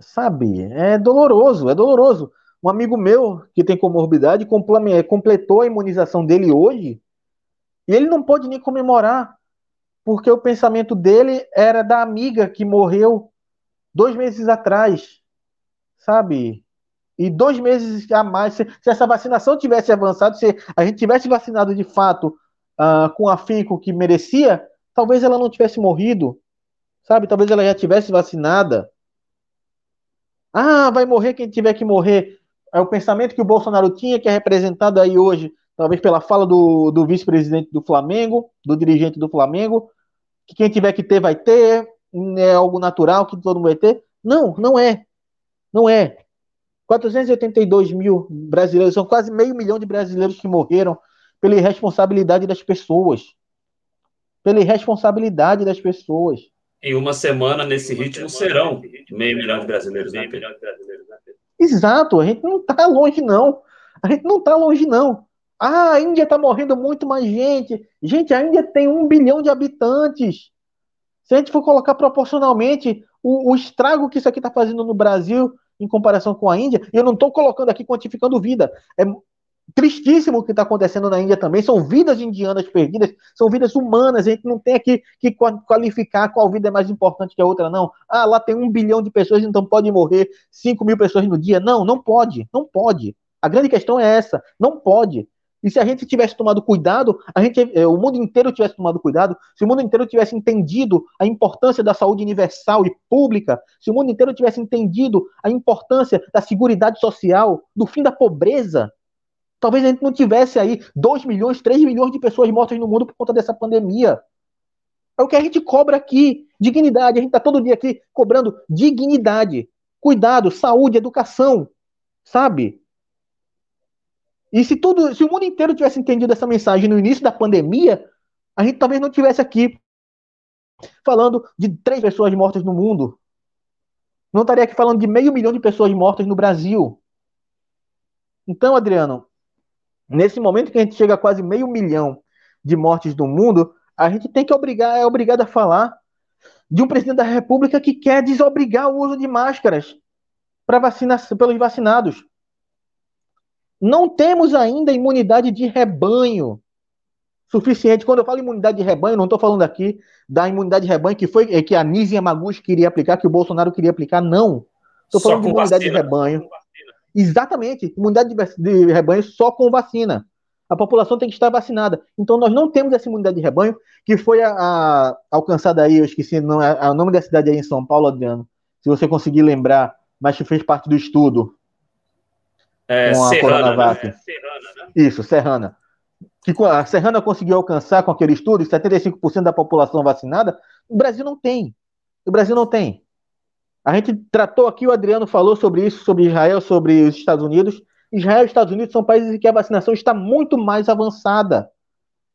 Sabe? É doloroso, é doloroso. Um amigo meu que tem comorbidade completou a imunização dele hoje e ele não pode nem comemorar porque o pensamento dele era da amiga que morreu dois meses atrás, sabe? E dois meses a mais, se, se essa vacinação tivesse avançado, se a gente tivesse vacinado de fato uh, com afinco que merecia, talvez ela não tivesse morrido, sabe? Talvez ela já tivesse vacinada. Ah, vai morrer quem tiver que morrer. É o pensamento que o Bolsonaro tinha, que é representado aí hoje talvez pela fala do, do vice-presidente do Flamengo, do dirigente do Flamengo, que quem tiver que ter vai ter, é algo natural que todo mundo vai ter. Não, não é. Não é. 482 mil brasileiros, são quase meio milhão de brasileiros que morreram pela irresponsabilidade das pessoas. Pela irresponsabilidade das pessoas. Em uma semana, nesse ritmo, serão meio milhão de brasileiros, né, Exato, a gente não está longe, não. A gente não está longe, não. Ah, a Índia está morrendo muito mais gente. Gente, a Índia tem um bilhão de habitantes. Se a gente for colocar proporcionalmente o, o estrago que isso aqui está fazendo no Brasil em comparação com a Índia, eu não estou colocando aqui quantificando vida. É tristíssimo o que está acontecendo na Índia também. São vidas indianas perdidas, são vidas humanas. A gente não tem aqui que qualificar qual vida é mais importante que a outra, não. Ah, lá tem um bilhão de pessoas, então pode morrer 5 mil pessoas no dia. Não, não pode, não pode. A grande questão é essa, não pode. E se a gente tivesse tomado cuidado, a gente, eh, o mundo inteiro tivesse tomado cuidado, se o mundo inteiro tivesse entendido a importância da saúde universal e pública, se o mundo inteiro tivesse entendido a importância da segurança social, do fim da pobreza, talvez a gente não tivesse aí 2 milhões, 3 milhões de pessoas mortas no mundo por conta dessa pandemia. É o que a gente cobra aqui, dignidade. A gente está todo dia aqui cobrando dignidade, cuidado, saúde, educação, sabe? E se tudo, se o mundo inteiro tivesse entendido essa mensagem no início da pandemia, a gente talvez não tivesse aqui falando de três pessoas mortas no mundo. Não estaria aqui falando de meio milhão de pessoas mortas no Brasil. Então, Adriano, Nesse momento que a gente chega a quase meio milhão de mortes no mundo, a gente tem que obrigar, é obrigado a falar de um presidente da República que quer desobrigar o uso de máscaras para vacina, pelos vacinados. Não temos ainda imunidade de rebanho suficiente. Quando eu falo imunidade de rebanho, não estou falando aqui da imunidade de rebanho que foi que a Nise Yamaguchi queria aplicar, que o Bolsonaro queria aplicar, não. Estou falando de imunidade vacina, de rebanho. Exatamente, imunidade de rebanho só com vacina. A população tem que estar vacinada. Então nós não temos essa imunidade de rebanho que foi a, a, alcançada aí, eu esqueci não, a, o nome da cidade aí em São Paulo, Adriano. Se você conseguir lembrar, mas que fez parte do estudo. É, com a Serrana, Coronavac. Né? Serrana, né? Isso, Serrana. Que a Serrana conseguiu alcançar com aquele estudo 75% da população vacinada. O Brasil não tem. O Brasil não tem. A gente tratou aqui, o Adriano falou sobre isso, sobre Israel, sobre os Estados Unidos. Israel e Estados Unidos são países em que a vacinação está muito mais avançada.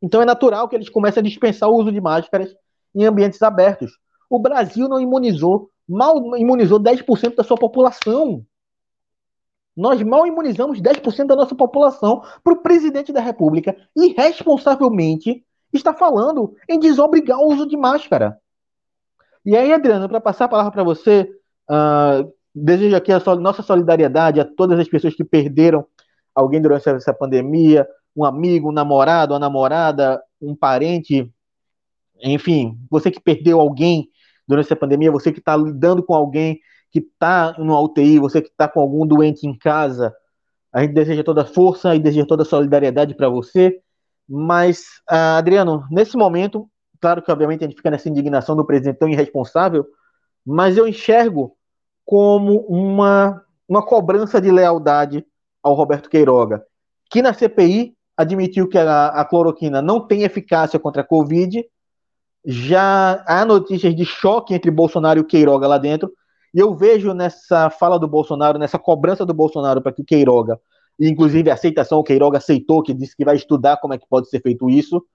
Então é natural que eles comecem a dispensar o uso de máscaras em ambientes abertos. O Brasil não imunizou, mal imunizou 10% da sua população. Nós mal imunizamos 10% da nossa população para o presidente da República irresponsavelmente está falando em desobrigar o uso de máscara. E aí, Adriano, para passar a palavra para você, uh, desejo aqui a nossa solidariedade a todas as pessoas que perderam alguém durante essa pandemia, um amigo, um namorado, uma namorada, um parente, enfim, você que perdeu alguém durante essa pandemia, você que está lidando com alguém que está no UTI, você que está com algum doente em casa, a gente deseja toda força e deseja toda solidariedade para você. Mas, uh, Adriano, nesse momento, Claro que, obviamente, a gente fica nessa indignação do presidente tão irresponsável, mas eu enxergo como uma, uma cobrança de lealdade ao Roberto Queiroga, que na CPI admitiu que a, a cloroquina não tem eficácia contra a Covid. Já há notícias de choque entre Bolsonaro e Queiroga lá dentro. E eu vejo nessa fala do Bolsonaro, nessa cobrança do Bolsonaro para que o Queiroga, inclusive a aceitação, o Queiroga aceitou, que disse que vai estudar como é que pode ser feito isso,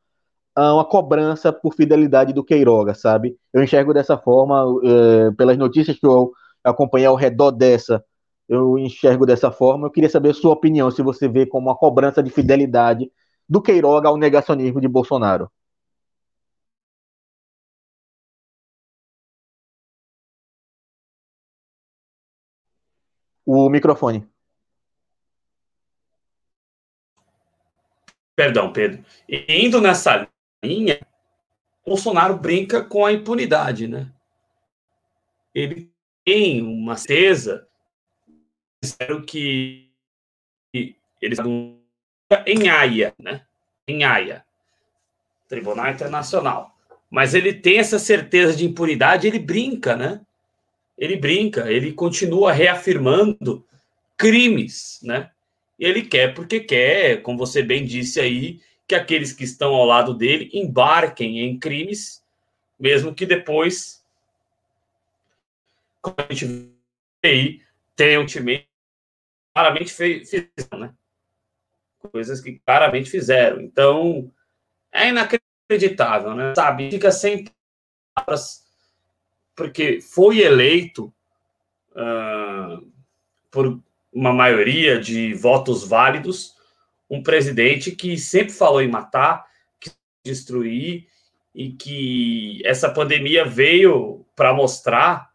uma cobrança por fidelidade do Queiroga, sabe? Eu enxergo dessa forma, é, pelas notícias que eu acompanhei ao redor dessa, eu enxergo dessa forma. Eu queria saber a sua opinião, se você vê como uma cobrança de fidelidade do Queiroga ao negacionismo de Bolsonaro. O microfone. Perdão, Pedro. Indo nessa linha, Bolsonaro brinca com a impunidade, né? Ele tem uma certeza, espero que eles em Haia, né? Em Haia, Tribunal Internacional. Mas ele tem essa certeza de impunidade, ele brinca, né? Ele brinca, ele continua reafirmando crimes, né? Ele quer porque quer, como você bem disse aí, que aqueles que estão ao lado dele embarquem em crimes, mesmo que depois, como a gente vê aí, tenham time claramente fizeram, né? Coisas que claramente fizeram. Então, é inacreditável, né? Sabe, fica sem palavras, porque foi eleito uh, por uma maioria de votos válidos um presidente que sempre falou em matar, que destruir, e que essa pandemia veio para mostrar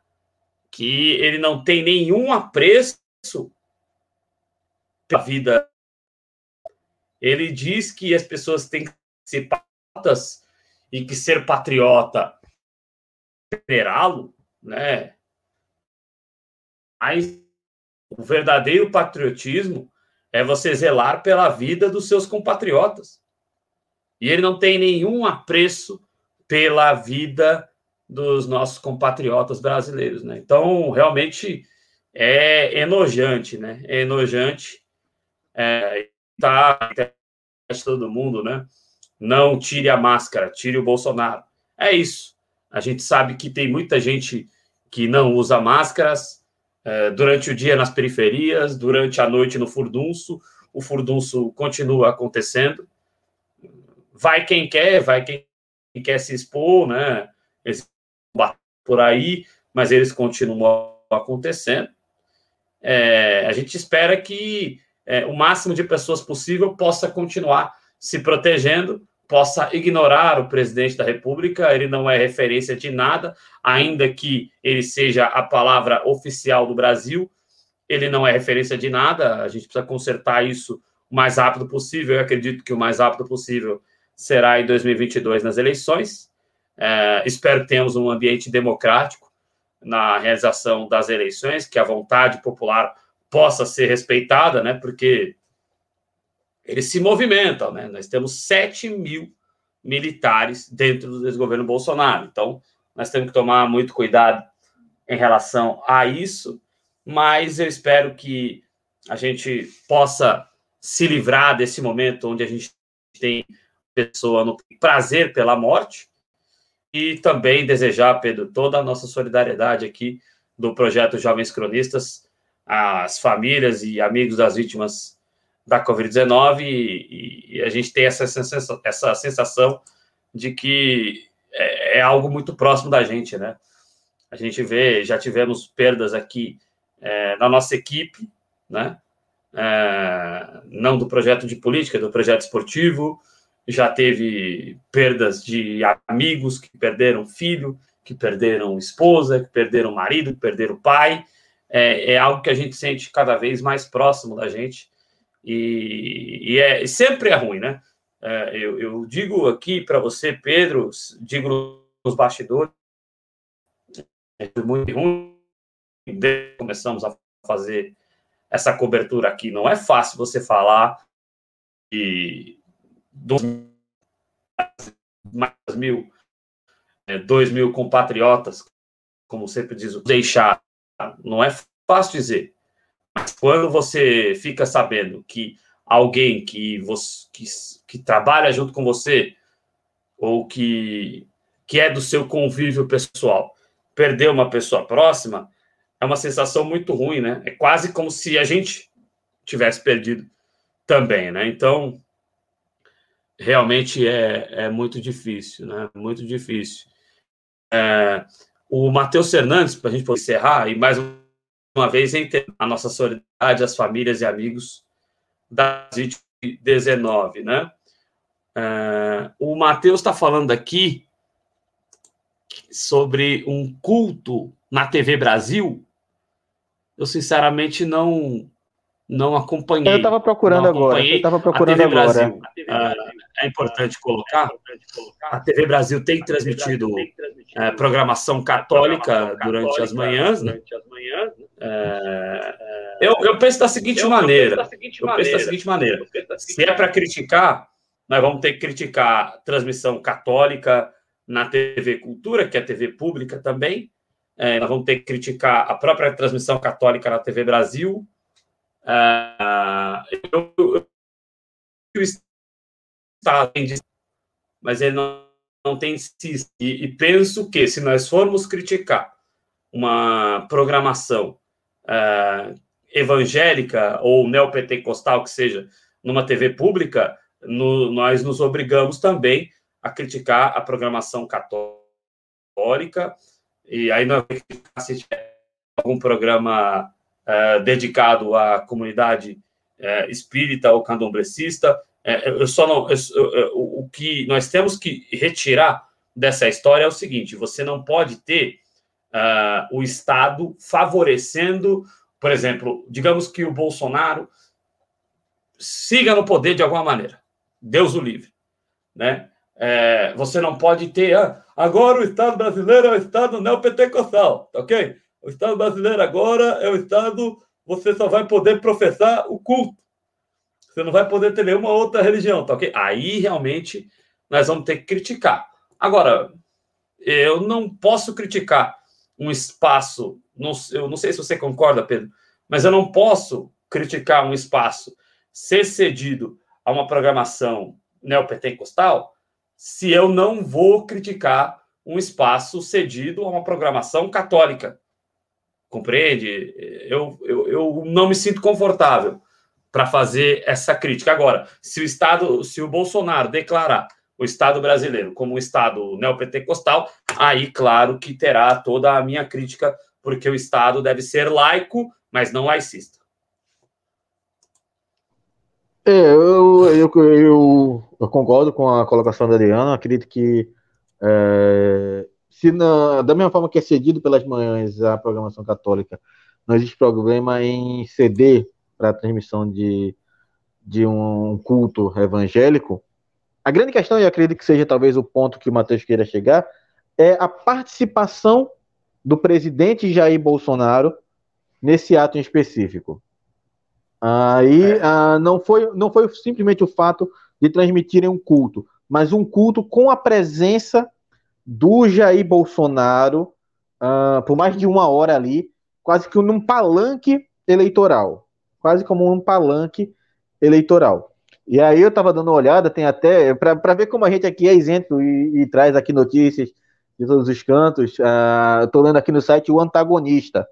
que ele não tem nenhum apreço pela vida. Ele diz que as pessoas têm que ser patriotas e que ser patriota generá-lo, né? Mas o verdadeiro patriotismo é você zelar pela vida dos seus compatriotas. E ele não tem nenhum apreço pela vida dos nossos compatriotas brasileiros, né? Então, realmente é enojante, né? É enojante. É, tá todo mundo, né? Não tire a máscara, tire o Bolsonaro. É isso. A gente sabe que tem muita gente que não usa máscaras, é, durante o dia nas periferias, durante a noite no furdunço. O furdunço continua acontecendo. Vai quem quer, vai quem quer se expor, né? Eles por aí, mas eles continuam acontecendo. É, a gente espera que é, o máximo de pessoas possível possa continuar se protegendo, possa ignorar o presidente da República, ele não é referência de nada, ainda que ele seja a palavra oficial do Brasil, ele não é referência de nada, a gente precisa consertar isso o mais rápido possível, eu acredito que o mais rápido possível será em 2022 nas eleições, é, espero que tenhamos um ambiente democrático na realização das eleições, que a vontade popular possa ser respeitada, né, porque eles se movimentam, né? Nós temos 7 mil militares dentro do desgoverno Bolsonaro. Então, nós temos que tomar muito cuidado em relação a isso, mas eu espero que a gente possa se livrar desse momento onde a gente tem pessoa no prazer pela morte e também desejar, Pedro, toda a nossa solidariedade aqui do projeto Jovens Cronistas, às famílias e amigos das vítimas da Covid-19 e, e, a gente tem essa sensação, essa sensação de que é, é, algo muito próximo da gente, né? A gente vê, já tivemos perdas aqui é, na nossa equipe, né? É, não do projeto de política, do projeto esportivo, já teve perdas de amigos que perderam filho, que perderam esposa, que perderam marido, que perderam pai. É, é algo que a gente sente cada vez mais próximo da gente e, e, é, sempre é ruim, né? É, eu, eu, digo aqui para você, Pedro, digo nos bastidores, é muito ruim. Começamos a fazer essa cobertura aqui. Não é fácil você falar de mais mil, é, dois mil compatriotas, como sempre diz, deixar. Não é fácil dizer. Quando você fica sabendo que alguém que, você, que, que trabalha junto com você ou que, que é do seu convívio pessoal perdeu uma pessoa próxima, é uma sensação muito ruim, né? É quase como se a gente tivesse perdido também, né? Então, realmente é, é muito difícil, né? Muito difícil. É, o Matheus Fernandes, para a gente poder encerrar, e mais um uma vez a nossa solidariedade às famílias e amigos da Covid-19, né? Uh, o Matheus está falando aqui sobre um culto na TV Brasil. Eu sinceramente não não acompanhei. Eu estava procurando agora. Eu estava procurando a TV agora. Brasil, uh, é importante colocar. A TV Brasil tem transmitido uh, programação católica durante as manhãs, né? É, eu, eu penso da seguinte eu, maneira. Eu penso da seguinte, maneira. Se é para criticar, nós vamos ter que criticar transmissão católica na TV Cultura, que é TV pública também. É, nós vamos ter que criticar a própria transmissão católica na TV Brasil. É, eu, eu, o Estado mas ele não, não tem e, e penso que se nós formos criticar uma programação uh, evangélica ou neopentecostal, que seja, numa TV pública, no, nós nos obrigamos também a criticar a programação católica, e aí não se tiver algum programa uh, dedicado à comunidade uh, espírita ou candomblecista, eu só não, eu, eu, o que nós temos que retirar dessa história é o seguinte: você não pode ter uh, o Estado favorecendo, por exemplo, digamos que o Bolsonaro siga no poder de alguma maneira. Deus o livre. Né? É, você não pode ter. Ah, agora o Estado brasileiro é o Estado neopentecostal, tá ok? O Estado brasileiro agora é o Estado. Você só vai poder professar o culto. Você não vai poder ter nenhuma outra religião, tá ok? Aí realmente nós vamos ter que criticar. Agora, eu não posso criticar um espaço. Não, eu não sei se você concorda, Pedro, mas eu não posso criticar um espaço ser cedido a uma programação neopentecostal se eu não vou criticar um espaço cedido a uma programação católica. Compreende? Eu, eu, eu não me sinto confortável para fazer essa crítica. Agora, se o Estado, se o Bolsonaro declarar o Estado brasileiro como um Estado neopentecostal, aí, claro, que terá toda a minha crítica, porque o Estado deve ser laico, mas não laicista. É, eu, eu, eu, eu, concordo com a colocação da Adriana. Acredito que é, se na, da mesma forma que é cedido pelas manhãs a programação católica, não existe problema em ceder para a transmissão de, de um culto evangélico. A grande questão, e acredito que seja talvez o ponto que o Matheus queira chegar, é a participação do presidente Jair Bolsonaro nesse ato em específico. Aí é. ah, não, foi, não foi simplesmente o fato de transmitirem um culto, mas um culto com a presença do Jair Bolsonaro ah, por mais de uma hora ali, quase que num palanque eleitoral. Quase como um palanque eleitoral. E aí eu estava dando uma olhada, tem até, para ver como a gente aqui é isento e, e traz aqui notícias de todos os cantos, uh, eu estou lendo aqui no site O Antagonista,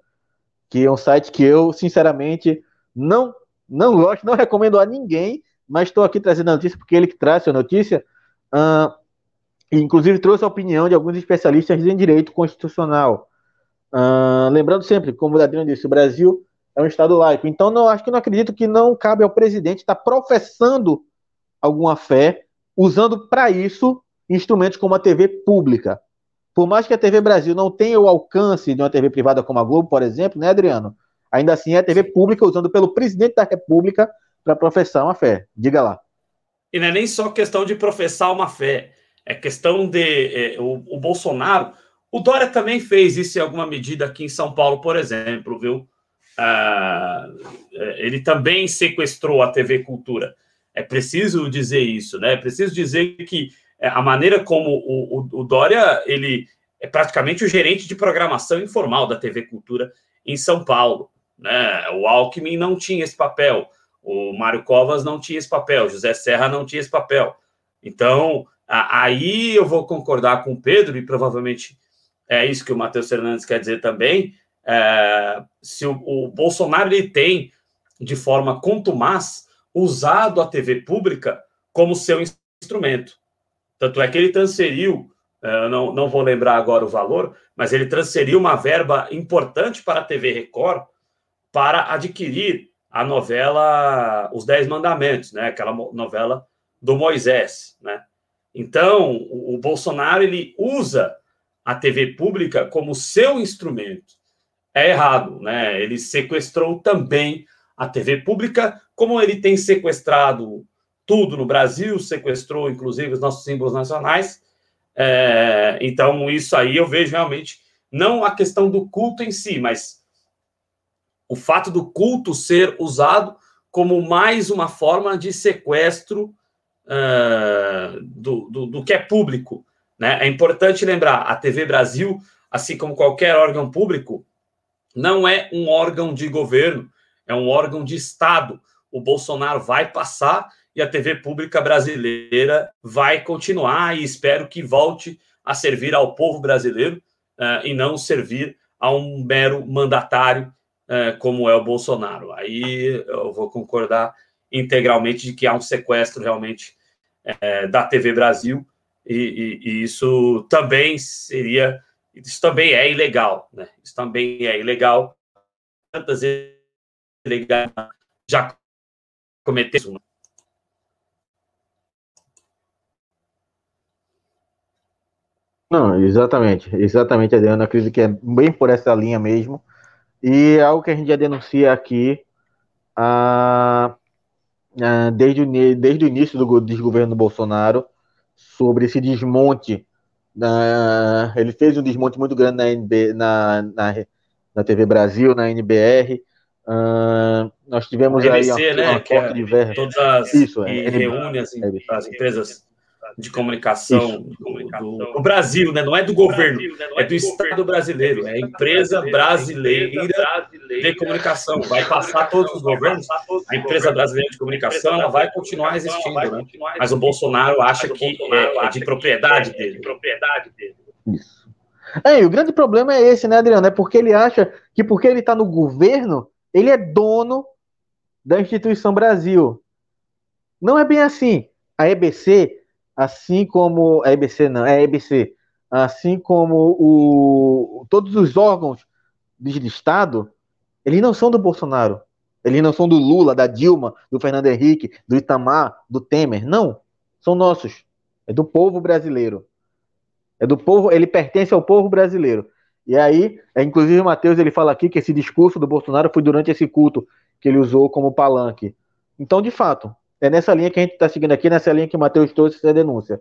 que é um site que eu, sinceramente, não, não gosto, não recomendo a ninguém, mas estou aqui trazendo a notícia porque ele que traz a notícia, uh, inclusive trouxe a opinião de alguns especialistas em direito constitucional. Uh, lembrando sempre, como o Adriano disse, o Brasil é um Estado laico. Então, não, acho que não acredito que não cabe ao presidente estar professando alguma fé, usando para isso instrumentos como a TV pública. Por mais que a TV Brasil não tenha o alcance de uma TV privada como a Globo, por exemplo, né, Adriano? Ainda assim é a TV pública usando pelo presidente da República para professar uma fé. Diga lá. E não é nem só questão de professar uma fé, é questão de. É, o, o Bolsonaro. O Dória também fez isso em alguma medida aqui em São Paulo, por exemplo, viu? Ah, ele também sequestrou a TV Cultura. É preciso dizer isso, né? É preciso dizer que é, a maneira como o, o, o, Dória ele é praticamente o gerente de programação informal da TV Cultura em São Paulo. Né? O Alckmin não tinha esse papel, o Mário Covas não tinha esse papel, José Serra não tinha esse papel. Então, aí eu vou concordar com o Pedro, e provavelmente é isso que o Matheus Fernandes quer dizer também, é, se o, o, Bolsonaro ele tem, de forma contumaz, usado a TV pública como seu instrumento. Tanto é que ele transferiu, é, não, não vou lembrar agora o valor, mas ele transferiu uma verba importante para a TV Record para adquirir a novela Os Dez Mandamentos, né? aquela novela do Moisés. Né? Então, o, o Bolsonaro ele usa a TV pública como seu instrumento é errado, né? Ele sequestrou também a TV pública, como ele tem sequestrado tudo no Brasil, sequestrou inclusive os nossos símbolos nacionais. É, então, isso aí eu vejo realmente não a questão do culto em si, mas o fato do culto ser usado como mais uma forma de sequestro uh, do, do, do, que é público. Né? É importante lembrar: a TV Brasil, assim como qualquer órgão público, não é um órgão de governo, é um órgão de Estado. O Bolsonaro vai passar e a TV pública brasileira vai continuar e espero que volte a servir ao povo brasileiro uh, e não servir a um mero mandatário uh, como é o Bolsonaro. Aí eu vou concordar integralmente de que há um sequestro realmente uh, da TV Brasil e, e, e isso também seria isso também é ilegal, né? Isso também é ilegal. Tantas vezes já cometeu isso. Não, exatamente, exatamente, Adriano. Acredito que é bem por essa linha mesmo. E é algo que a gente já denuncia aqui ah, ah, desde, o, desde o início do desgoverno do Bolsonaro sobre esse desmonte na, ele fez um desmonte muito grande na, NB, na, na, na TV Brasil, na NBR. Uh, nós tivemos aí uma, né, uma corte é, de verba. Todas as, Isso, é, reúne as, as empresas de comunicação, do, do, do, Brasil, né? não é do governo, é do Estado brasileiro, é a empresa brasileira de comunicação. Vai passar todos os governos, a empresa brasileira de comunicação ela vai continuar existindo, né? mas o Bolsonaro acha que é, é de propriedade dele. Isso. É, e o grande problema é esse, né, Adriano? É porque ele acha que porque ele está no governo, ele é dono da instituição Brasil. Não é bem assim. A EBC assim como a EBC não, é EBC, assim como o, todos os órgãos de Estado, eles não são do Bolsonaro. Eles não são do Lula, da Dilma, do Fernando Henrique, do Itamar, do Temer. Não. São nossos. É do povo brasileiro. É do povo, ele pertence ao povo brasileiro. E aí, é, inclusive o Matheus ele fala aqui que esse discurso do Bolsonaro foi durante esse culto que ele usou como palanque. Então, de fato, é nessa linha que a gente está seguindo aqui, nessa linha que o Matheus trouxe essa denúncia.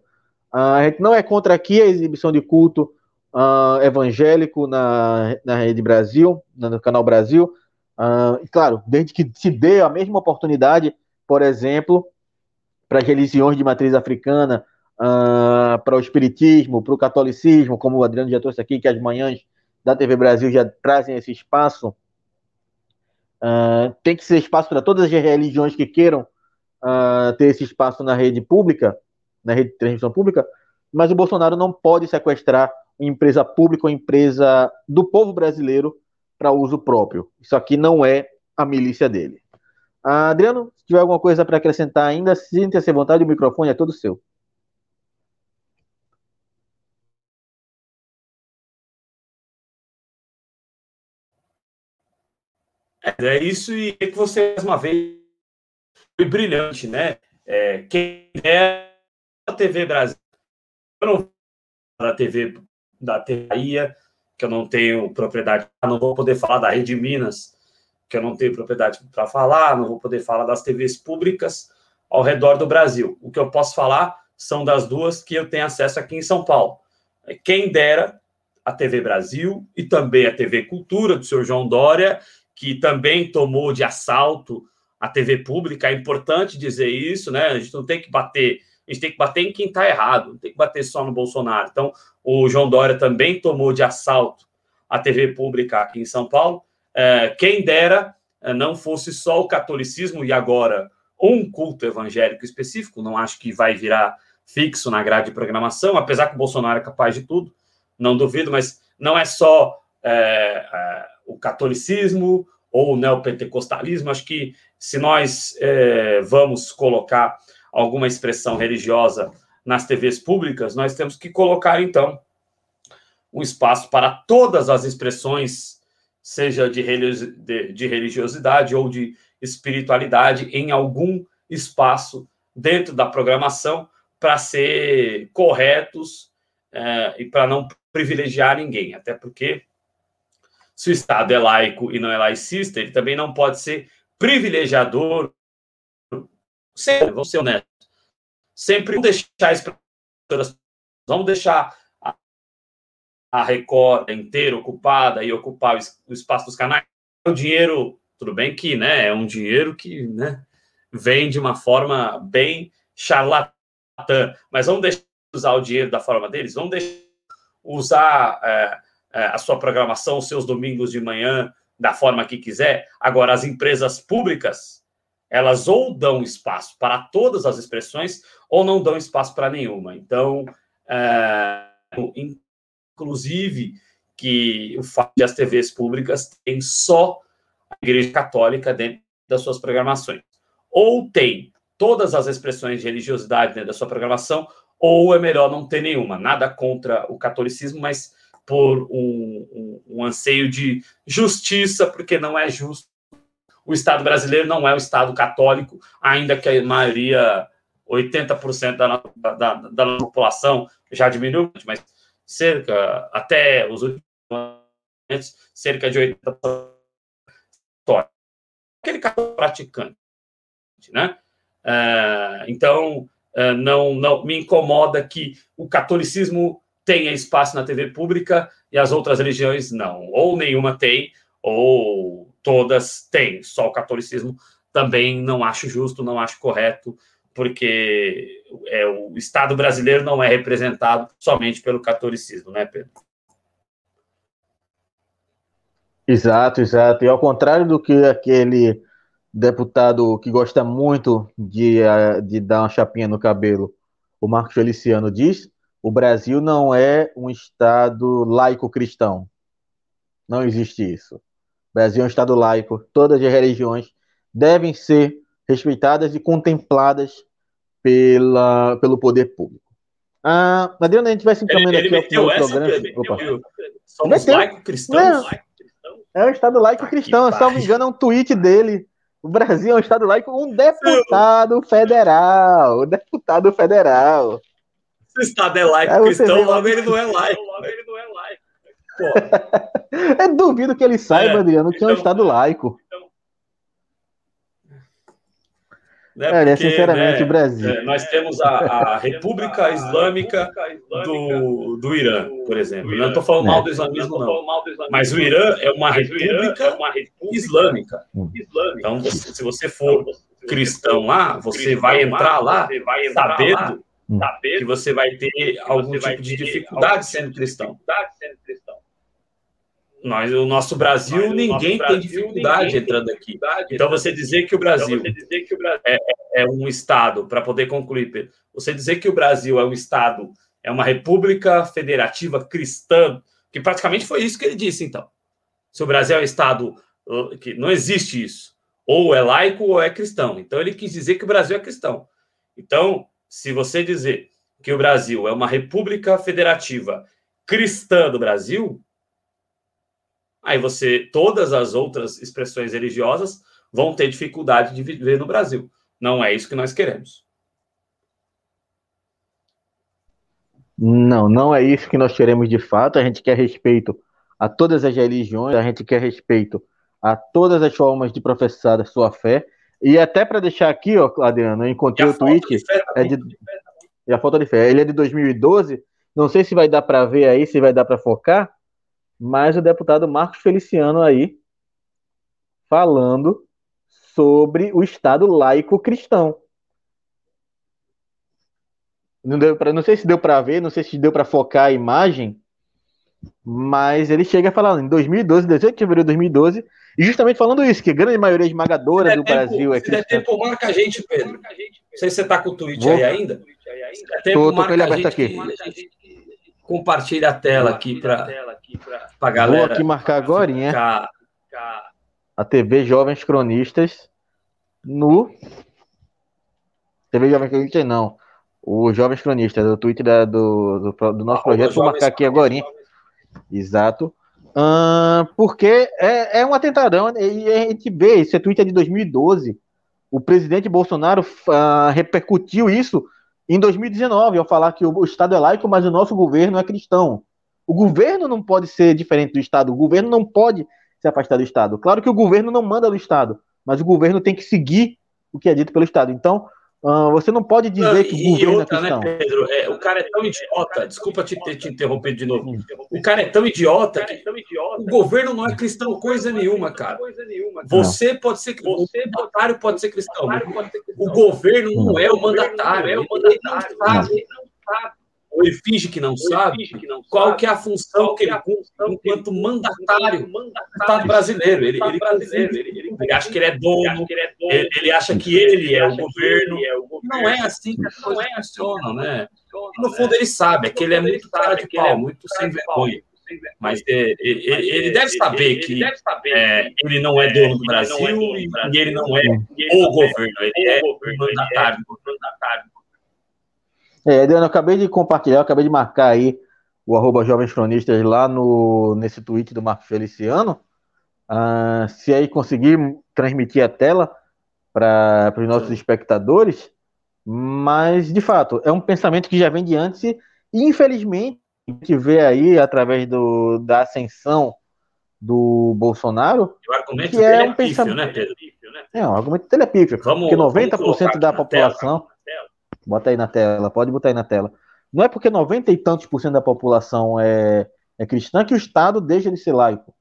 Uh, a gente não é contra aqui a exibição de culto uh, evangélico na, na Rede Brasil, no Canal Brasil. Uh, e claro, desde que se dê a mesma oportunidade, por exemplo, para as religiões de matriz africana, uh, para o espiritismo, para o catolicismo, como o Adriano já trouxe aqui, que as manhãs da TV Brasil já trazem esse espaço. Uh, tem que ser espaço para todas as religiões que queiram ter esse espaço na rede pública, na rede de transmissão pública, mas o Bolsonaro não pode sequestrar empresa pública ou empresa do povo brasileiro para uso próprio. Isso aqui não é a milícia dele. Ah, Adriano, se tiver alguma coisa para acrescentar ainda, sinta-se à vontade, o microfone é todo seu. É isso e que você mais uma vez foi brilhante, né? É, quem é a TV Brasil, eu não da TV da TAIA, que eu não tenho propriedade, não vou poder falar da Rede Minas, que eu não tenho propriedade para falar, não vou poder falar das TVs públicas ao redor do Brasil. O que eu posso falar são das duas que eu tenho acesso aqui em São Paulo. Quem dera a TV Brasil e também a TV Cultura do senhor João Dória, que também tomou de assalto a TV pública. É importante dizer isso, né? A gente não tem que bater a gente tem que bater em quem está errado, não tem que bater só no Bolsonaro. Então, o João Dória também tomou de assalto a TV pública aqui em São Paulo. É, quem dera é, não fosse só o catolicismo e agora um culto evangélico específico, não acho que vai virar fixo na grade de programação, apesar que o Bolsonaro é capaz de tudo, não duvido, mas não é só é, é, o catolicismo ou o neopentecostalismo. Acho que se nós é, vamos colocar alguma expressão religiosa nas TVs públicas, nós temos que colocar, então, um espaço para todas as expressões, seja de, religiosidade ou de espiritualidade, em algum espaço dentro da programação, para ser corretos é, e para não privilegiar ninguém. Até porque, se o Estado é laico e não é laicista, ele também não pode ser privilegiador Sempre, vamos ser honestos. Sempre vamos deixar isso Vamos deixar a, a Record inteira ocupada e ocupar o espaço dos canais. O dinheiro, tudo bem que né, é um dinheiro que né, vem de uma forma bem charlatã, mas vamos deixar usar o dinheiro da forma deles, vamos deixar usar é, é, a sua programação, os seus domingos de manhã da forma que quiser. Agora, as empresas públicas, elas ou dão espaço para todas as expressões ou não dão espaço para nenhuma. Então, é, inclusive, que o fato de as TVs públicas têm só a Igreja Católica dentro das suas programações. Ou tem todas as expressões de religiosidade dentro da sua programação, ou é melhor não ter nenhuma. Nada contra o catolicismo, mas por um, um, um anseio de justiça, porque não é justo o Estado brasileiro não é um Estado católico, ainda que a maioria, 80% da, da, da população já diminuiu, mas cerca, até os últimos anos, cerca de 80% aquele católico praticante, né? É, então, é, não, não me incomoda que o catolicismo tenha espaço na TV pública e as outras religiões não, ou nenhuma tem, ou todas têm, só o catolicismo também não acho justo, não acho correto, porque é, o Estado brasileiro não é representado somente pelo catolicismo, né, Pedro? Exato, exato. E ao contrário do que aquele deputado que gosta muito de, eh, de dar uma chapinha no cabelo, o Marcos Feliciano diz, o Brasil não é um Estado laico cristão. Não existe isso. O Brasil é um Estado laico, todas as religiões devem ser respeitadas e contempladas pela, pelo poder público. Ah, Adriano, a gente vai se encaminhando aqui ao programa. Opa. Somos laico cristãos. É, é o Estado laico tá cristão. Se não me engano, é um tweet dele O Brasil é um Estado laico, um deputado federal. Um deputado federal. Se o Estado é laico cristão, logo ele não é laico. Logo ele não é laico. Eu duvido que ele saiba, é, Adriano, que então, é um Estado laico. Então, né, é, porque, sinceramente, né, o Brasil. É, nós temos a, a República Islâmica do, do Irã, por exemplo. Não estou falando mal do islamismo, não. Mas o Irã é uma república islâmica. Hum. Então, você, se você for cristão lá, você vai entrar lá sabendo que você vai ter algum tipo de dificuldade sendo cristão. Nós, o nosso Brasil, Mas, ninguém nosso Brasil, tem dificuldade ninguém entrando tem aqui. Então, você dizer que o Brasil, então, que o Brasil é, é, é, um Estado, para poder concluir, Pedro, você dizer que o Brasil é um Estado, é uma república federativa cristã, que praticamente foi isso que ele disse, então. Se o Brasil é um Estado uh, que não existe isso, ou é laico ou é cristão. Então, ele quis dizer que o Brasil é cristão. Então, se você dizer que o Brasil é uma república federativa cristã do Brasil, aí você, todas as outras expressões religiosas vão ter dificuldade de viver no Brasil. Não é isso que nós queremos. Não, não é isso que nós queremos de fato. A gente quer respeito a todas as religiões, a gente quer respeito a todas as formas de professar a sua fé. E até para deixar aqui, ó, Adriano, eu encontrei o tweet. É de, e a falta de fé. Ele é de 2012. Não sei se vai dar para ver aí, se vai dar para focar mas o deputado Marcos Feliciano aí falando sobre o Estado laico cristão. Não, deu pra, não sei se deu para ver, não sei se deu para focar a imagem, mas ele chega falando em 2012, 18 de fevereiro de 2012, e justamente falando isso, que a grande maioria esmagadora do tempo, Brasil é cristã. Se der tempo, marca a gente, Pedro. Não sei se você está com o tweet Vou... aí ainda. Estou com ele aberto aqui. Compartilha a tela aqui para a galera. Vou aqui marcar agora, hein? A TV Jovens Cronistas no. TV Jovens Cronistas, não. O Jovens Cronistas, o tweet da, do, do, do, nosso ah, projeto. Vou marcar aqui agora. Exato. porque é, é um atentadão. E a gente vê, esse tweet é de 2012. O presidente Bolsonaro uh, repercutiu isso em 2019, ao falar que o Estado é laico, mas o nosso governo é cristão. O governo não pode ser diferente do Estado, o governo não pode se afastar do Estado. Claro que o governo não manda do Estado, mas o governo tem que seguir o que é dito pelo Estado. Então, Uh, você não pode dizer não, que o governo outra, é cristão. Né, Pedro? É, o cara é tão idiota, desculpa te ter te interrompido de novo. O cara é tão idiota que o governo não é cristão coisa nenhuma, cara. Você pode ser o mandatário pode ser cristão. O governo não é o mandatário. Ele não sabe ou ele finge que não sabe qual que é a função que ele cumpre enquanto mandatário do Estado brasileiro. Ele, ele, ele, acha que ele é dono, ele, ele acha que ele é o governo. Não é assim que as coisas funcionam, né? no fundo ele sabe, é que ele é muito cara de pau, muito sem vergonha. Mas é, ele, ele, deve saber que é, ele não é dono do Brasil e ele não é o governo, ele é o mandatário. É, Adriano, eu acabei de compartilhar, eu acabei de marcar aí o arroba Jovens Cronistas lá no, nesse tweet do Marco Feliciano. Ah, se aí conseguir transmitir a tela para os nossos espectadores, mas de fato é um pensamento que já vem de antes e infelizmente a gente vê aí através do, da ascensão do Bolsonaro que é um é pensamento, né, Pedro? É um argumento telepífio, porque 90% da população Bota aí na tela, pode botar aí na tela. Não é porque 90 e tantos por cento da população é, é cristã que o Estado deixa de ser laico.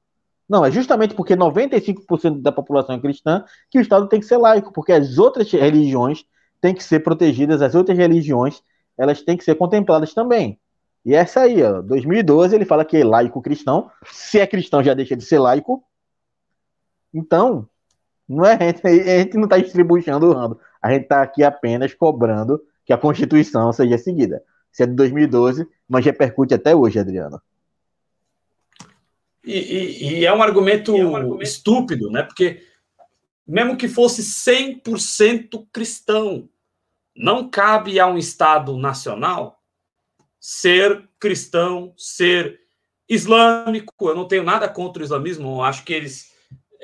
Não, é justamente porque 95% da população é cristã que o Estado tem que ser laico, porque as outras religiões têm que ser protegidas, as outras religiões elas têm que ser contempladas também. E essa aí, ó, 2012, ele fala que é laico cristão. Se é cristão, já deixa de ser laico. Então, não é, a gente não está distribuindo A gente está aqui apenas cobrando que a Constituição seja seguida. Se é de 2012, mas repercute até hoje, Adriano. E, e, e, é, um argumento, é um argumento estúpido, né? Porque mesmo que fosse 100% cristão, não cabe a um Estado nacional ser cristão, ser islâmico. Eu não tenho nada contra o islamismo, eu acho que eles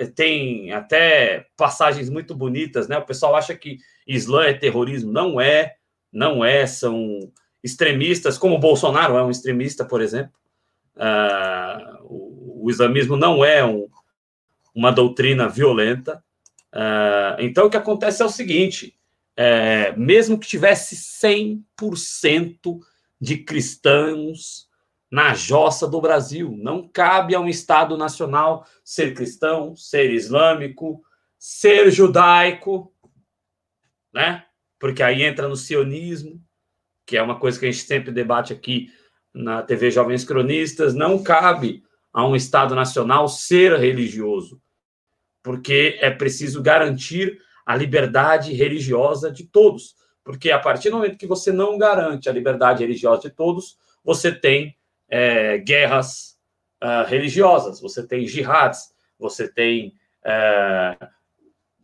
tem até passagens muito bonitas, né? O pessoal acha que Islã é terrorismo. Não é, não é. São extremistas, como o Bolsonaro é um extremista, por exemplo. Uh, o, o, islamismo não é um, uma doutrina violenta. Uh, então, o que acontece é o seguinte: é, mesmo que tivesse 100% de cristãos na jossa do Brasil, não cabe a um Estado nacional ser cristão, ser islâmico, ser judaico, né? Porque aí entra no sionismo, que é uma coisa que a gente sempre debate aqui na TV Jovens Cronistas, não cabe a um Estado nacional ser religioso, porque é preciso garantir a liberdade religiosa de todos. Porque a partir do momento que você não garante a liberdade religiosa de todos, você tem é, guerras uh, religiosas, você tem jihads, você tem é,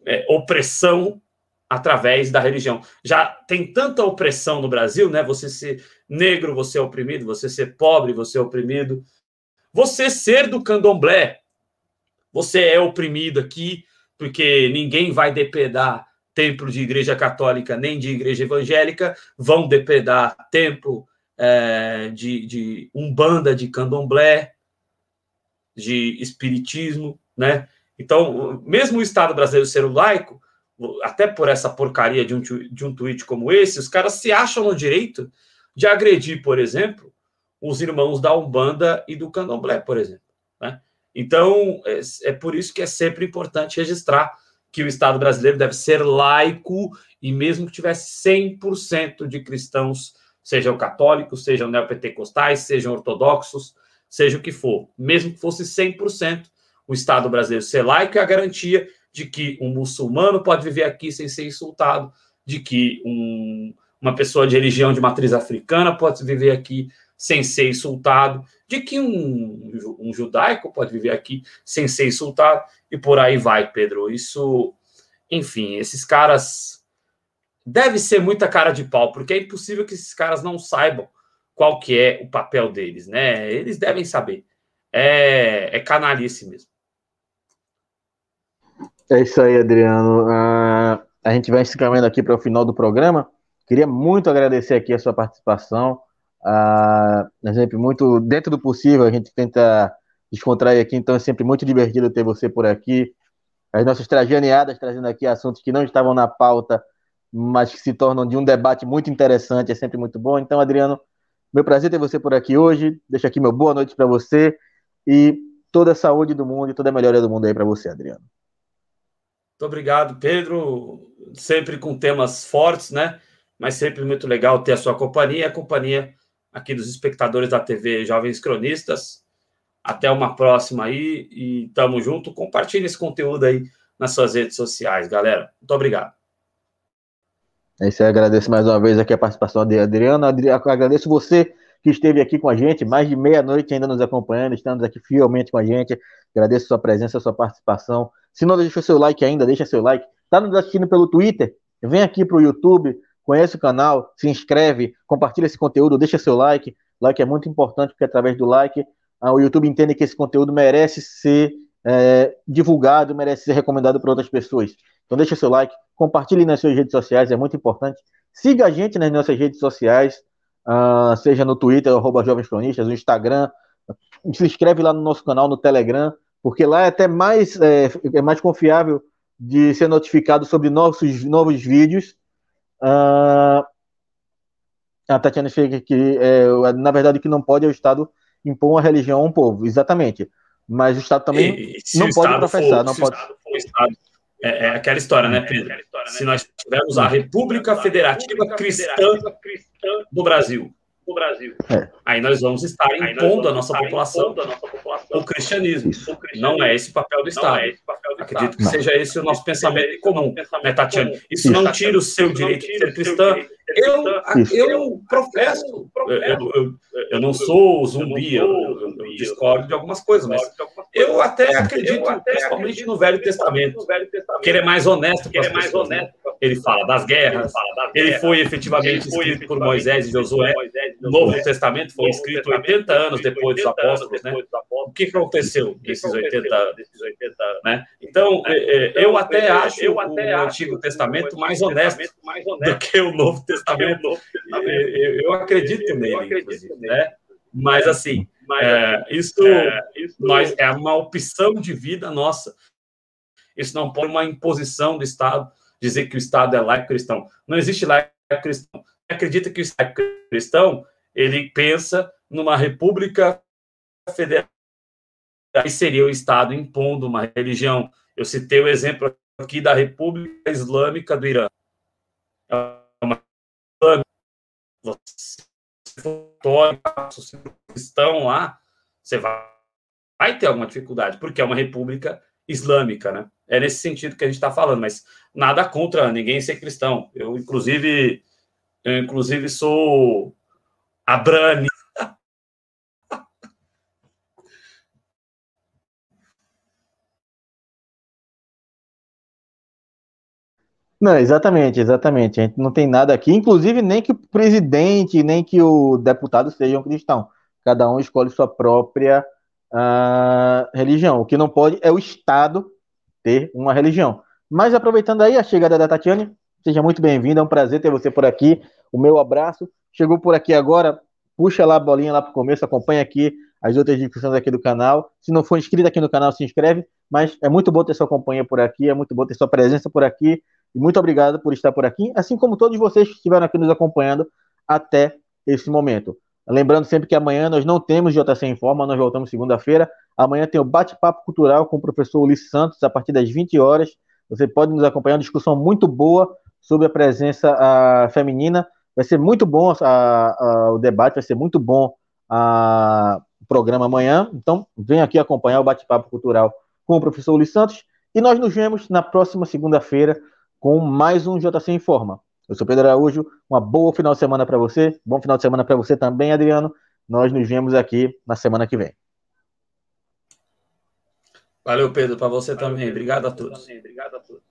é, opressão através da religião. Já tem tanta opressão no Brasil, né? Você ser negro, você é oprimido, você ser pobre, você é oprimido. Você ser do candomblé, você é oprimido aqui, porque ninguém vai depredar templo de igreja católica nem de igreja evangélica, vão depredar templo é, de, de umbanda, de candomblé, de espiritismo, né? Então, mesmo o Estado brasileiro ser laico, até por essa porcaria de um, de um tweet como esse, os caras se acham no direito de agredir, por exemplo, os irmãos da Umbanda e do Candomblé, por exemplo. Né? Então, é, é por isso que é sempre importante registrar que o Estado brasileiro deve ser laico e mesmo que tivesse 100% de cristãos, sejam católicos, sejam neopentecostais, sejam ortodoxos, seja o que for, mesmo que fosse 100%, o Estado brasileiro ser laico é a garantia de que um muçulmano pode viver aqui sem ser insultado, de que um, uma pessoa de religião de matriz africana pode viver aqui sem ser insultado, de que um, um judaico pode viver aqui sem ser insultado, e por aí vai, Pedro. Isso, enfim, esses caras deve ser muita cara de pau, porque é impossível que esses caras não saibam qual que é o papel deles, né? Eles devem saber. É, é canalice mesmo. É isso aí, Adriano. Uh, a gente vai se encaminhando aqui para o final do programa. Queria muito agradecer aqui a sua participação. Uh, é sempre muito, dentro do possível, a gente tenta descontrair aqui, então é sempre muito divertido ter você por aqui. As nossas trajaneadas trazendo aqui assuntos que não estavam na pauta, mas que se tornam de um debate muito interessante, é sempre muito bom. Então, Adriano, meu prazer ter você por aqui hoje. Deixo aqui meu boa noite para você e toda a saúde do mundo e toda a melhoria do mundo aí para você, Adriano. Muito obrigado, Pedro. Sempre com temas fortes, né? Mas sempre muito legal ter a sua companhia a companhia aqui dos espectadores da TV Jovens Cronistas. Até uma próxima aí e tamo junto. Compartilhe esse conteúdo aí nas suas redes sociais, galera. Muito obrigado. É isso aí, agradeço mais uma vez aqui a participação de Adriano. Agradeço você que esteve aqui com a gente, mais de meia-noite ainda nos acompanhando, estamos aqui fielmente com a gente. Agradeço a sua presença, a sua participação. Se não deixou seu like ainda, deixa seu like. Está nos assistindo pelo Twitter? Vem aqui para o YouTube, conhece o canal, se inscreve, compartilha esse conteúdo, deixa seu like. Like é muito importante, porque através do like ah, o YouTube entende que esse conteúdo merece ser é, divulgado, merece ser recomendado para outras pessoas. Então deixa seu like, compartilhe nas suas redes sociais, é muito importante. Siga a gente nas nossas redes sociais, uh, seja no Twitter, arroba Jovens Cronistas, no Instagram. Se inscreve lá no nosso canal no Telegram, porque lá é até mais, é, é mais confiável de ser notificado sobre novos, novos vídeos. Uh, a Tatiana explica que, é, na verdade, o que não pode é o Estado impor uma religião a um povo, exatamente. Mas o Estado também e, não pode professar, for, não pode. Estado, é, é, aquela história, né, Pedro? História, né? Se nós tivermos a República Federativa Cristã do Brasil, no Brasil. É. Aí nós vamos estar impondo a nossa população, a nossa população o cristianismo. O cristianismo. Não é esse papel do Estado. É papel do Acredito Estado. que não. seja esse o nosso pensamento comum, né, Tatiana? Isso, não tira o seu direito de ser cristã. Eu, eu professo. Eu, eu, eu não sou zumbi, eu, eu discordo de algumas coisas, mas eu até acredito, principalmente no Velho Testamento, que ele é mais honesto com as pessoas. ele fala das guerras, ele foi efetivamente escrito por Moisés e Josué. O Novo Testamento foi escrito 80 anos depois dos apóstolos, né? O que aconteceu nesses 80 anos? Né? Então, eu até acho o Antigo Testamento mais honesto do que o Novo Testamento. Eu acredito nele, inclusive, né? Mas assim, é, isso, nós, é uma opção de vida nossa. Isso não pode uma imposição do Estado dizer que o Estado é laico cristão. Não existe laico cristão. Acredita que o Estado é cristão, ele pensa numa república federal. Aí seria o Estado impondo uma religião. Eu citei o exemplo aqui da República Islâmica do Irã. É você cristão lá, você vai, vai ter alguma dificuldade, porque é uma república islâmica, né? É nesse sentido que a gente está falando, mas nada contra ninguém ser cristão. Eu, inclusive, eu, inclusive, sou abrani. Não, exatamente, exatamente. A gente não tem nada aqui, inclusive nem que o presidente, nem que o deputado sejam cristão. Cada um escolhe sua própria uh, religião. O que não pode é o Estado ter uma religião. Mas aproveitando aí a chegada da Tatiane, seja muito bem-vinda, é um prazer ter você por aqui. O meu abraço. Chegou por aqui agora, puxa lá a bolinha lá para o começo, acompanha aqui as outras discussões aqui do canal. Se não for inscrito aqui no canal, se inscreve. Mas é muito bom ter sua companhia por aqui, é muito bom ter sua presença por aqui. E muito obrigado por estar por aqui, assim como todos vocês que estiveram aqui nos acompanhando até esse momento. Lembrando sempre que amanhã nós não temos JC em Forma, nós voltamos segunda-feira. Amanhã tem o bate-papo cultural com o professor Ulisses Santos, a partir das 20 horas. Você pode nos acompanhar, uma discussão muito boa sobre a presença a, feminina. Vai ser muito bom a, a, o debate, vai ser muito bom o programa amanhã. Então, vem aqui acompanhar o bate-papo cultural com o professor Ulisses Santos. E nós nos vemos na próxima segunda-feira com mais um JC em Forma. Eu sou Pedro Araújo, uma boa final de semana para você, bom final de semana para você também, Adriano. Nós nos vemos aqui na semana que vem. Valeu, Pedro, para você Valeu, também. Pedro, Obrigado a todos. Obrigado a todos.